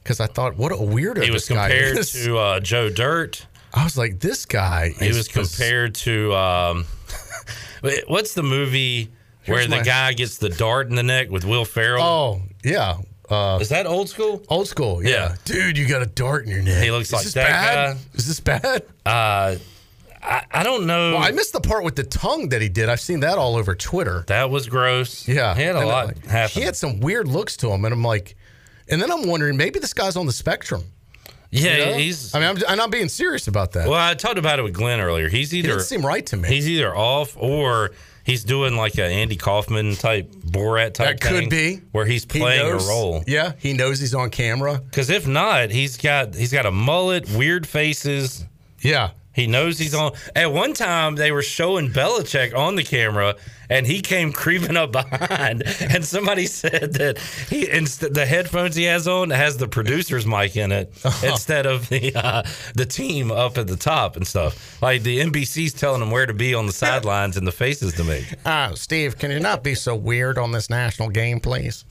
because I thought, what a weirdo He was this guy compared is. to uh, Joe Dirt. I was like, this guy. He is was compared to um, what's the movie where Here's the my- guy gets the dart in the neck with Will Ferrell? Oh yeah. Uh, is that old school? Old school. Yeah. Yeah. Dude, you got a dart in your neck. He looks Is like this that bad? guy. Is this bad? Uh, I, I don't know. Well, I missed the part with the tongue that he did. I've seen that all over Twitter. That was gross. Yeah, He had a And, lot like, happen. He had some weird looks to him, and I'm like, and then I'm wondering maybe this guy's on the spectrum. Yeah, You know? he's. I mean, I'm, and I'm being serious about that. Well, I talked about it with Glenn earlier. He's either didn't seem right to me. He's either off or he's doing like a Andy Kaufman type Borat type. that could thing, be where he's He playing knows- a role. Yeah, he knows he's on camera. Because if not, he's got he's got a mullet, weird faces. Yeah. He knows he's on. At one time, they were showing Belichick on the camera, and he came creeping up behind. And somebody said that he inst- the headphones he has on has the producer's mic in it instead of the uh, the team up at the top and stuff. Like the NBC's telling him where to be on the sidelines and the faces to make. Uh, Steve, can you not be so weird on this national game, please?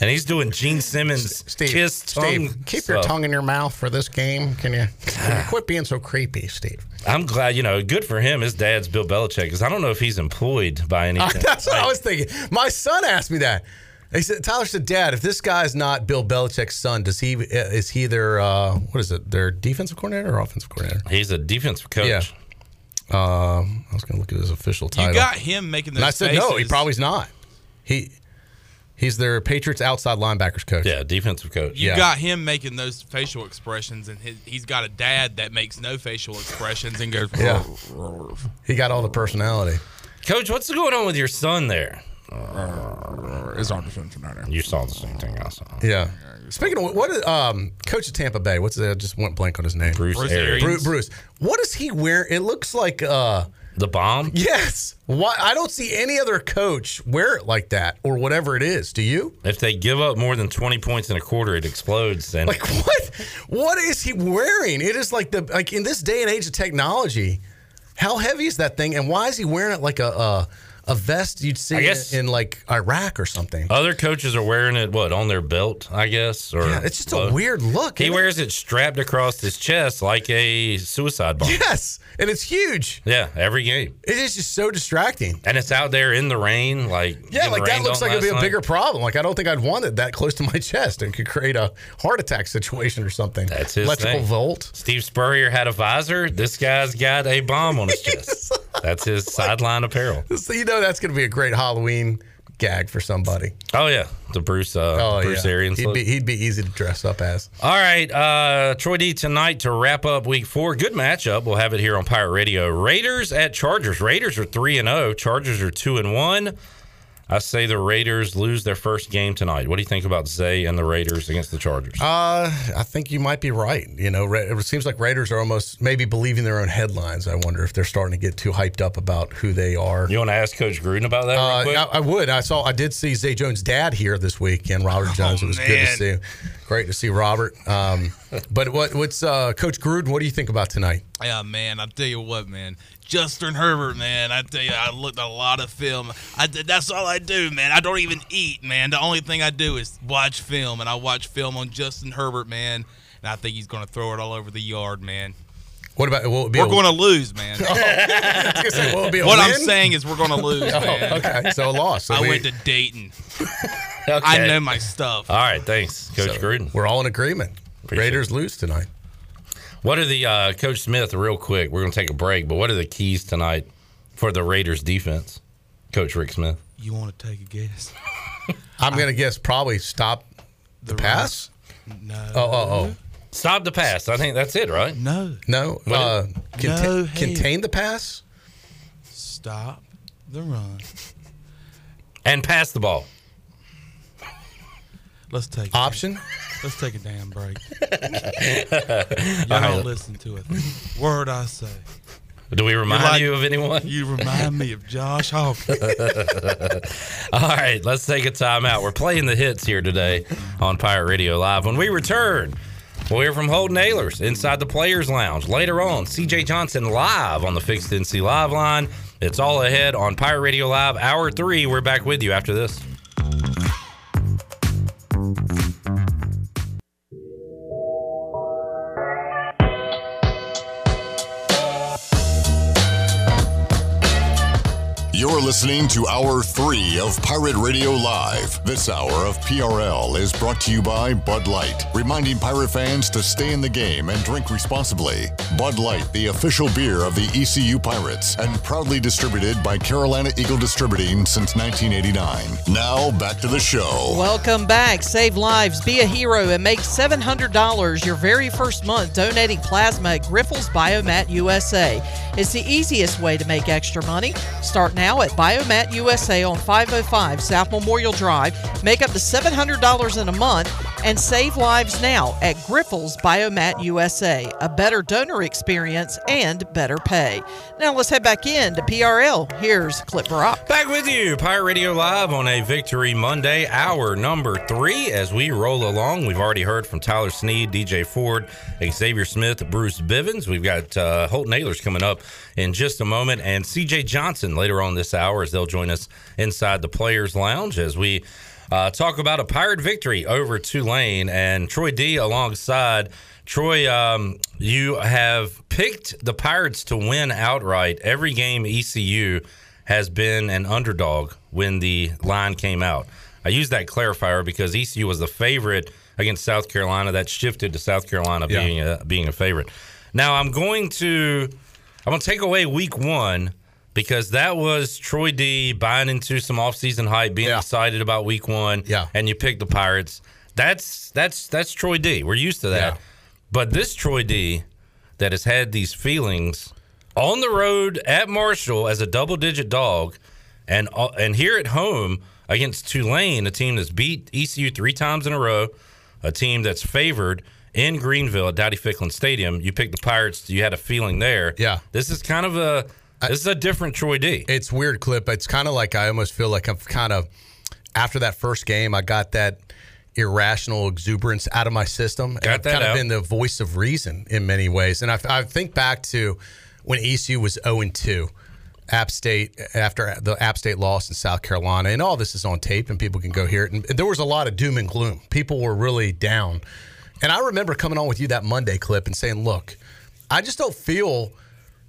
And he's doing Gene Simmons Steve, kiss tongue. Steve, keep your tongue in your mouth for this game. Can you, can you quit being so creepy, Steve? I'm glad, you know, good for him. His dad's Bill Belichick because I don't know if he's employed by anything. That's what I was thinking. My son asked me that. He said, Tyler said, Dad, if this guy's not Bill Belichick's son, does he is he their uh, what is it? Their defensive coordinator or offensive coordinator? He's a defensive coach. Yeah. Um, I was going to look at his official title. You got him making those and I said, no, he probably's not. He He's their Patriots outside linebackers coach. Yeah, defensive coach. You Yeah. got him making those facial expressions, and his, he's got a dad that makes no facial expressions and goes. Yeah. He got all the personality. Coach, what's going on with your son there? It's on the You saw the same thing I saw. Yeah. Speaking of what, um, coach of Tampa Bay, what's that? Just went blank on his name. Bruce Bruce Arians. Bruce, Bruce. What is he wearing? It looks like uh, the bomb. Yes. Why? I don't see any other coach wear it like that or whatever it is. Do you? If they give up more than twenty points in a quarter, it explodes. And Like what? What is he wearing? It is like the like in this day and age of technology. How heavy is that thing? And why is he wearing it like a a, a vest you'd see guess- in, like Iraq or something? Other coaches are wearing it what on their belt, I guess, or Yeah, it's just a weird look. He isn't it? wears it strapped across his chest like a suicide bomb. Yes, and it's huge. Yeah, every game, It is just so distracting. and it's out there in the rain. Like Yeah, like that looks like it'd be a last bigger problem. Like I don't think I'd want it that close to my chest and could create a heart attack situation or something. That's his electrical thing. volt. Steve Spurrier had a visor. This guy's got a bomb on his chest. That's his sideline apparel. So you know that's going to be a great Halloween gag for somebody. Oh yeah, the Bruce uh, Oh Bruce yeah, Arians he'd be he'd be easy to dress up as. All right, uh, Troy D tonight to wrap up Week Four. Good matchup. We'll have it here on Pirate Radio. Raiders at Chargers. Raiders are three and zero. Chargers are two and one. I say the Raiders lose their first game tonight. What do you think about Zay and the Raiders against the Chargers? Uh, I think you might be right. You know, it seems like Raiders are almost maybe believing their own headlines. I wonder if they're starting to get too hyped up about who they are. You want to ask Coach Gruden about that? Uh, real quick? I, I would. I saw. I did see Zay Jones' dad here this week, and Robert Jones. it was good to man. see. Great to see Robert. Um, but what, what's uh, Coach Gruden? What do you think about tonight? Yeah, man. I tell you what, man. Justin Herbert, man. I tell you, I looked a lot of film. I that's all I do, man. I don't even eat, man. The only thing I do is watch film, and I watch film on Justin Herbert, man. And I think he's going to throw it all over the yard, man. What about? What would be We're a- going to lose, man. Oh, I was gonna say, what would be a what I'm saying is we're going to lose, Oh, okay. So a loss. So I we- went to Dayton. Okay. I know my stuff. All right, thanks, Coach So, Gruden. We're all in agreement. Raiders lose tonight. What are the uh, Coach Smith? Real quick, we're going to take a break. But what are the keys tonight for the Raiders defense, Coach Rick Smith? You want to take a guess? I'm going to guess probably stop the, pass. No. Oh, oh, oh. Stop the pass. I think that's it, right? No. No. What Uh, contain, No, hey. contain the pass. Stop the run. And pass the ball. Let's take Option. Let's take a damn break. All Y'all right. don't listen to it. Word I say. Do we remind You're like- you of anyone? You remind me of Josh Hawkins. All right, let's take a timeout. We're playing the hits here today on Pirate Radio Live. When we return, we'll hear from Holton Ahlers inside the Players Lounge. Later on, CJ Johnson live on the Fixed NC Live line. It's all ahead on Pirate Radio Live, Hour 3. We're back with you after this. You're listening to Hour 3 of Pirate Radio Live. This hour of PRL is brought to you by Bud Light, reminding pirate fans to stay in the game and drink responsibly. Bud Light, the official beer of the ECU Pirates, and proudly distributed by Carolina Eagle Distributing since 1989. Now, back to the show. Welcome back. Save lives, be a hero, and make $700 your very first month donating plasma at Grifols Biomat USA. It's the easiest way to make extra money. Start now at Biomat USA on 505 South Memorial Drive. Make up to $700 in a month and save lives now at Grifols Biomat USA. A better donor experience and better pay. Now let's head back in to PRL. Here's Clip Brock. Back with you, Pirate Radio Live on a Victory Monday, hour number three. As we roll along, we've already heard from Tyler Snead, DJ Ford, Xavier Smith, Bruce Bivens. We've got uh, Holton Ahlers coming up in just a moment, and CJ Johnson later on this hour as they'll join us inside the Players Lounge as we uh, talk about a Pirate victory over Tulane and Troy D alongside. Troy, um, you have picked the Pirates to win outright every game ECU has been an underdog when the line came out. I use that clarifier because ECU was the favorite against South Carolina. That shifted to South Carolina Yeah. being a, being a favorite. Now I'm going to I'm going to take away week one because that was Troy D buying into some offseason hype, being excited about week one. Yeah. And you pick the Pirates. That's that's that's Troy D. We're used to that. Yeah. But this Troy D that has had these feelings on the road at Marshall as a double digit dog and uh, and here at home against Tulane, a team that's beat ECU three times in a row, a team that's favored in Greenville at Dowdy Ficklen Stadium. You picked the Pirates. You had a feeling there. Yeah. This is kind of a this is a different Troy D. It's weird, clip. It's kind of like I almost feel like I'm kind of after that first game, I got that irrational exuberance out of my system. Got and I've that kind out. of been the voice of reason in many ways. And I, I think back to when ECU was 0 and 2. App State after the App State loss in South Carolina, and all this is on tape, and people can go hear it. And there was a lot of doom and gloom. People were really down, and I remember coming on with you that Monday clip and saying, "Look, I just don't feel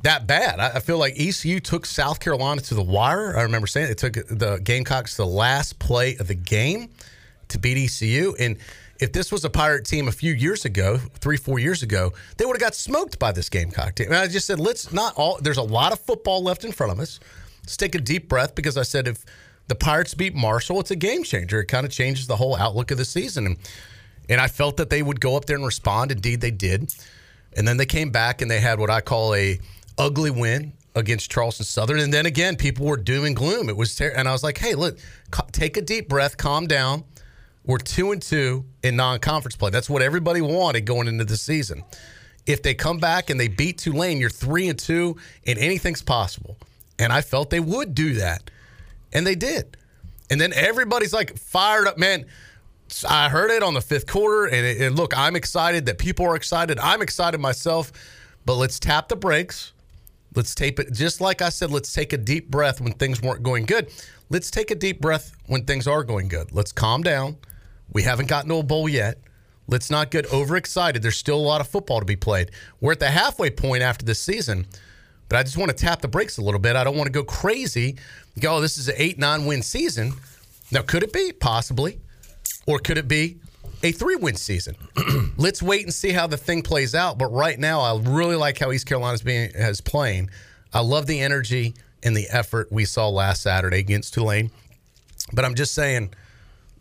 that bad. I, I feel like ECU took South Carolina to the wire. I remember saying it took the Gamecocks the last play of the game to beat ECU. And if this was a Pirate team a few years ago, three, four years ago, they would have got smoked by this Gamecock team. And I just said, let's not all, there's a lot of football left in front of us. Let's take a deep breath because I said if the Pirates beat Marshall, it's a game changer. It kind of changes the whole outlook of the season. And, and I felt that they would go up there and respond. Indeed, they did. And then they came back and they had what I call a ugly win against Charleston Southern. And then again, people were doom and gloom. It was ter- and I was like, hey, look, ca- take a deep breath, calm down. We're two and two in non-conference play. That's what everybody wanted going into the season. If they come back and they beat Tulane, you're three and two, and anything's possible. And I felt they would do that, and they did. And then everybody's like fired up, man. I heard it on the fifth quarter, and, it, and look, I'm excited that people are excited. I'm excited myself, but let's tap the brakes. Let's tape it. Just like I said, let's take a deep breath when things weren't going good. Let's take a deep breath when things are going good. Let's calm down. We haven't gotten to a bowl yet. Let's not get overexcited. There's still a lot of football to be played. We're at the halfway point after this season, but I just want to tap the brakes a little bit. I don't want to go crazy. Go, oh, this is an eight, nine win season. Now, could it be? Possibly. Or could it be a three win season? Let's wait and see how the thing plays out. But right now, I really like how East Carolina's being has playing. I love the energy and the effort we saw last Saturday against Tulane. But I'm just saying,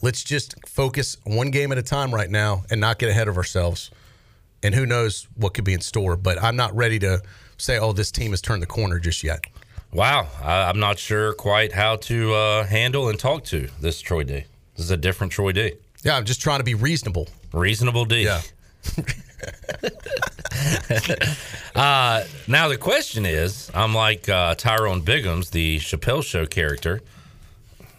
let's just focus one game at a time right now and not get ahead of ourselves. And who knows what could be in store. But I'm not ready to say, oh, this team has turned the corner just yet. Wow, I, I'm not sure quite how to uh, handle and talk to this Troy D. This is a different Troy D. Yeah, I'm just trying to be reasonable. Reasonable D. Yeah. uh, now the question is, I'm like uh, Tyrone Biggums, the Chappelle Show character,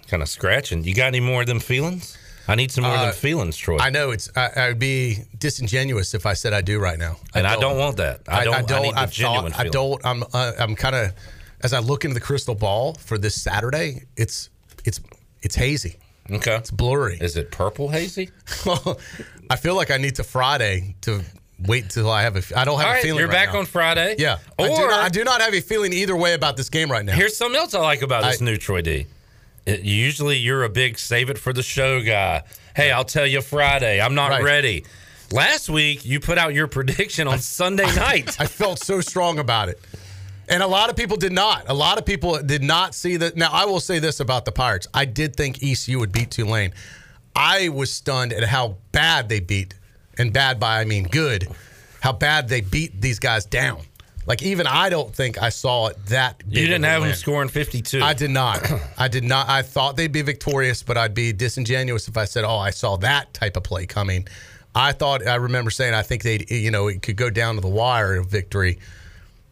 kind of scratching. You got any more of them feelings? I need some more of Uh, them feelings, Troy. I know it's. I, I would be disingenuous if I said I do right now, And I don't want that. I don't- I don't. I've genuine thought- I don't. I'm. Uh, I'm kind of. As I look into the crystal ball for this Saturday, it's it's it's hazy. Okay, it's blurry. Is it purple hazy? well, I feel like I need to Friday to wait until I have a. I don't have All a feeling. you're right back now. on Friday. Yeah, I, do Or- not, I do not have a feeling either way about this game right now. Here's something else I like about this I- new Troy D. It- usually you're a big save it for the show guy. Hey, I'll tell you Friday. I'm not Right. ready. Last week you put out your prediction on Sunday night. I felt so strong about it. And a lot of people did not. A lot of people did not see that. Now, I will say this about the Pirates. I did think ECU would beat Tulane. I was stunned at how bad they beat, and bad by I mean good, how bad they beat these guys down. Like, even I don't think I saw it that big You didn't have them scoring 52. I did not. I did not. I thought they'd be victorious, but I'd be disingenuous if I said, "Oh, I saw that type of play coming." I thought I remember saying I think they, you know, it could go down to the wire of victory.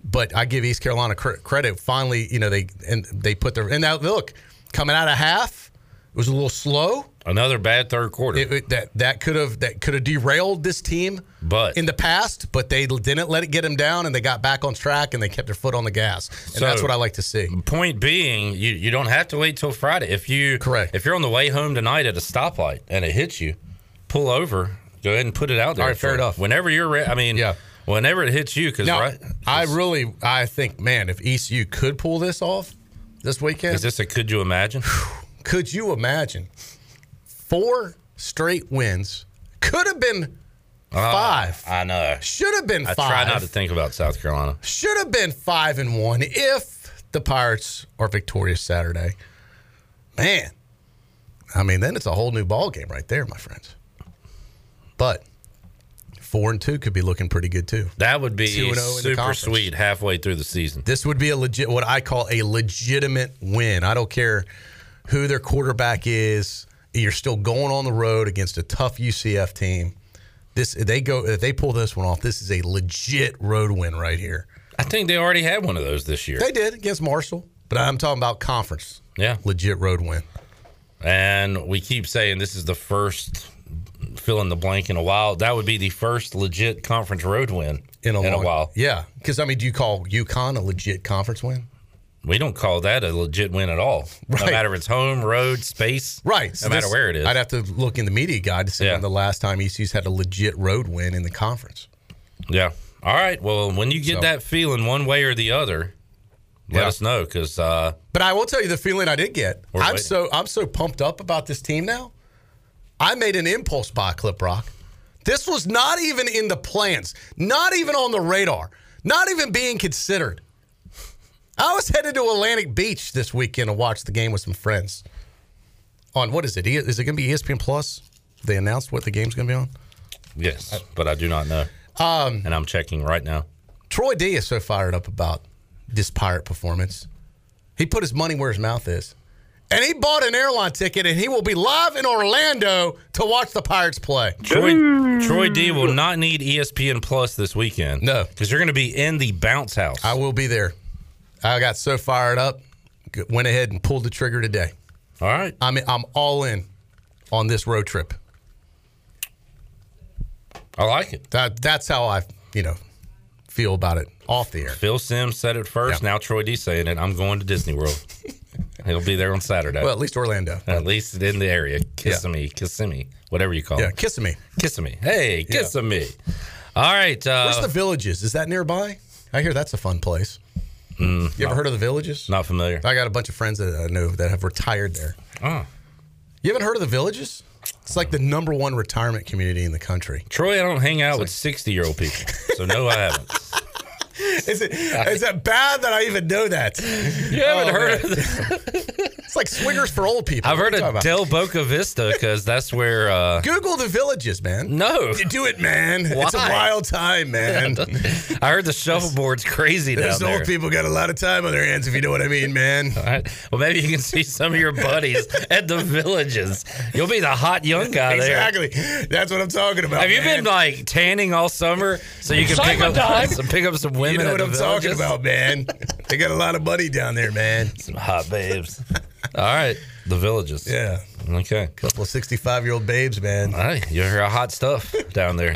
But I give East Carolina cr- credit. Finally, you know, they and they put their and now look coming out of half, it was a little slow. Another bad third quarter. It, it- that that could have that could have derailed this team, but in the past, but they didn't let it get them down, and they got back on track, and they kept their foot on the gas, and that's what I like to see. Point being, you, you don't have to wait till Friday. If you correct, if you're on the way home tonight at a stoplight and it hits you, pull over, go ahead and put it out there. All right, fair enough. Whenever you're ready, I mean, yeah. Whenever it hits you, because right, I really, I think, man, if ECU could pull this off this weekend, is this a could you imagine? could you imagine four straight wins? Could have been ah, five. I know. Should have been I five. try not to think about South Carolina. Should have been five and one if the Pirates are victorious Saturday, man, I mean, then it's a whole new ball game right there, my friends. But four and two could be looking pretty good too. That would be 2-0 in the super sweet halfway through the season. This would be a legit, what I call a legitimate win. I don't care who their quarterback is. You're still going on the road against a tough UCF team. This they go if they pull this one off. This is a legit road win right here. I think they already had one of those this year. They did against Marshall, but I'm talking about conference. Yeah. Legit road win. And we keep saying this is the first fill in the blank in a while. That would be the first legit conference road win In a, in long, a while. Yeah, because I mean, do you call UConn a legit conference win? We don't call that a legit win at all. No matter if it's home, road, space. Right. No so matter this- where it is. I'd have to look in the media guide to see Yeah. when the last time ECU's had a legit road win in the conference. Yeah. All right. Well, when you get So- that feeling one way or the other, let Yeah. us know because uh, But I will tell you the feeling I did get. I'm waiting. so I'm so pumped up about this team now. I made an impulse buy, Clip Rock. This was not even in the plans, not even on the radar, not even being considered. I was headed to Atlantic Beach this weekend to watch the game with some friends. On what is it? E- it going to be ESPN Plus? They announced what the game's going to be on. yes, but I do not know. Um, And I'm checking right now. Troy D is so fired up about this pirate performance. He put his money where his mouth is. And he bought an airline ticket and he will be live in Orlando to watch the Pirates play. Troy, hmm. Troy D will not need ESPN Plus this weekend. No. Because you're going to be in the bounce house. I will be there. I got so fired up, went ahead and pulled the trigger today. All right. I'm I'm all in on this road trip. I like it. That that's how I, you know, feel about it off the air. Phil Simms said it first. Now Troy D saying it. I'm going to Disney World. He'll be there on Saturday. Well, at least Orlando. At least in the area. Kissimmee, Kissimmee, whatever you call it. Yeah, it. Kissimmee. Kissimmee. Hey, Yeah. Kissimmee. All right. Uh, Where's the villages? Is that nearby? I hear that's a fun place. mm, You ever heard of the villages? Not familiar. I got a bunch of friends that I know that have retired there. Oh. You haven't heard of the villages? It's like the number one retirement community in the country. Troy, I don't hang out with 60 year old people. So, no, I haven't. Is it is it bad that I even know that? You haven't Oh, heard man. of It's like swingers for old people. I've What heard of Del Boca Vista because that's where. Uh, Google the villages, man. No. Do it, man. It's a wild time, man. I heard the shuffleboard's crazy down Those there. old people got a lot of time on their hands, if you know what I mean, man. All right. Well, maybe you can see some of your buddies at the villages. You'll be the hot young guy there. Exactly. That's what I'm talking about. Have you been like tanning all summer so you can pick up some pick up some women? You know at what I'm villages? talking about, man. they got a lot of money down there, man. Some hot babes. all right, the villages. Yeah. Okay. Couple of 65 year old babes, man. All right, you hear hot stuff down there.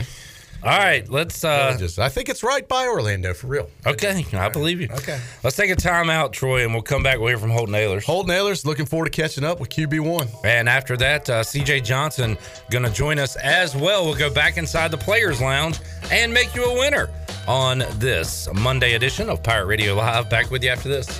All right, let's. uh Villages. I think it's right by Orlando, for real. Okay, I believe you. Okay. Let's take a time out, Troy, and we'll come back. We'll hear from Holton Ahlers. Holton Ahlers, looking forward to catching up with QB1. And after that, uh, CJ Johnson going to join us as well. We'll go back inside the Players Lounge and make you a winner on this Monday edition of Pirate Radio Live. Back with you after this.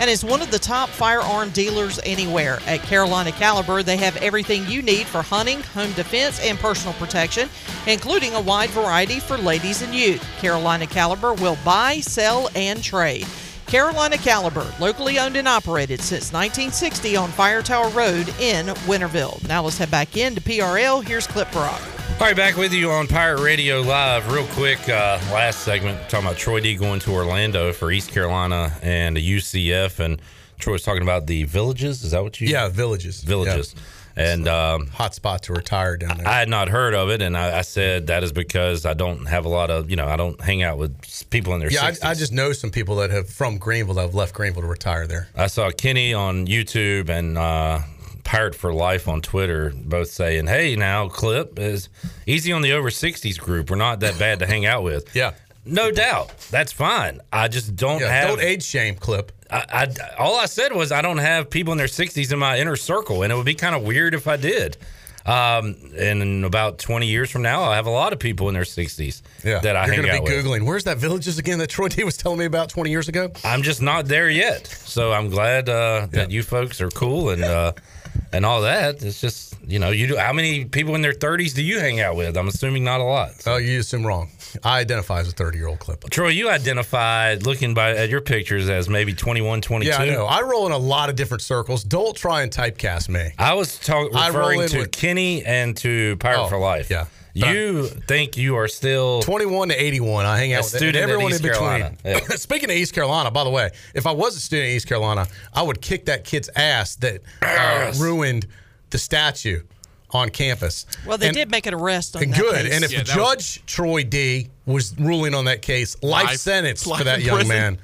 and is one of the top firearm dealers anywhere. At Carolina Caliber, they have everything you need for hunting, home defense, and personal protection, including a wide variety for ladies and youth. Carolina Caliber will buy, sell, and trade. Carolina Caliber, locally owned and operated since 1960 on Fire Tower Road in Winterville. Now let's head back into PRL. Here's Clip Rock. All right, back with you on Pirate Radio Live. Real quick, uh, last segment talking about Troy D going to Orlando for East Carolina and the UCF, and Troy was talking about the villages. Is that what you? Yeah, villages. villages. And um, Hot spot to retire down there. I had not heard of it, and I, I said that is because I don't have a lot of, you know, I don't hang out with people in their yeah, 60s. I, I just know some people that have from Greenville that have left Greenville to retire there. I saw Kenny on YouTube and uh, Pirate for Life on Twitter, both saying, "Hey, now Clip is easy on the over 60s group. We're not that bad to hang out with." Yeah. No doubt, that's fine. I just don't Yeah, have don't age shame clip. I, I all I said was I don't have people in their 60s in my inner circle, and it would be kind of weird if I did. Um, and in about 20 years from now, I'll have a lot of people in their 60s Yeah, that I you're hang gonna out be with. googling. Where's that villages again that Troy D was telling me about 20 years ago? I'm just not there yet, so I'm glad uh, that you folks are cool and uh, and all that. It's just you know you do. How many people in their 30s do you hang out with? I'm assuming not a lot. Oh, you assume wrong. I identify as a 30 year old clip. Troy, you identified looking by at your pictures as maybe 21, 22. Yeah, I know. I roll in a lot of different circles. Don't try and typecast me. I was talk, referring in to with- Kenny and to Pirate Oh, for Life. yeah. You think you are still 21 to 81. I hang A out with student at everyone East in between. Carolina. Yeah. Speaking of East Carolina, by the way, if I was a student at East Carolina, I would kick that kid's ass that uh, ruined the statue on campus. Well, they And- did make an arrest on And that good. case. And if Yeah, that was- Judge Troy D was ruling on that case, life, Life- sentence life for that young prison. man.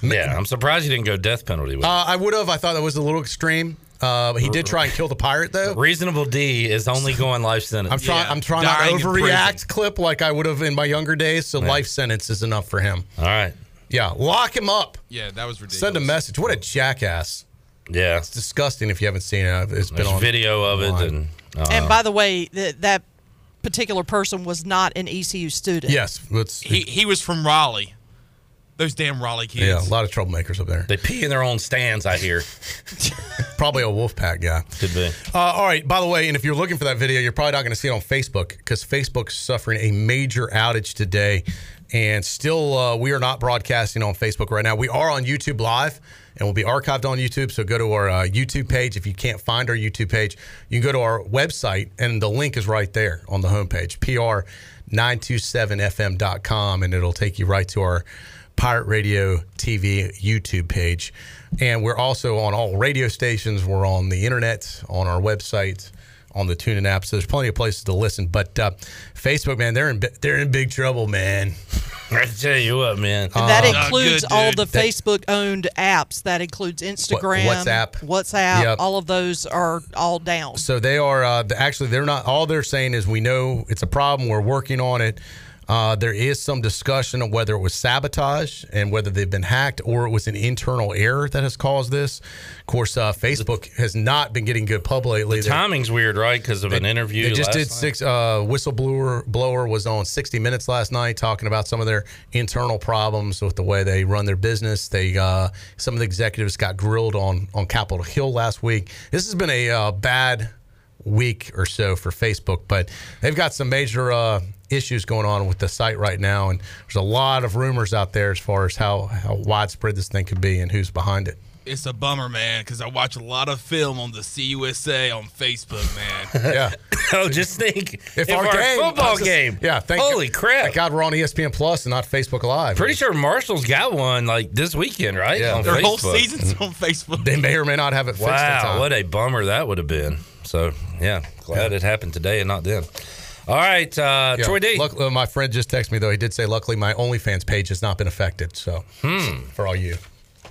Yeah, I'm surprised you didn't go death penalty with. Uh, I would have. I thought that was a little extreme. Uh, he did try and kill the pirate, though. Reasonable D is only going life sentence. I'm trying. Yeah, I'm trying dying to overreact, clip like I would have in my younger days. So life sentence is enough for him. All right. Yeah, lock him up. Yeah, that was ridiculous. Send a message. What a jackass! Yeah. It's disgusting if you haven't seen it. It's been There's on video of it, and uh, And by the way, that that particular person was not an ECU student. yes, let's. He he was from Raleigh. Those damn Raleigh kids. yeah, a lot of troublemakers up there. they pee in their own stands. I hear Probably a Wolfpack guy. could be. Uh, all right. By the way, and if you're looking for that video, you're probably not going to see it on Facebook because Facebook's suffering a major outage today, and still uh, we are not broadcasting on Facebook right now. We are on YouTube Live, and we'll be archived on YouTube. So go to our uh, YouTube page. If you can't find our YouTube page, you can go to our website, and the link is right there on the homepage, pr927fm.com, and it'll take you right to our Pirate Radio TV YouTube page. And we're also on all radio stations. We're on the internet, on our website, on the TuneIn app. So there's plenty of places to listen. But uh, Facebook, man, they're in they're in big trouble, man. I tell you what, man. And that Not includes good, all the That- Facebook owned apps. That includes Instagram, WhatsApp. WhatsApp. Yep. All of those are all down. So they are uh, actually they're not. All they're saying is we know it's a problem. We're working on it. Uh, there is some discussion of whether it was sabotage and whether they've been hacked or it was an internal error that has caused this. Of course, uh, Facebook has not been getting good pub lately. They- Timing's weird, right? Because of an interview. They just did night. six. Uh, whistleblower blower was on 60 Minutes last night talking about some of their internal problems with the way they run their business. They uh, some of the executives got grilled on on Capitol Hill last week. This has been a uh, bad week or so for Facebook, but they've got some major uh, issues going on with the site right now, and there's a lot of rumors out there as far as how how widespread this thing could be and who's behind it. It's a bummer, man, because I watch a lot of film on the CUSA on Facebook, man. Yeah. oh, just think if, our our, game- football just- game. yeah, thank Holy crap! Thank God we're on ESPN Plus and not Facebook Live. Pretty sure Marshall's got one like this weekend, right? Yeah. On Their whole season's on Facebook. They may or may not have it fixed in Wow, time. what a bummer that would have been. So yeah, glad it happened today and not then. All right, uh, Yeah. Troy D. Luck- uh, my friend just texted me though. He did say, luckily, my OnlyFans page has not been affected. So, Hmm. for all you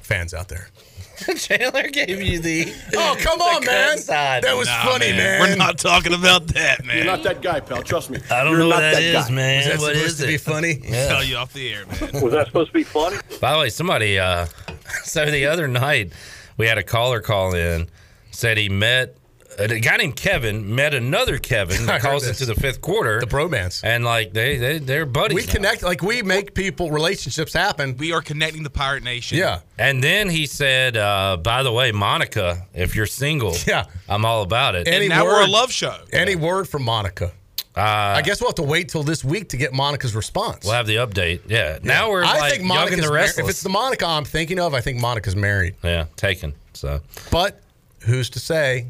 fans out there. Chandler gave you the. Oh come on, man! side. That was Nah, funny, man. We're not talking about that, man. You're not that guy, pal. Trust me. I don't You're know what not that that is, guy. man. Was that what supposed is to it? be funny? Yeah. Tell you off the air, man. Was that supposed to be funny? By the way, somebody. Uh, so the other night, we had a caller call in, said he met a guy named Kevin met another Kevin I that calls this. into the fifth quarter, The bromance. and like they they they're buddies. We now. connect, like we make people relationships happen. We are connecting the Pirate Nation. Yeah, And then he said, uh, "By the way, Monica, if you're single, Yeah. I'm all about it." Any And now we're word- a love show. Any word from Monica? uh, I guess we'll have to wait till this week to get Monica's response. we'll have the update. Yeah. Now we're I like think young Monica's and the mar- If it's the Monica I'm thinking of, I think Monica's married. yeah, taken. So But who's to say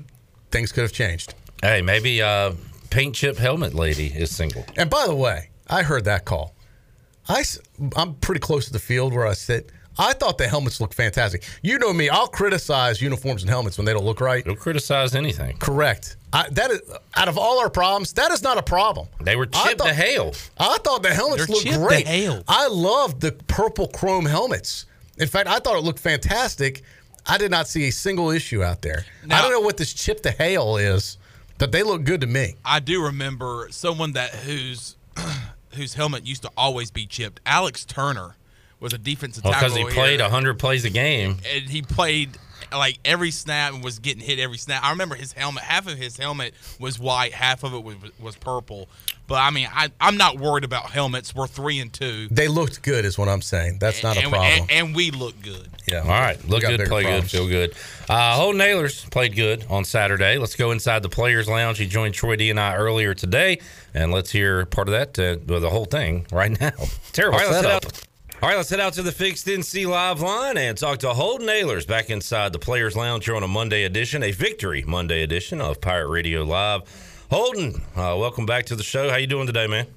things could have changed? hey, maybe uh, paint chip helmet lady is single. And by the way, I heard that call. I, am pretty close to the field where I sit. I thought the helmets looked fantastic. You know me, I'll criticize uniforms and helmets when they don't look right. Don't criticize anything. Correct. I, that is out of all our problems, that is not a problem. They were I chipped to thought- hail. I thought the helmets They're looked chipped to great. hail. I loved the purple chrome helmets. In fact, I thought it looked fantastic. I did not see a single issue out there. I don't know what this chip to hail is, but they look good to me. I do remember someone that whose whose helmet used to always be chipped. Alex Turner was a defensive oh, Well, tackle. because he here, played 100 plays a game. and he played like every snap and was getting hit every snap. I remember his helmet. Half of his helmet was white, half of it was, was purple. But I mean, I, I'm not worried about helmets. We're three and two, They looked good, is what I'm saying. That's not a problem. and, and we look good. yeah. All right. Look good, play problems. good, feel good. Uh, Holton Ahlers played good on Saturday. Let's go inside the Players Lounge. He joined Troy D and I earlier today, and let's hear part of that, uh, the whole thing right now. Terrible All right, let's setup. head All right, let's head out to the Fixed NC Live line and talk to Holton Ahlers back inside the Players Lounge here on a Monday edition, a Victory Monday edition of Pirate Radio Live. Holton, uh, welcome back to the show. How you doing today, man?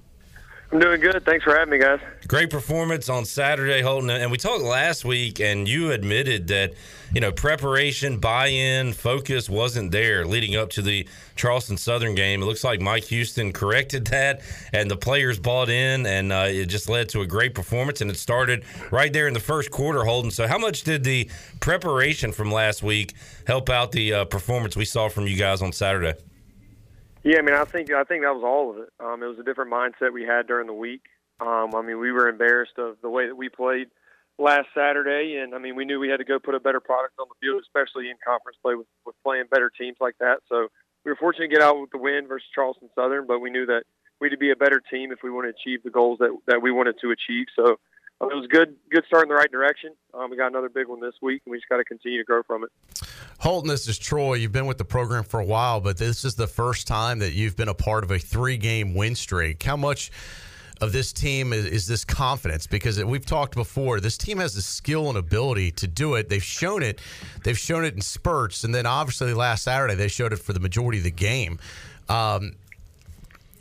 I'm doing good. Thanks for having me, guys. Great performance on Saturday, Holton. And we talked last week, and you admitted that, you know, preparation, buy in, focus wasn't there leading up to the Charleston Southern game. It looks like Mike Houston corrected that, and the players bought in, and uh, it just led to a great performance. And it started right there in the first quarter, Holton. So, how much did the preparation from last week help out the uh, performance we saw from you guys on Saturday? Yeah, I mean, I think I think that was all of it. Um, it was a different mindset we had during the week. Um, I mean, we were embarrassed of the way that we played last Saturday, and I mean, we knew we had to go put a better product on the field, especially in conference play with, with playing better teams like that. So we were fortunate to get out with the win versus Charleston Southern, but we knew that we had to be a better team if we want to achieve the goals that that we wanted to achieve. So it was good, good start in the right direction. Um, we got another big one this week, and we just got to continue to grow from it. Holton, this is Troy. You've been with the program for a while, but this is the first time that you've been a part of a three game win streak. How much of this team is, is this confidence? Because we've talked before, this team has the skill and ability to do it. They've shown it. They've shown it in spurts, and then obviously last Saturday they showed it for the majority of the game. Um,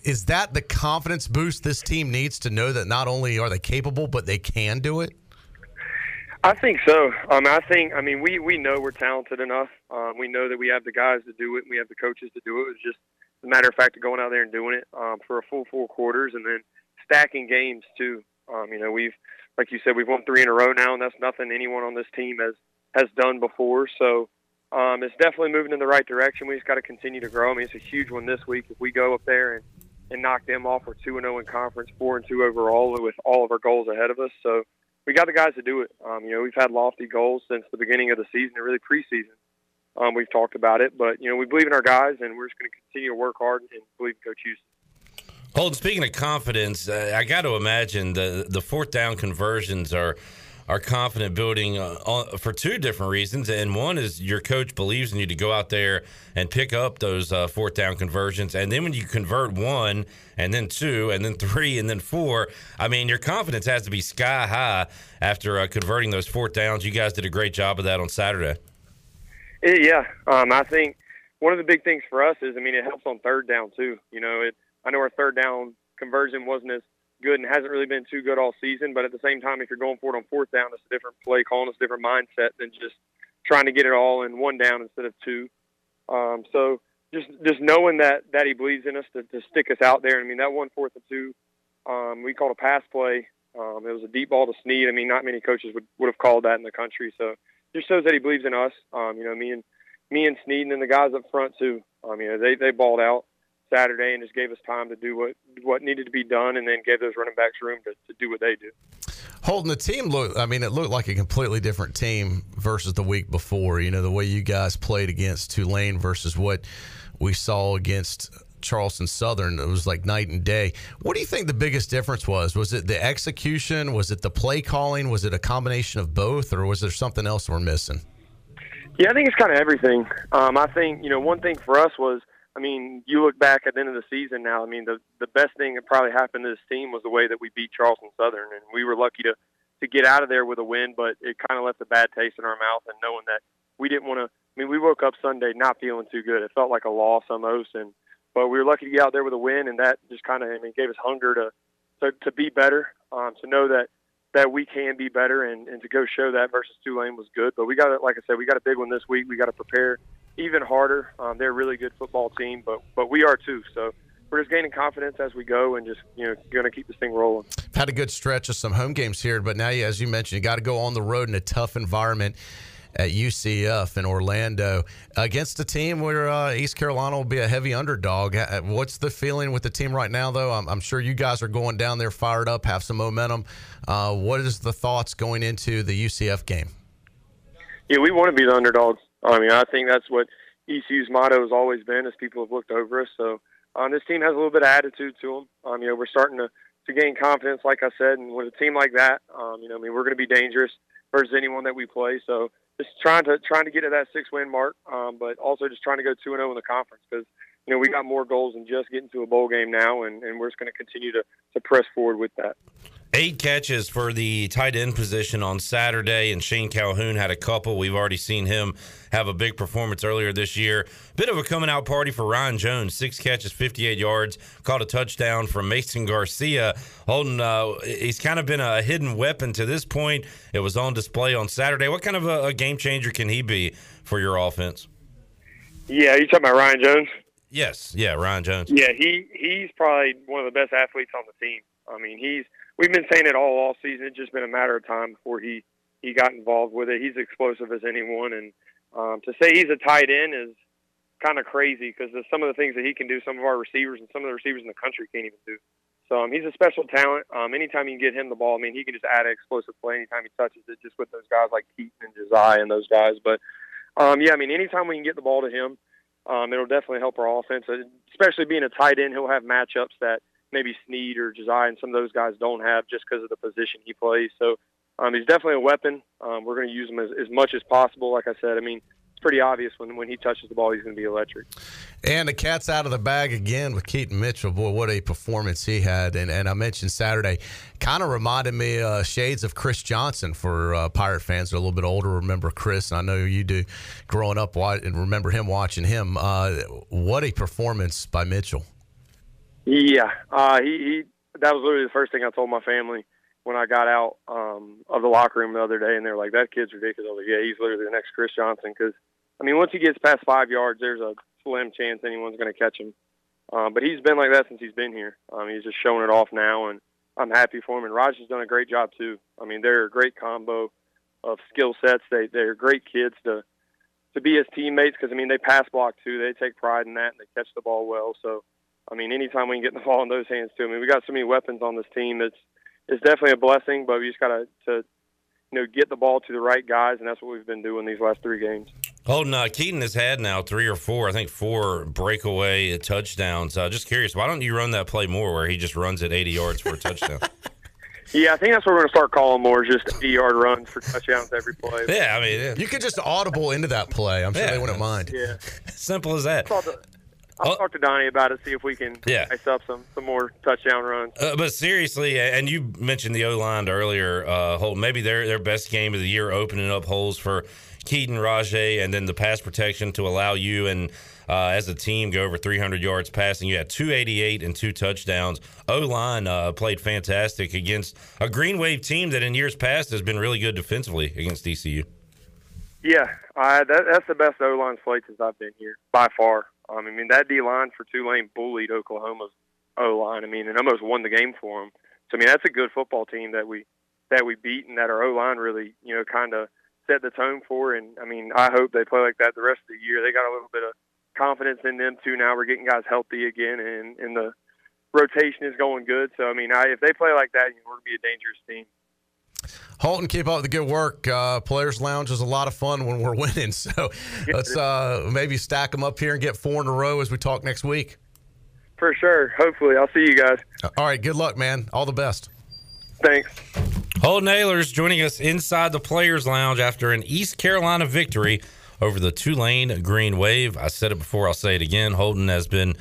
is that the confidence boost this team needs to know that not only are they capable, but they can do it? I think so. Um, I think. I mean, we we know we're talented enough. Um, we know that we have the guys to do it. and We have the coaches to do it. It's just a matter of fact of going out there and doing it um, for a full four quarters, and then stacking games too. Um, you know, we've like you said, we've won three in a row now, and that's nothing anyone on this team has has done before. So um, it's definitely moving in the right direction. We just got to continue to grow. I mean, it's a huge one this week. If we go up there and and knock them off, we're two and zero in conference, four and two overall, with all of our goals ahead of us. So we got the guys to do it. Um, you know, we've had lofty goals since the beginning of the season, and really preseason. Um, we've talked about it, but you know, we believe in our guys, and we're just going to continue to work hard and believe in Coach Houston. Holton, speaking of confidence, uh, I got to imagine the the fourth down conversions are are confident building uh, for two different reasons, and one is your coach believes in you to go out there and pick up those uh, fourth down conversions, and then when you convert one, and then two, and then three, and then four, I mean your confidence has to be sky high after uh, converting those fourth downs. You guys did a great job of that on Saturday. Yeah, um, I think one of the big things for us is, I mean, it helps on third down too. You know, it. I know our third down conversion wasn't as good and hasn't really been too good all season, but at the same time, if you're going for it on fourth down, it's a different play call and it's a different mindset than just trying to get it all in one down instead of two. Um, so just just knowing that that he believes in us to, to stick us out there. I mean, that one fourth and two, um, we called a pass play. Um, it was a deep ball to Snead. I mean, not many coaches would, would have called that in the country. So just shows that he believes in us. Um, you know, me and me and Snead and then the guys up front too. Um, you know, they they balled out Saturday and just gave us time to do what what needed to be done, and then gave those running backs room to, to do what they do. Holton the team looked, I mean, it looked like a completely different team versus the week before. You know, the way you guys played against Tulane versus what we saw against Charleston Southern, it was like night and day. What do you think the biggest difference was? Was it the execution? Was it the play calling? Was it a combination of both? Or was there something else we're missing? Yeah, I think it's kind of everything. Um, I think you know one thing for us was, I mean, you look back at the end of the season now. I mean, the the best thing that probably happened to this team was the way that we beat Charleston Southern, and we were lucky to to get out of there with a win. But it kind of left a bad taste in our mouth, and knowing that we didn't want to. I mean, we woke up Sunday not feeling too good. It felt like a loss almost, and but we were lucky to get out there with a win, and that just kind of I mean gave us hunger to to, to be better, um, to know that that we can be better and, and to go show that versus Tulane was good. But we got like I said, we got a big one this week. We got to prepare even harder. Um, they're a really good football team, but but we are too. So we're just gaining confidence as we go and just you know going to keep this thing rolling. Had a good stretch of some home games here, but now, as you mentioned, you got to go on the road in a tough environment at UCF in Orlando against a team where uh, East Carolina will be a heavy underdog. Uh, What's the feeling with the team right now, though? I'm, I'm sure you guys are going down there fired up, have some momentum. Uh, what is the thoughts going into the UCF game? Yeah, we want to be the underdogs. I mean, I think that's what ECU's motto has always been as people have looked over us. So um, this team has a little bit of attitude to them. Um, you know, we're starting to, to gain confidence, like I said, and with a team like that, um, you know, I mean, we're going to be dangerous versus anyone that we play. So just trying to trying to get to that six win mark, um, but also just trying to go two and zero in the conference because you know we got more goals than just getting to a bowl game now, and, and we're just going to continue to to press forward with that. Eight catches for the tight end position on Saturday, and Shane Calhoun had a couple. We've already seen him have a big performance earlier this year. Bit of a coming out party for Ryan Jones. Six catches, 58 yards, caught a touchdown from Mason Garcia. Holton, uh, he's kind of been a hidden weapon to this point. It was on display on Saturday. What kind of a, a game changer can he be for your offense? Yeah, you talking about Ryan Jones? Yes, yeah, Ryan Jones. Yeah, he he's probably one of the best athletes on the team. I mean, he's we've been saying it all all season. It's just been a matter of time before he he got involved with it. He's explosive as anyone, and um, to say he's a tight end is kind of crazy because some of the things that he can do, some of our receivers and some of the receivers in the country can't even do. So um, he's a special talent. Um, anytime you can get him the ball, I mean, he can just add an explosive play anytime he touches it, just with those guys like Keaton and Josiah and those guys. But um, yeah, I mean, anytime we can get the ball to him, um, it'll definitely help our offense. Uh, Especially being a tight end, he'll have matchups that maybe Snead or Josiah and some of those guys don't have just because of the position he plays. So um, he's definitely a weapon. Um, we're going to use him as, as much as possible. Like I said, I mean, it's pretty obvious when when he touches the ball, he's going to be electric. And the cat's out of the bag again with Keaton Mitchell. Boy, what a performance he had. And, and I mentioned Saturday, kind of reminded me uh, shades of Chris Johnson for uh, Pirate fans that are a little bit older. Remember Chris, and I know you do growing up and remember him watching him. Uh, what a performance by Mitchell. Yeah, uh, he, he that was literally the first thing I told my family when I got out um, of the locker room the other day, and they were like, "That kid's ridiculous." I was like, "Yeah, he's literally the next Chris Johnson." Because I mean, once he gets past five yards, there's a slim chance anyone's going to catch him. Um, but he's been like that since he's been here. Um, he's just showing it off now, and I'm happy for him. And Raj has done a great job too. I mean, they're a great combo of skill sets. They they're great kids to to be his teammates because I mean they pass block too. They take pride in that and they catch the ball well. So I mean, anytime we can get the ball in those hands too. I mean, we got so many weapons on this team. It's it's definitely a blessing, but we just got to to you know get the ball to the right guys, and that's what we've been doing these last three games. Holton, uh, Keaton has had now three or four, I think four breakaway touchdowns. Uh, just curious, why don't you run that play more where he just runs at 80 yards for a touchdown? Yeah, I think that's what we're going to start calling more, is just 80 yard runs for touchdowns every play. Yeah, I mean, you could just audible into that play. I'm sure Yeah. they wouldn't mind. Yeah. Simple as that. I'll, I'll talk to Donnie about it, see if we can Yeah. ice up some, some more touchdown runs. Uh, but seriously, and you mentioned the O line earlier, uh, Holton, maybe their their best game of the year, opening up holes for Keaton Rahjai, and then the pass protection to allow you and uh, as a team go over 300 yards passing. You had 288 and two touchdowns. O line uh, played fantastic against a Green Wave team that in years past has been really good defensively against ECU. Yeah, I, that, that's the best O line slate since I've been here by far. Um, I mean, that D line for Tulane bullied Oklahoma's O line. I mean, and almost won the game for them. So I mean, that's a good football team that we that we beat, and that our O line really, you know, kind of set the tone for. And I mean, I hope they play like that the rest of the year. They got a little bit of confidence in them too. Now we're getting guys healthy again, and and the rotation is going good. So I mean, I, if they play like that, you know, we're gonna be a dangerous team. Holton, keep up the good work. Uh, Players Lounge is a lot of fun when we're winning. So let's uh, maybe stack them up here and get four in a row as we talk next week. For sure. Hopefully, I'll see you guys. All right. Good luck, man. All the best. Thanks. Holton Ahlers joining us inside the Players Lounge after an East Carolina victory over the Tulane Green Wave. I said it before, I'll say it again. Holden has been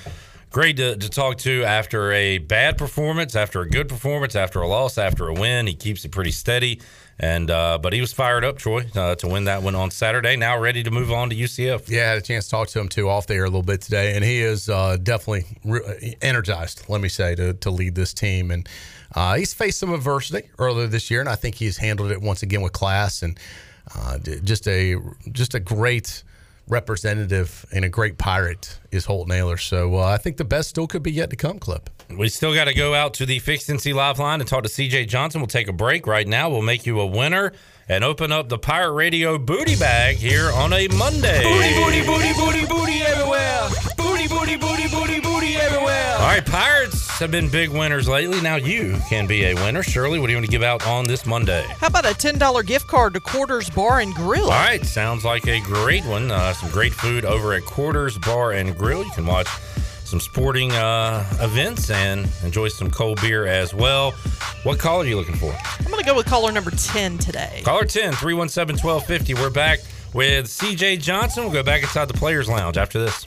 great to, to talk to after a bad performance, after a good performance, after a loss, after a win. He keeps it pretty steady. And uh, but he was fired up, Troy, uh, to win that one on Saturday. Now ready to move on to UCF. Yeah, I had a chance to talk to him too off the air a little bit today, and he is uh, definitely re- energized. Let me say to to lead this team, and uh, he's faced some adversity earlier this year, and I think he's handled it once again with class and uh, just a just a great representative and a great pirate is Holton Ahlers. So uh, I think the best still could be yet to come, Clip. We still got to go out to the Fixed NC Live line and talk to CJ Johnson. We'll take a break right now. We'll make you a winner and open up the Pirate Radio booty bag here on a Monday. Booty, booty, booty, booty, booty everywhere. Booty, booty, booty, booty, booty everywhere. All right, Pirates have been big winners lately. Now you can be a winner. Shirley, what do you want to give out on this Monday? How about a $10 gift card to Quarters Bar and Grill? All right, sounds like a great one. Uh, some great food over at Quarters Bar and Grill. You can watch some sporting uh, events and enjoy some cold beer as well. What call are you looking for? I'm going to go with caller number 10 today. Caller 10 317 1250. We're back with CJ Johnson. We'll go back inside the Players Lounge after this.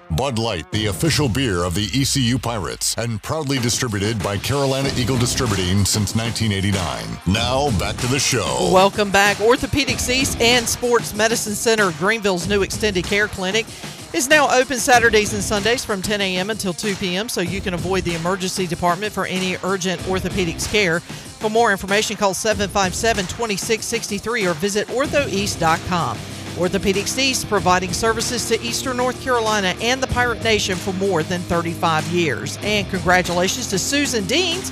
Bud Light, the official beer of the ECU Pirates, and proudly distributed by Carolina Eagle Distributing since 1989. Now, back to the show. Welcome back. Orthopedics East and Sports Medicine Center, Greenville's new extended care clinic, is now open Saturdays and Sundays from 10 a.m. until 2 p.m. so you can avoid the emergency department for any urgent orthopedics care. For more information, call 757 2663 or visit orthoeast.com. Orthopedics East providing services to Eastern North Carolina and the Pirate Nation for more than 35 years. And congratulations to Susan Deans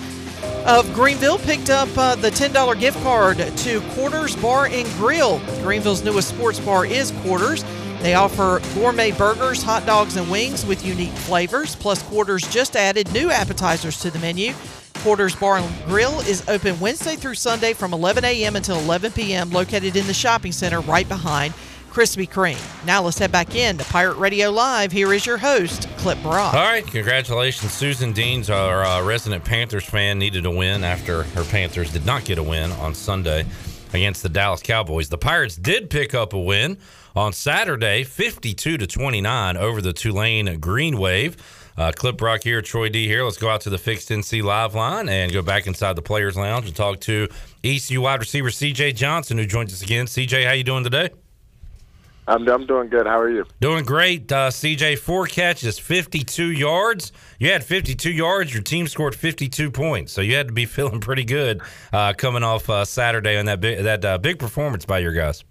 of Greenville picked up uh, the $10 gift card to Quarters Bar and Grill. Greenville's newest sports bar is Quarters. They offer gourmet burgers, hot dogs, and wings with unique flavors. Plus, Quarters just added new appetizers to the menu. Quarters Bar and Grill is open Wednesday through Sunday from 11 a.m. until 11 p.m., located in the shopping center right behind Krispy Kreme. Now let's head back in to Pirate Radio Live. Here is your host, Clip Rock. All right, congratulations. Susan Deans, our uh, resident Panthers fan, needed a win after her Panthers did not get a win on Sunday against the Dallas Cowboys. The Pirates did pick up a win on Saturday, 52 to 29 over the Tulane Green Wave. Uh, Clip Rock here, Troy D here. Let's go out to the Fixed NC live line and go back inside the Players Lounge and talk to ECU wide receiver CJ Johnson, who joins us again. CJ, how you doing today? I'm, I'm doing good. How are you? Doing great. Uh, CJ, four catches, 52 yards. You had 52 yards. Your team scored 52 points, so you had to be feeling pretty good uh, coming off uh, Saturday on that big, that uh, big performance by your guys.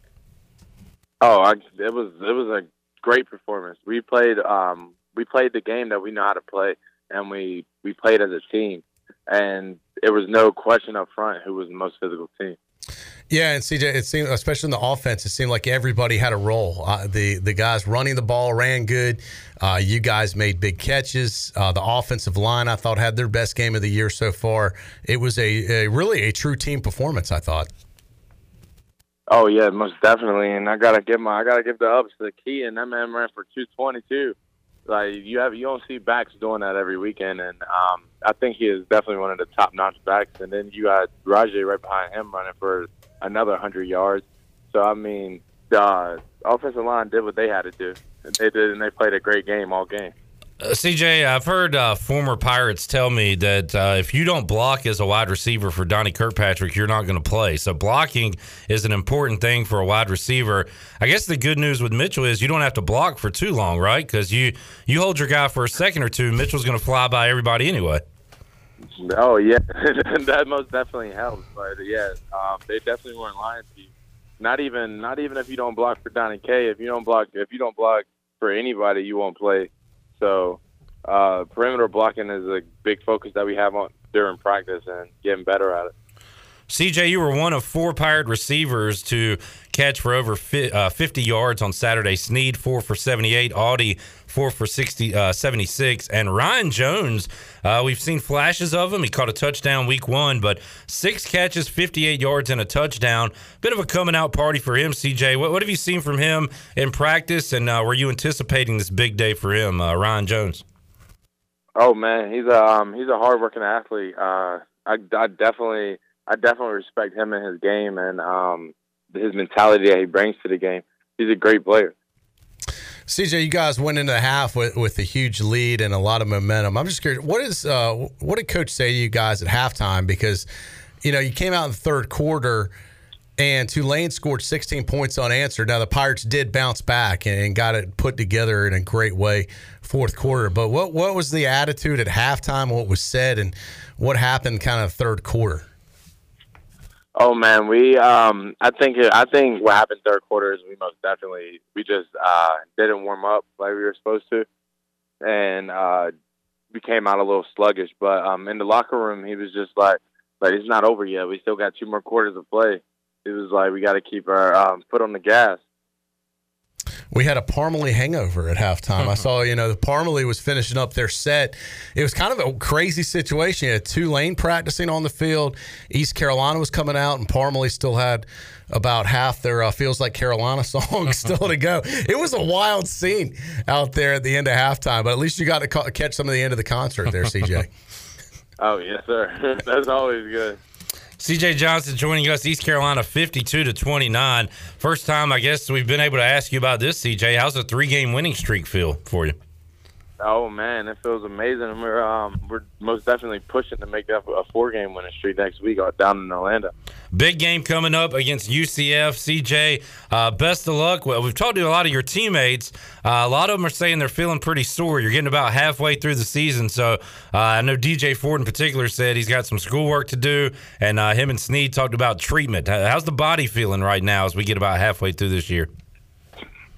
Oh, I, it was it was a great performance. We played um, we played the game that we know how to play, and we we played as a team, and it was no question up front who was the most physical team. Yeah, and CJ, it seemed, especially in the offense, it seemed like everybody had a role. Uh, the the guys running the ball ran good. Uh, you guys made big catches. Uh, the offensive line, I thought, had their best game of the year so far. It was a, a really a true team performance. I thought. Oh yeah, most definitely. And I gotta give my I gotta give the ups to the key, and that man ran for two twenty two. Like you have you don't see backs doing that every weekend, and um, I think he is definitely one of the top notch backs. And then you got Rahjai right behind him running for another hundred yards. So I mean, the offensive line did what they had to do. And they did, and they played a great game all game. Uh, CJ, I've heard uh, former Pirates tell me that uh, if you don't block as a wide receiver for Donnie Kirkpatrick, you're not going to play. So blocking is an important thing for a wide receiver. I guess the good news with Mitchell is you don't have to block for too long, right? Because you you hold your guy for a second or two, Mitchell's going to fly by everybody anyway. Oh yeah, that most definitely helps. But yeah, um, they definitely weren't lying to you. Not even not even if you don't block for Donnie K. If you don't block if you don't block for anybody, you won't play. So uh, perimeter blocking is a big focus that we have on during practice and getting better at it. CJ, you were one of four Pirate receivers to catch for over uh, 50 yards on Saturday. Snead, four for 78. Audie, four for 60, uh, 76. And Ryan Jones, uh, we've seen flashes of him. He caught a touchdown week one, but six catches, 58 yards, and a touchdown. Bit of a coming out party for him, CJ. What, what have you seen from him in practice? And uh, were you anticipating this big day for him, uh, Ryan Jones? Oh man, he's a um, he's a hardworking athlete. Uh, I, I definitely I definitely respect him and his game and um, his mentality that he brings to the game. He's a great player. CJ, you guys went into the half with, with a huge lead and a lot of momentum. I'm just curious, what is uh, what did Coach say to you guys at halftime? Because you know you came out in the third quarter and Tulane scored 16 points unanswered. Now the Pirates did bounce back and got it put together in a great way fourth quarter. But what what was the attitude at halftime? What was said and what happened kind of third quarter? Oh man, we um I think I think what happened third quarter is we most definitely we just uh didn't warm up like we were supposed to and uh we came out a little sluggish, but um in the locker room he was just like like it's not over yet. We still got two more quarters of play. It was like we got to keep our um, foot on the gas. We had a Parmalee hangover at halftime. I saw, you know, the Parmalee was finishing up their set. It was kind of a crazy situation. You had Tulane practicing on the field. East Carolina was coming out, and Parmalee still had about half their uh, "Feels Like Carolina" song still to go. It was a wild scene out there at the end of halftime, but at least you got to ca- catch some of the end of the concert there, CJ. oh yes, sir. That's always good. CJ Johnson joining us, East Carolina 52 to 29. First time, I guess, we've been able to ask you about this, CJ. How's a three game winning streak feel for you? Oh man, it feels amazing. We're um, we're most definitely pushing to make that a four game winning streak next week uh, down in Orlando. Big game coming up against UCF. CJ, uh, best of luck. Well, we've talked to a lot of your teammates. Uh, a lot of them are saying they're feeling pretty sore. You're getting about halfway through the season. So uh, I know DJ Ford in particular said he's got some schoolwork to do, and uh, him and Snead talked about treatment. How's the body feeling right now as we get about halfway through this year?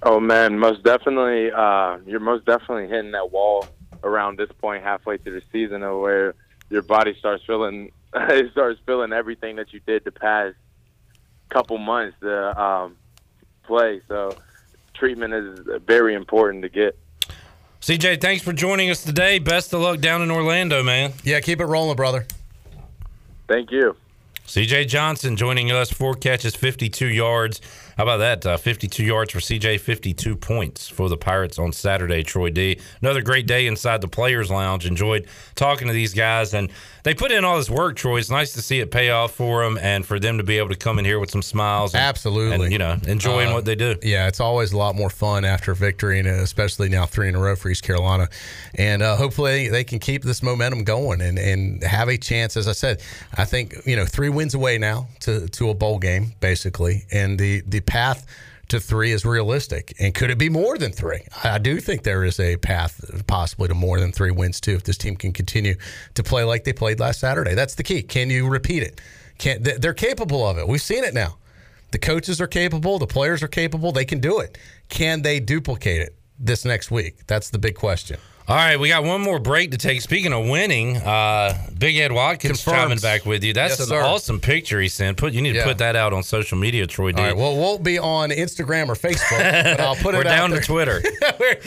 Oh man, most definitely. Uh, you're most definitely hitting that wall around this point, halfway through the season, of where your body starts feeling it starts feeling everything that you did the past couple months to um, play. So treatment is very important to get. CJ, thanks for joining us today. Best of luck down in Orlando, man. Yeah, keep it rolling, brother. Thank you. CJ Johnson joining us, four catches, 52 yards. How about that? Uh, 52 yards for CJ, 52 points for the Pirates on Saturday, Troy D. Another great day inside the Players Lounge. Enjoyed talking to these guys, and they put in all this work, Troy. It's nice to see it pay off for them and for them to be able to come in here with some smiles. And, Absolutely. And, you know, enjoying Uh, what they do. Yeah, it's always a lot more fun after victory, and especially now three in a row for East Carolina. And uh, hopefully they can keep this momentum going and, and have a chance. As I said, I think you know three wins away now to to a bowl game basically, and the the path to three is realistic. And could it be more than three? I do think there is a path possibly to more than three wins too if this team can continue to play like they played last Saturday. That's the key. Can you repeat it? Can they're capable of it? We've seen it now. The coaches are capable, the players are capable, they can do it. Can they duplicate it this next week? That's the big question. All right, we got one more break to take. Speaking of winning, uh, Big Ed Watkins Confirmed. chiming back with you. That's Yes, an sir. awesome picture he sent. Put you need to Yeah. put that out on social media, Troy. D. All right, well, it won't be on Instagram or Facebook, but I'll put it. We're down to. Twitter.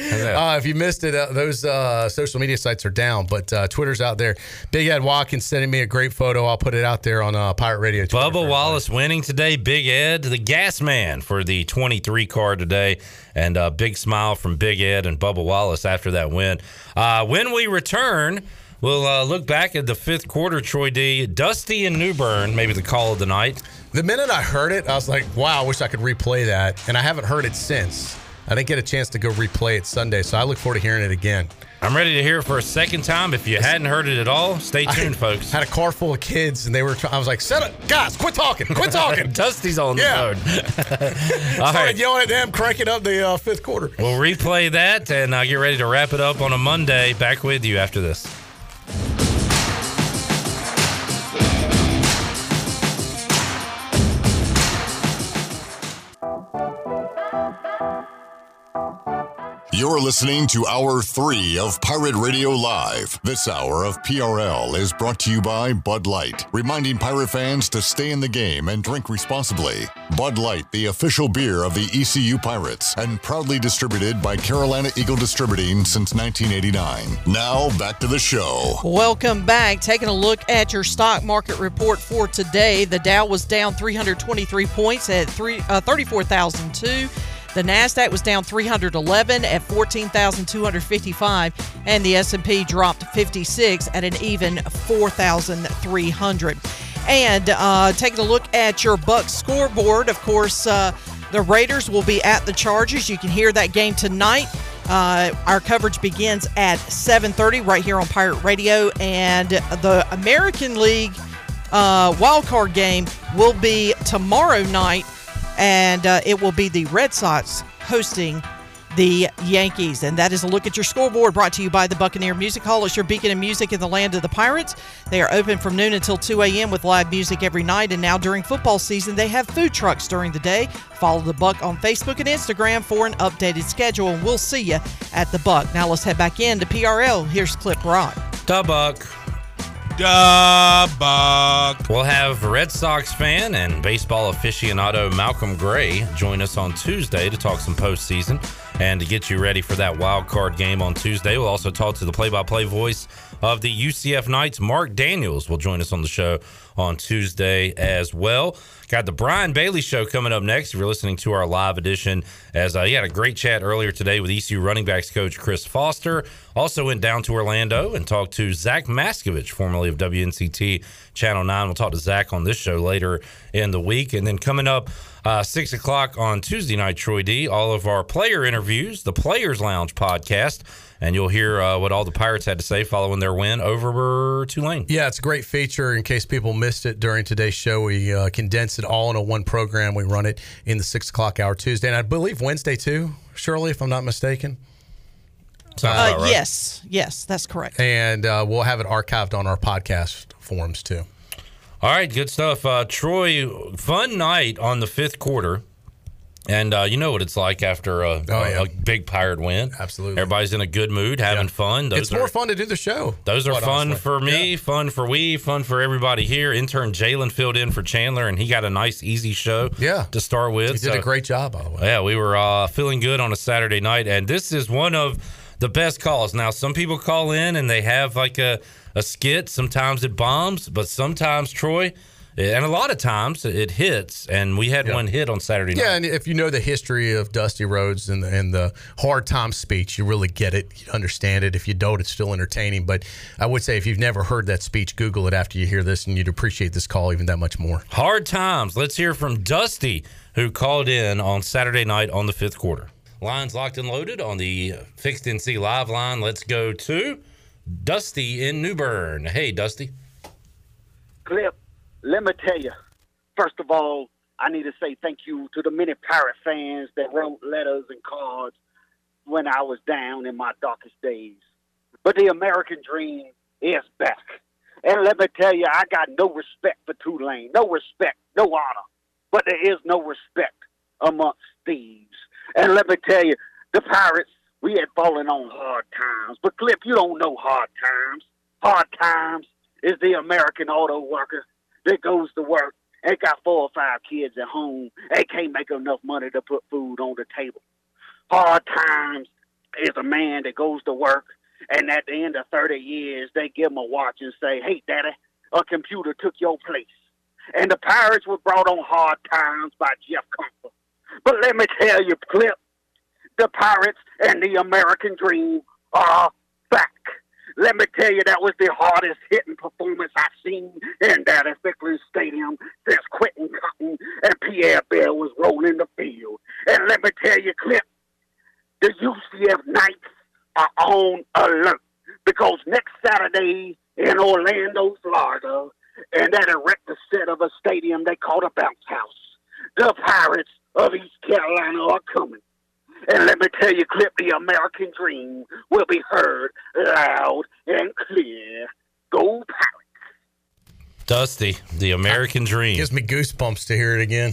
Uh, if you missed it, uh, those uh, social media sites are down, but uh, Twitter's out there. Big Ed Watkins sending me a great photo. I'll put it out there on uh, Pirate Radio. Twitter. Bubba Wallace winning today. Big Ed, the gas man for the 23 car today. And a big smile from Big Ed and Bubba Wallace after that win. Uh, when we return, we'll uh, look back at the fifth quarter, Troy D. Dusty and New Bern, maybe the call of the night. The minute I heard it, I was like, wow, I wish I could replay that. And I haven't heard it since. I didn't get a chance to go replay it Sunday, so I look forward to hearing it again. I'm ready to hear it for a second time. If you hadn't heard it at all, stay tuned, folks. Had a car full of kids, and they were. Try- I was like, "Set up, guys! Quit talking! Quit talking!" Dusty's on yeah. the phone. Started right. yelling at them, cranking up the uh, fifth quarter. We'll replay that and uh, get ready to wrap it up on a Monday. Back with you after this. You're listening to Hour 3 of Pirate Radio Live. This hour of PRL is brought to you by Bud Light, reminding Pirate fans to stay in the game and drink responsibly. Bud Light, the official beer of the ECU Pirates, and proudly distributed by Carolina Eagle Distributing since 1989. Now, back to the show. Welcome back. Taking a look at your stock market report for today. The Dow was down 323 points at three, uh, 34,002. The Nasdaq was down 311 at 14,255, and the S&P dropped 56 at an even 4,300. And uh, taking a look at your Bucks scoreboard, of course. Uh, The Raiders will be at the Chargers. You can hear that game tonight. Uh, our coverage begins at 7:30 right here on Pirate Radio, and the American League uh, wild card game will be tomorrow night, and uh, it will be the Red Sox hosting the Yankees. And that is a look at your scoreboard brought to you by the Buccaneer Music Hall. It's your beacon of music in the land of the Pirates. They are open from noon until 2 a.m. with live music every night. And now during football season, they have food trucks during the day. Follow the Buck on Facebook and Instagram for an updated schedule. And we'll see you at the Buck. Now let's head back in to PRL. Here's Clip Rock. The Buck. Da Buck. We'll have Red Sox fan and baseball aficionado Malcolm Gray join us on Tuesday to talk some postseason and to get you ready for that wild card game on Tuesday. We'll also talk to the play-by-play voice of the UCF Knights, Mark Daniels, will join us on the show on Tuesday as well. Got the Brian Bailey show coming up next. If you're listening to our live edition, as uh, he had a great chat earlier today with ECU running backs coach Chris Foster. Also went down to Orlando and talked to Zach Maskovich, formerly of WNCT Channel 9. We'll talk to Zach on this show later in the week. And then coming up, uh, 6 o'clock on Tuesday night, Troy D, all of our player interviews, the Players Lounge podcast. And you'll hear uh, what all the Pirates had to say following their win over Tulane. Yeah, it's a great feature. In case people missed it during today's show, we uh, condense it all into one program. We run it in the six o'clock hour Tuesday, and I believe Wednesday too. Shirley, if I'm not mistaken. Uh, Yes, yes, that's correct. And uh, we'll have it archived on our podcast forums too. All right, good stuff. Uh, Troy, fun night on the fifth quarter. And uh, you know what it's like after a, a- a big pirate win. Oh, Absolutely. Everybody's in a good mood, having fun. it's more fun to do the show. Those are fun honestly. for me, fun for we, fun for everybody here. Intern Jalen filled in for Chandler, and he got a nice, easy show. Yeah. to start with. He did a great job, by the way. Yeah, we were uh, feeling good on a Saturday night, and this is one of the best calls. Now, some people call in and they have like a, a skit. Sometimes it bombs, but sometimes Troy, and a lot of times it hits. And we had one hit on Saturday night. Yeah, and if you know the history of Dusty Rhodes and the, and the hard time speech, you really get it. You understand it. If you don't, it's still entertaining. But I would say if you've never heard that speech, Google it after you hear this, and you'd appreciate this call even that much more. Hard times. Let's hear from Dusty, who called in on Saturday night on the fifth quarter. Lines locked and loaded on the Fixed NC Live line. Let's go to Dusty in New Bern. Hey, Dusty. Clip, let me tell you, first of all, I need to say thank you to the many Pirate fans that wrote letters and cards when I was down in my darkest days. But the American dream is back. And let me tell you, I got no respect for Tulane, no respect, no honor. But there is no respect amongst thieves. And let me tell you, the Pirates, we had fallen on hard times. But Cliff, you don't know hard times. Hard times is the American auto worker that goes to work and got four or five kids at home and can't make enough money to put food on the table. Hard times is a man that goes to work and at the end of 30 years, they give him a watch and say, hey, daddy, a computer took your place. And the Pirates were brought on hard times by Jeff Compher. But let me tell you, Clip, the Pirates and the American Dream are back. Let me tell you, that was the hardest hitting performance I've seen in at Vickers Stadium since Quentin Cotton and Pierre Bell was rolling the field. And let me tell you, Clip, the UCF Knights are on alert because next Saturday in Orlando, Florida, and that erected set of a stadium they call a bounce house, the Pirates of East Carolina are coming. And let me tell you, Clip, the American dream will be heard loud and clear. Go Pirates! Dusty, the American Dream. Gives me goosebumps to hear it again.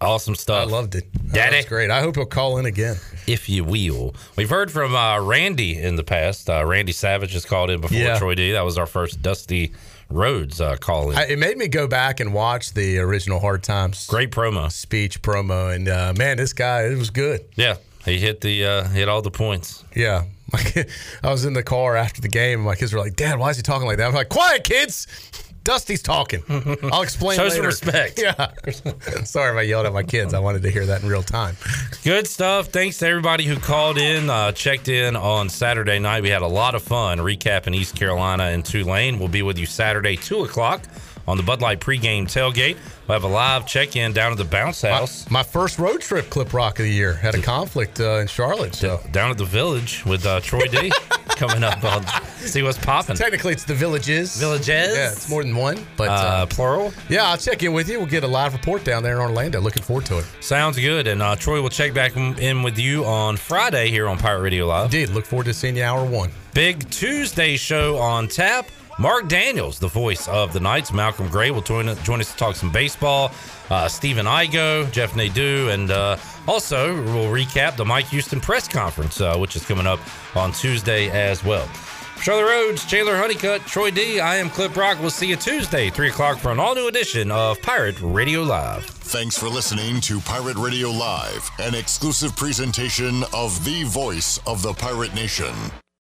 Awesome stuff. I loved it. Daddy. That's great. I hope he'll call in again. If you will. We've heard from uh, Randy in the past. Uh, Randy Savage has called in before Yeah. Troy D. That was our first Dusty Rhodes uh, call in. I, it made me go back and watch the original Hard Times. Great promo. Speech promo. And uh, man, this guy, it was good. Yeah. He hit the uh, hit all the points. Yeah. Kid, I was in the car after the game, and my kids were like, Dad, why is he talking like that? I'm like, quiet, kids. Dusty's talking. I'll explain Show some respect. Yeah. Sorry if I yelled at my kids. I wanted to hear that in real time. Good stuff. Thanks to everybody who called in, uh, checked in on Saturday night. We had a lot of fun recapping East Carolina and Tulane. We'll be with you Saturday, 2 o'clock on the Bud Light pregame tailgate. We'll have a live check-in down at the Bounce House. My first road trip clip rock of the year. Had a conflict uh, in Charlotte. So down at the Village with uh, Troy D coming up. I'll see what's popping. Technically, it's the Villages. Villages. Yeah, it's more than one, but Uh, plural. Yeah, I'll check in with you. We'll get a live report down there in Orlando. Looking forward to it. Sounds good. And uh, Troy will check back in with you on Friday here on Pirate Radio Live. Indeed. Look forward to seeing you hour one. Big Tuesday show on tap. Mark Daniels, the voice of the Knights. Malcolm Gray will join, join us to talk some baseball. Uh, Stephen Igo, Jeff Nadeau, and uh, also we'll recap the Mike Houston press conference, uh, which is coming up on Tuesday as well. Charlie Rhodes, Chandler Honeycutt, Troy D. I am Clip Rock. We'll see you Tuesday, 3 o'clock, for an all new edition of Pirate Radio Live. Thanks for listening to Pirate Radio Live, an exclusive presentation of the voice of the pirate nation.